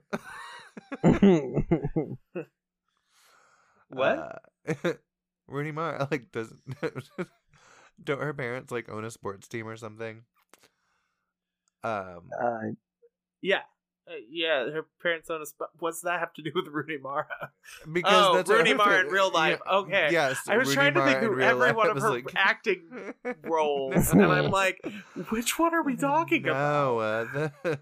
What? Uh, Rooney Mara like doesn't don't her parents like own a sports team or something? Um uh, Yeah. Uh, yeah, her parents own a spot. What's that have to do with Rooney Mara? because Oh, that's Rooney Mara in real life. yeah, Okay. Yes. I was Rooney trying to Mara think in through every one of her like- acting roles, and I'm like, which one are we talking about? No, uh, the...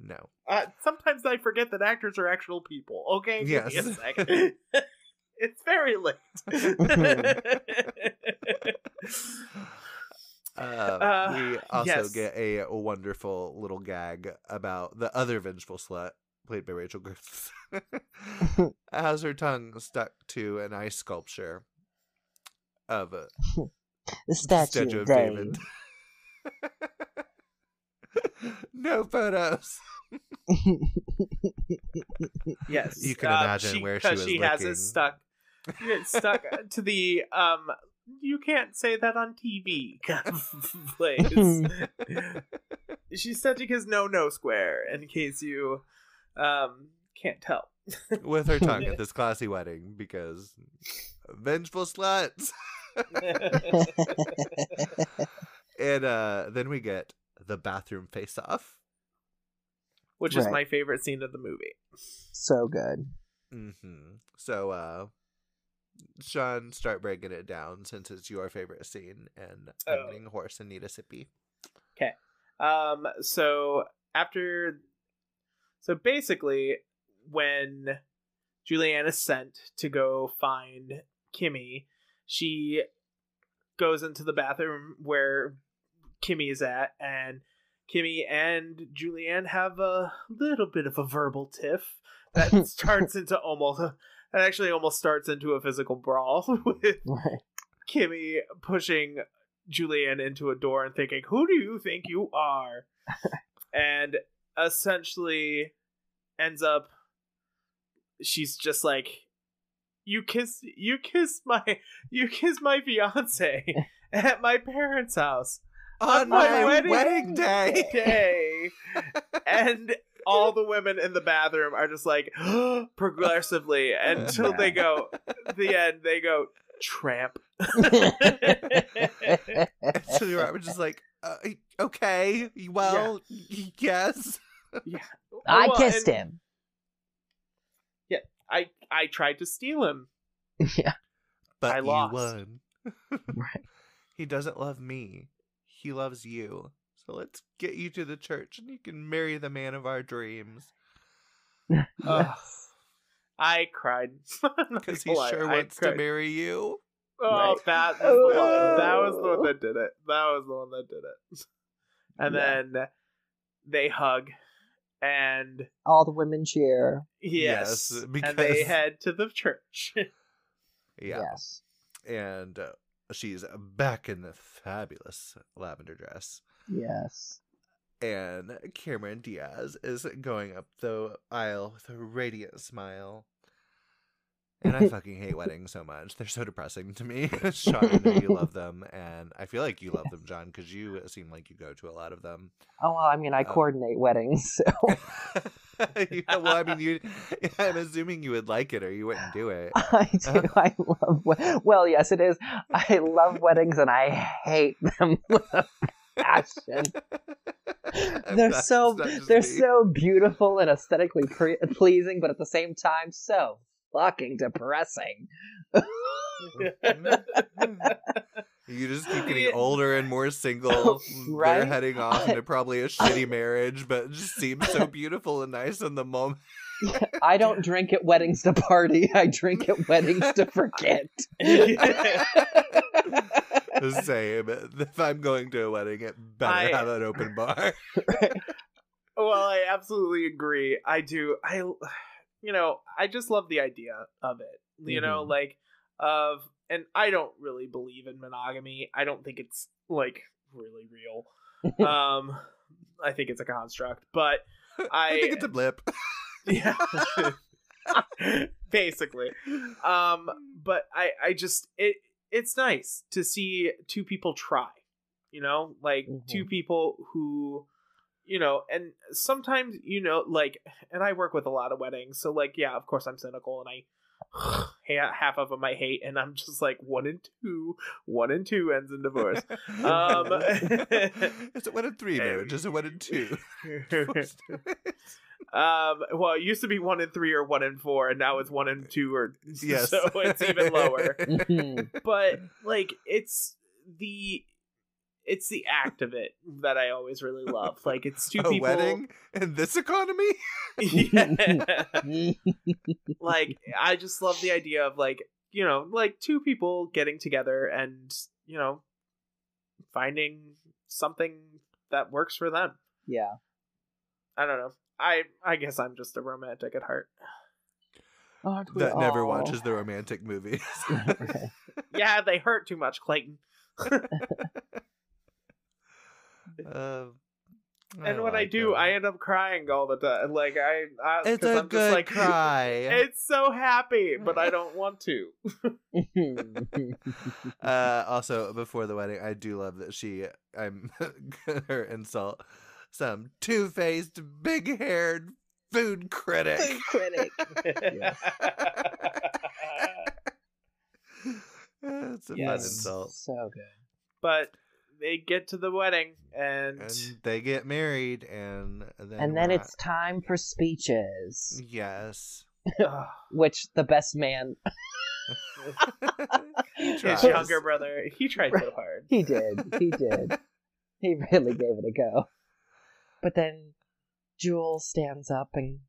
no. Uh, sometimes I forget that actors are actual people. Okay, give me a Yes. Second. it's very late. Uh, Uh, we also yes. get a wonderful little gag about the other vengeful slut, played by Rachel Griffiths, has her tongue stuck to an ice sculpture of a the statue, of David. no photos. yes, You can uh, imagine where she 'cause was she has it stuck. It's stuck to the um. You can't say that on TV kind of place. She's touching his no no square. In case you um can't tell. with her tongue at this classy wedding because vengeful sluts. and uh, then we get the bathroom face off. Which is my favorite scene of the movie. so good. Mm-hmm. So, uh, Sean, start breaking it down since it's your favorite scene, and I'm Oh. getting hoarse and need a sippy. Okay. Um, so after, so basically, when Julianne is sent to go find Kimmy, she goes into the bathroom where Kimmy is at, and Kimmy and Julianne have a little bit of a verbal tiff that starts into almost that actually almost starts into a physical brawl with Right. Kimmy pushing Julianne into a door and thinking, "Who do you think you are?" and essentially ends up she's just like you kiss you kiss my you kiss my fiance at my parents' house On my my, wedding wedding, day. day and all the women in the bathroom are just like progressively until they go the end they go tramp so you're I was just like, uh, okay, well, yes. I Well, kissed and him. Yeah, I I tried to steal him Yeah. But I you lost. won. Right. He doesn't love me. He loves you. So let's get you to the church and you can marry the man of our dreams. Ugh. Yes. I cried Because he sure wants to marry you. Oh, Right. that was the one. That was the one that did it. That was the one that did it. And Yeah. then they hug, and All the women cheer. yes, Yes, and they head to the church. Yeah. Yes. And uh, she's back in the fabulous lavender dress. Yes. And Cameron Diaz is going up the aisle with a radiant smile. And I fucking hate weddings so much. They're so depressing to me. Sean, I know you love them, and I feel like you love them, Jon, because you seem like you go to a lot of them. Oh well, I mean, I Uh, coordinate weddings, so Yeah, well, I mean, you. I'm assuming you would like it, or you wouldn't do it. I do. I love. Well, yes, it is. I love weddings, and I hate them with a passion. I'm They're so they're me. so beautiful and aesthetically pre- pleasing, but at the same time, so fucking depressing. You just keep getting older and more single. They're heading off into probably a shitty marriage, but it just seems so beautiful and nice in the moment. I don't drink at weddings to party. I drink at weddings to forget. The same. If I'm going to a wedding, it better I- have an open bar. well, I absolutely agree. I do. I, you know, I just love the idea of it. You know, Mhm. like of, and I don't really believe in monogamy. I don't think it's like really real. um, I think it's a construct, but I, I think it's a blip. Yeah, basically. Um, but I, I just it, it's nice to see two people try. You know, like two people who you know, and sometimes, you know, like, and I work with a lot of weddings, so like, yeah, of course I'm cynical and I, ha- half of them I hate, and I'm just like, one and two, one and two ends in divorce. Um, it's a one in three marriage. It's a one in two. Um, well, it used to be one and three or one and four, and now it's one and two or yes. so it's even lower. Mhm. But like, it's the. It's the act of it that I always really love. Like it's two a people. wedding in this economy? yeah. like I just love the idea of like you know like two people getting together and you know finding something that works for them. yeah. I don't know. I I guess I'm just a romantic at heart. Aren't we that never watches the romantic movies. Yeah, they hurt too much, Clayton. Uh, And when I do, them. I end up crying all the time. Like I, I It's 'cause a I'm good just like, cry. It's so happy, but I don't want to. Uh, also, before the wedding, I do love that she, I'm her insult, some two faced, big haired food critic. Food critic. Yes. It's a fun insult. So good. but they get to the wedding, and, And they get married, and then And then we're it's time for speeches, yes. Which the best man He his younger brother, he tried so hard. he did. He did. he really gave it a go. But then Jules stands up and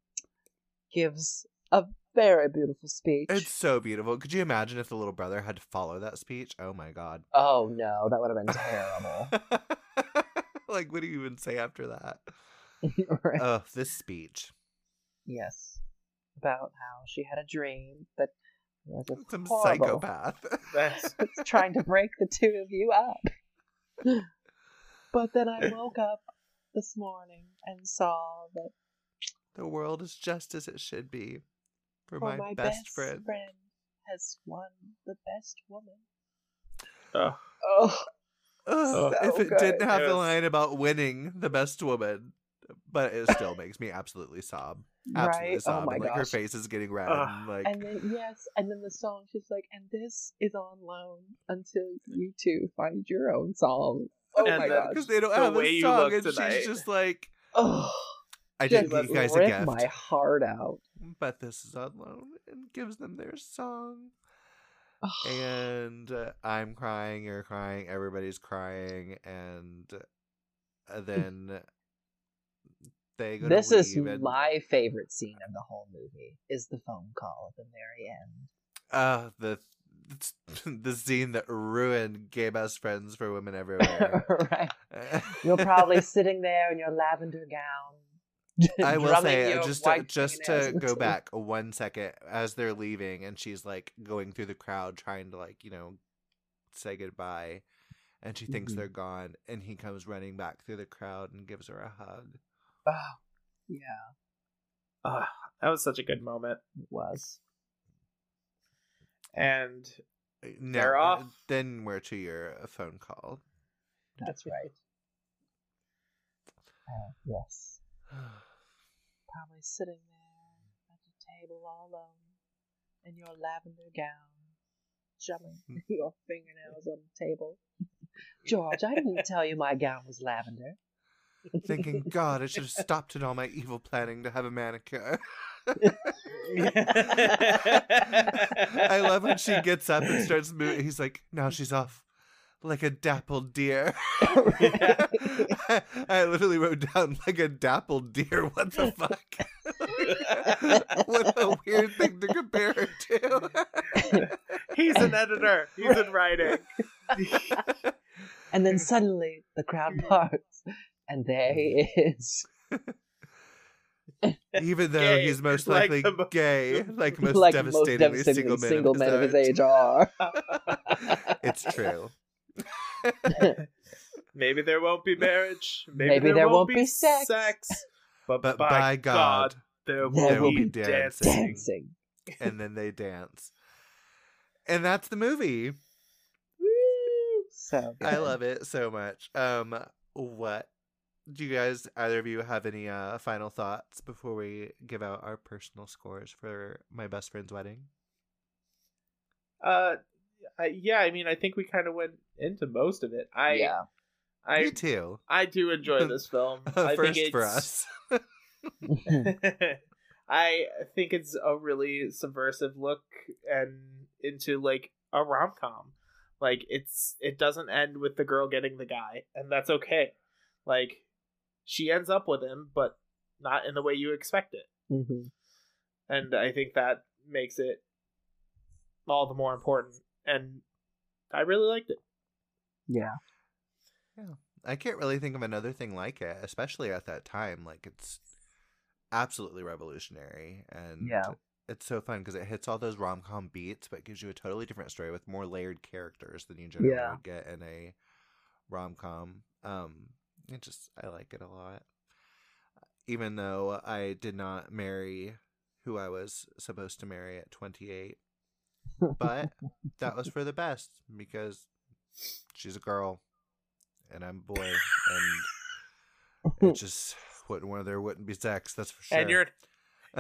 gives a very beautiful speech. It's so beautiful. Could you imagine if the little brother had to follow that speech? Oh my god. Oh no, that would have been terrible. like, what do you even say after that? right. Oh, this speech. yes. About how she had a dream that was just Some horrible. psychopath. That's trying to break the two of you up. But then I woke up this morning and saw that the world is just as it should be for for my, best, friend. has won the best woman. uh, Oh, Ugh, So if it good. didn't have the line about winning the best woman, but it still makes me absolutely sob. Absolutely right? sob. Oh my and, like her face is getting red. Ugh. and, like And then yes, and then the song she's like, and this is on loan until you two find your own song. Oh And my then- because they don't The have way a song, look and tonight. she's just like, Oh, I didn't give you guys a gift, my heart out. but this is on loan, and gives them their song. Oh, and uh, I'm crying, you're crying, everybody's crying, and uh, then they go. to this is and- my favorite scene of the whole movie. Is the phone call at the very end. uh the the scene that ruined gay best friends for women everywhere. right. You're probably sitting there in your lavender gown. I will say just to, just to go into- back one second as they're leaving and she's like going through the crowd trying to like you know say goodbye and she thinks Mhm. they're gone and he comes running back through the crowd and gives her a hug. Oh, yeah, uh, that was such a good moment. it was. And Now, They're off. Then we're to your uh, phone call. That's right. Uh, yes. Probably sitting there at the table all alone in your lavender gown, drumming Hmm. your fingernails on the table. George, I didn't tell you my gown was lavender. Thinking, God, I should have stopped in all my evil planning to have a manicure. I love when she gets up and starts moving. He's like, now she's off like a dappled deer. I, I literally wrote down like a dappled deer. What the fuck? what a weird thing to compare her to. he's an editor. He's in writing. And then suddenly the crowd parts, and there he is. Even though Gay, he's most likely the mo- gay, like most like devastatingly, most devastatingly single man, of, his men of his age are. it's true. Maybe there won't be marriage. Maybe, Maybe there won't be sex. But, But by, by God, God, there will, there will be, be dancing. dancing. Dancing. and then they dance. And that's the movie. So I love it so much. Um what do you guys either of you have any uh final thoughts before we give out our personal scores for my best friend's wedding? Uh, I, yeah. I mean, I think we kind of went into most of it. I, yeah. I, Me too. I do enjoy this film. I First think for us. I think it's a really subversive look and into like a rom com. Like it's it doesn't end with the girl getting the guy, and that's okay. Like she ends up with him, but not in the way you expect it. Mhm. And I think that makes it all the more important. And I really liked it. Yeah. Yeah. I can't really think of another thing like it, especially at that time. Like it's absolutely revolutionary and Yeah. it's so fun because it hits all those rom com beats, but gives you a totally different story with more layered characters than you generally Yeah. would get in a rom com. Um, it just I like it a lot. Even though I did not marry who I was supposed to marry at 28, but that was for the best because she's a girl and I'm a boy, and it just wouldn't where there wouldn't be sex. That's for sure. And you're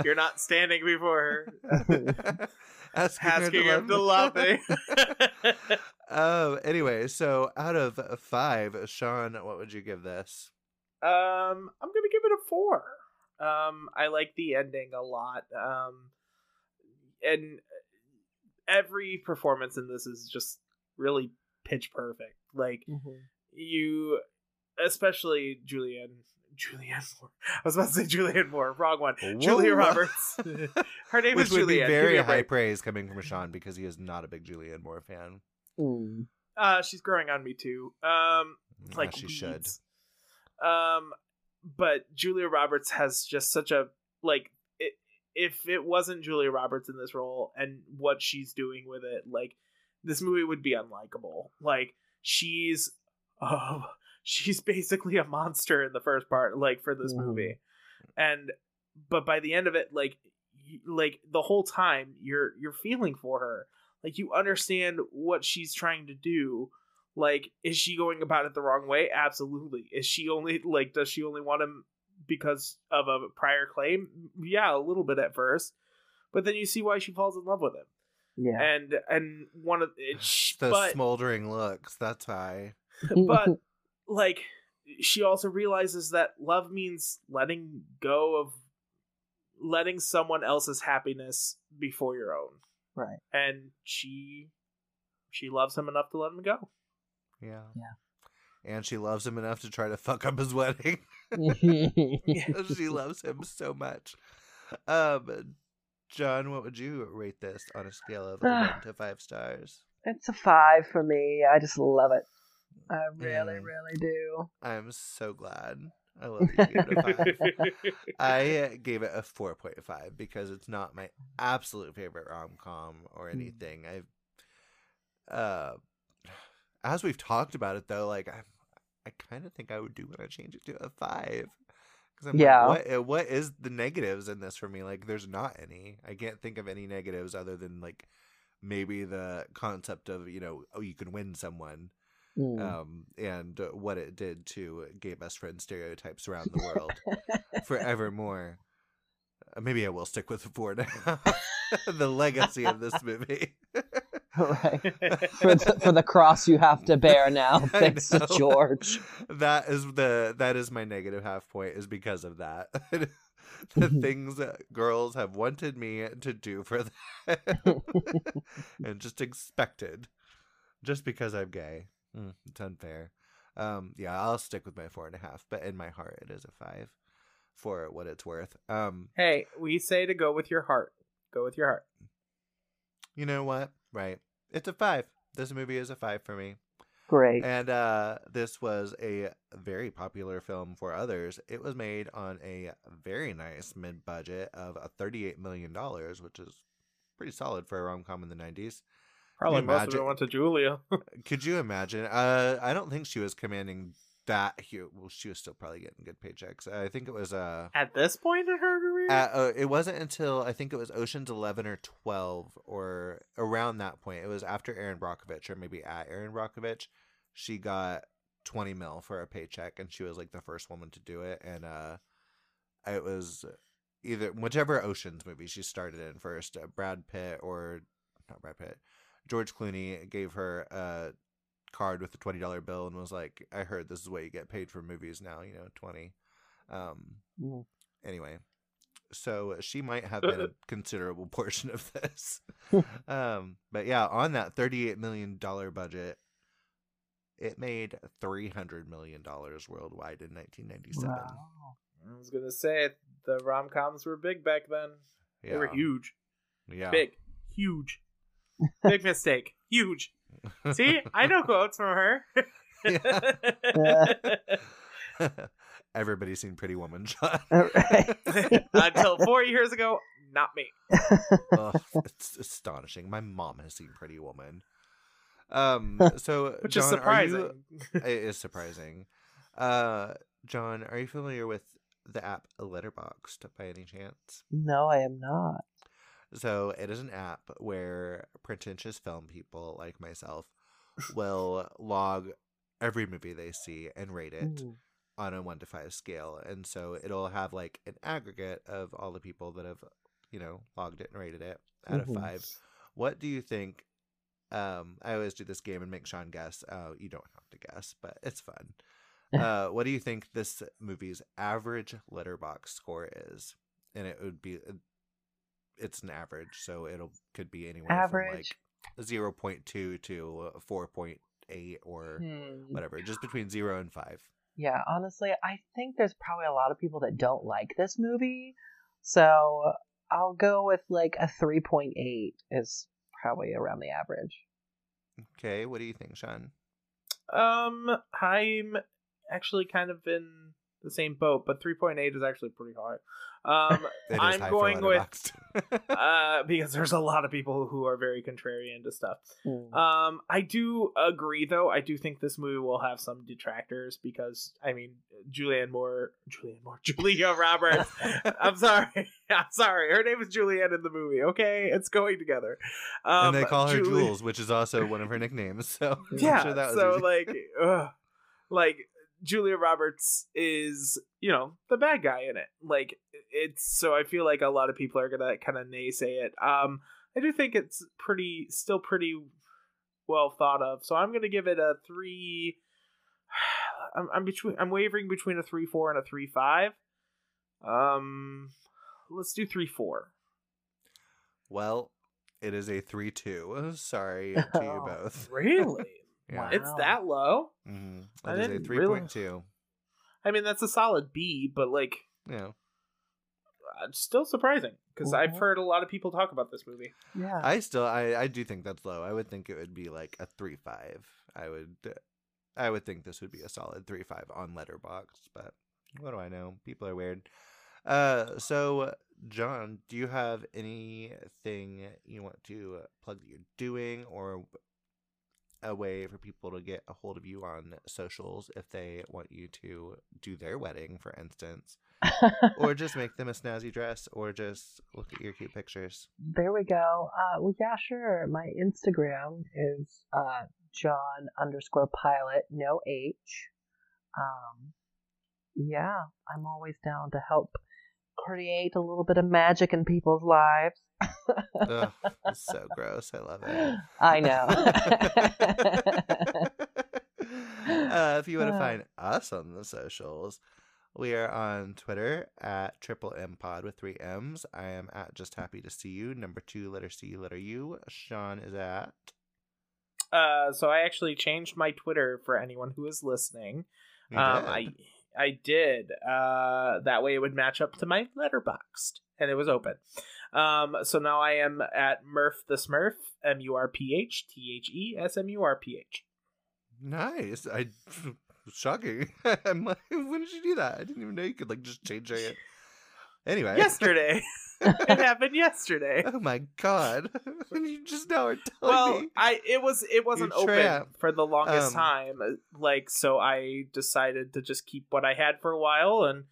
you're not standing before her asking, asking her him to love me. um. Anyway, so out of five, Sean, what would you give this? Um, I'm gonna give it a four. Um, I like the ending a lot. Um, and every performance in this is just really pitch perfect. Like Mhm. you, especially Julianne. Julianne Moore. I was about to say Julianne Moore. Wrong one. Julia Roberts. Her name Which is would Julianne. be very high praise coming from Sean because he is not a big Julianne Moore fan. Mm. Uh, she's growing on me too. Um, Mm, like as she should. Um, but Julia Roberts has just such a like. It, if it wasn't Julia Roberts in this role and what she's doing with it, like this movie would be unlikable. Like she's, oh, she's basically a monster in the first part, like for this Mhm. movie, and but by the end of it, like like the whole time you're you're feeling for her, like you understand what she's trying to do. Like, is she going about it the wrong way? Absolutely. Is she only like does she only want him because of a prior claim? Yeah, a little bit at first, but then you see why she falls in love with him Yeah. and and one of it, sh- the but smoldering looks. That's high. but like she also realizes that love means letting go of letting someone else's happiness before your own right. and she she loves him enough to let him go Yeah. Yeah. And she loves him enough to try to fuck up his wedding. she loves him so much. Um, Jon, what would you rate this on a scale of one to five stars? it's a five for me. I just love it. I really, Mm. really do. I'm so glad. I love that you gave it a five. I gave it a 4.5 because it's not my absolute favorite rom com or Hmm. anything. I, uh, as we've talked about it though, like I, I kind of think I would do want to change it to a five. Because I'm Yeah. like, what, uh, what is the negatives in this for me? Like, there's not any. I can't think of any negatives other than like maybe the concept of you know, oh, you can win someone Mm. um, and uh, what it did to gay best friend stereotypes around the world forevermore. Uh, maybe I will stick with the four now. the legacy of this movie. right. For the, for the cross you have to bear now, thanks to. George. That is the that is my negative half point is because of that. the things that girls have wanted me to do for them and just expected just because I'm gay. Mm, it's unfair. Um, yeah, I'll stick with my four and a half, but in my heart, it is a five for what it's worth. Um, hey we say to go with your heart go with your heart you know what? Right, it's a five. This movie is a five for me. Great. And uh, this was a very popular film for others. It was made on a very nice mid budget of a $38 million, which is pretty solid for a rom com in the 90s. Probably you most of it went to julia Could you imagine? Uh, I don't think she was commanding that huge. Well, she was still probably getting good paychecks. I think it was uh, at this point in her career at, uh, it wasn't until I think it was Ocean's Eleven or Twelve or around that point. It was after Erin Brockovich or maybe at Erin Brockovich. She got twenty mil for a paycheck, and she was like the first woman to do it. And uh, it was either whichever Ocean's movie she started in first. Uh, Brad Pitt or not Brad Pitt, George Clooney gave her a card with a twenty dollar bill and was like, "I heard this is what you get paid for movies now. You know, twenty. Um, Mm. anyway so she might have been a considerable portion of this um but yeah on that 38 million dollar budget it made 300 million dollars worldwide in 1997 Wow. i was gonna say the rom-coms were big back then yeah they were huge yeah big huge big mistake. Huge. See? I know quotes from her. Everybody's seen pretty woman shot Right. until four years ago not me. Oh, it's astonishing. My mom has seen pretty woman. Um so which Jon, is are surprising. You- it is surprising. Uh, Jon, are you familiar with the app Letterboxd by any chance? no, I am not. So it is an app where pretentious film people like myself will log every movie they see and rate it Mm. on a one to five scale. And so it'll have like an aggregate of all the people that have, you know, logged it and rated it out Mhm. of five. What do you think? Um, I always do this game and make Sean guess. Uh, you don't have to guess, but it's fun. Uh, what do you think this movie's average letterboxd score is? And it would be, uh, it's an average, so it'll could be anywhere Average. from like zero point two to four point eight or Hmm. whatever, just between zero and five. Yeah, honestly, I think there's probably a lot of people that don't like this movie. So I'll go with like a 3.8 is probably around the average. Okay, what do you think, Sean? Um, I'm actually kind of in the same boat, but 3.8 is actually pretty high. Um, I'm high going with uh, because there's a lot of people who are very contrarian to stuff. Mm. Um, I do agree, though. I do think this movie will have some detractors because, I mean, Julianne Moore, Julianne Moore, Julia Roberts. I'm sorry, I'm sorry. Her name is Julianne in the movie. Okay, it's going together. Um, and they call her Julie- Jules, which is also one of her nicknames. So Yeah, sure that was so easy. like, ugh, like Julia Roberts is, you know, the bad guy in it. Like, it's so I feel like a lot of people are gonna kind of naysay it. Um, I do think it's pretty, still pretty well thought of. So I'm gonna give it a three. I'm, I'm between. I'm wavering between a three four and a three five. Um, let's do three four. well, it is a three-two. Sorry to you both. Really? Yeah. It's that low? Mhm. I It is a didn't really- point two. I mean, that's a solid B, but like. Yeah. uh, still surprising because I've heard a lot of people talk about this movie. Yeah. I still I I do think that's low. I would think it would be like a three five. I would I would think this would be a solid three five on Letterboxd, but what do I know? People are weird. Uh, so Jon, do you have anything you want to plug that you're doing, or a way for people to get a hold of you on socials if they want you to do their wedding, for instance, or just make them a snazzy dress, or just look at your cute pictures? there we go. Uh, well, yeah, sure. My Instagram is uh, Jon underscore pilot, no H. Um, yeah, I'm always down to help create a little bit of magic in people's lives. Ugh, it's so gross. I love it. I know. uh, if you want to Uh. find us on the socials, we are on Twitter at Triple M Pod with three M's. I am at Just Happy to See You. Number two, letter C, letter U. Sean is at. Uh, so I actually changed my Twitter for anyone who is listening. You um, did. I I did. Uh, that way it would match up to my Letterboxd, and it was open. Um, so now I am at Murph the Smurf, M U R P H T H E S M U R P H. Nice. I shocking. When did you do that? I didn't even know you could like just change it. Anyway. Yesterday, it happened yesterday. Oh my god. you just now are telling well me. i it was it wasn't You're open trapped. for the longest Um, time like so i decided to just keep what i had for a while and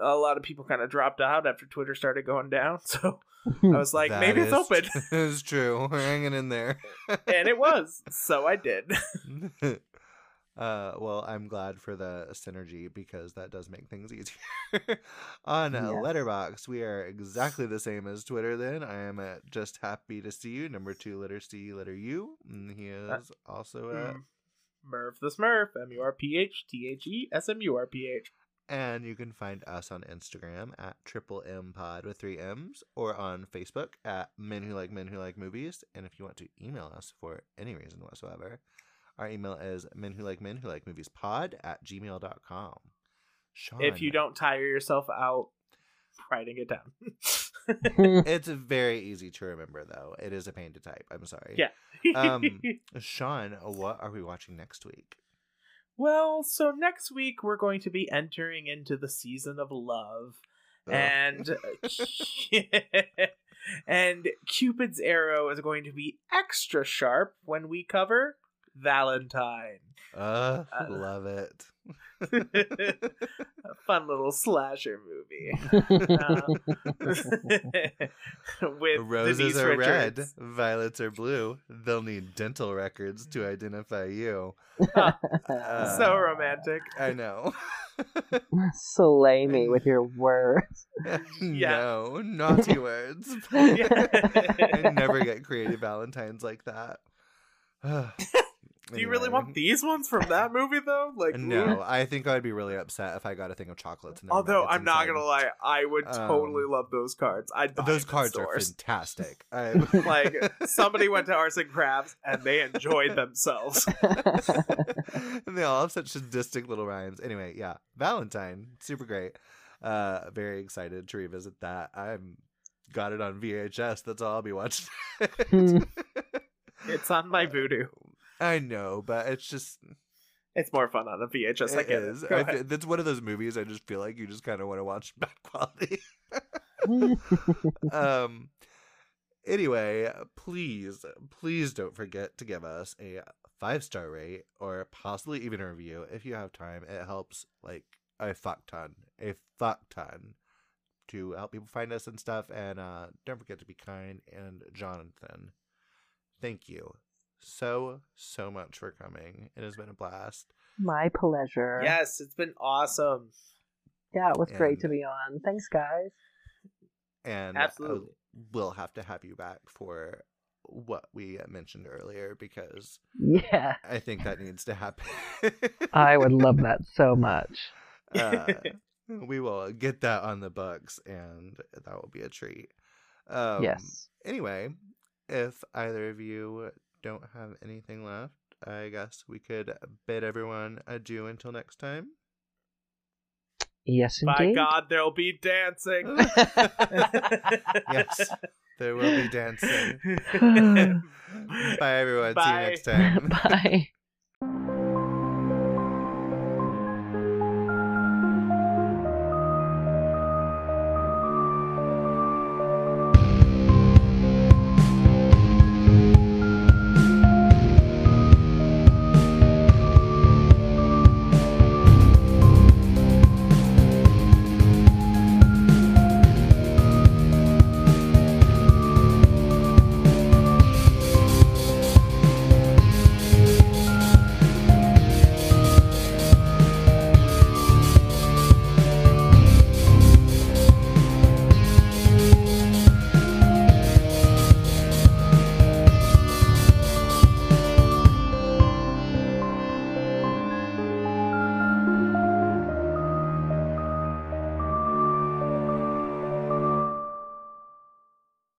a lot of people kind of dropped out after twitter started going down so i was like maybe it's open It's true. We're hanging in there. and it was so i did uh, well, I'm glad for the synergy because that does make things easier. On Yeah. letterboxd, we are exactly the same as Twitter. Then I am at just happy to see you. Number two, letter C, letter U. And he is also at. Mm. Murph the Smurf, M U R P H T H E S M U R P H. And you can find us on Instagram at triple M pod with three M's or on Facebook at Men Who Like Men Who Like Movies. And if you want to email us for any reason whatsoever, our email is men who like men who like movies pod at gmail.com. Sean, If you don't tire yourself out writing it down. it's very easy to remember though. It is a pain to type. I'm sorry. Yeah. Um, Sean, what are we watching next week? well, so next week we're going to be entering into the season of love. Ugh. and and Cupid's arrow is going to be extra sharp when we cover Valentine. uh, uh, love it. A fun little slasher movie. Uh, with Roses Denise are Richards. red, violets are blue. They'll need dental records to identify you. Uh, so romantic. I know. Slay me with your words. no, naughty words. I never get creative Valentines like that. Do you really want these ones from that movie though? Like No, I think I'd be really upset if I got a thing of chocolates. And Although I'm not gonna lie, I would Um, totally love those cards. I'd those cards are fantastic. I'm- like somebody went to Arts and Crafts and they enjoyed themselves. and they all have such sadistic little rhymes. Anyway, yeah, Valentine, super great. Uh, very excited to revisit that. I'm got it on VHS. That's all I'll be watching. It's on my voodoo. I know, but it's just It's more fun on a VHS. I It get is. I ahead. fe- that's one of those movies I just feel like you just kind of want to watch bad quality. um. Anyway, please, please don't forget to give us a five star rate or possibly even a review if you have time. It helps like a fuck ton, a fuck ton to help people find us and stuff. And uh, don't forget to be kind. And Jonathan, thank you so so much for coming. It has been a blast. My pleasure. Yes, it's been awesome. Yeah, it was great to be on. Thanks, guys. and Absolutely. we'll have to have you back for what we mentioned earlier because Yeah, I think that needs to happen. I would love that so much. uh, we will get that on the books, and that will be a treat. Um, yes. Anyway, if either of you don't have anything left, I guess we could bid everyone adieu until next time. Yes, By indeed. God, there'll be dancing. yes, there will be dancing. Bye, everyone. See you next time. Bye.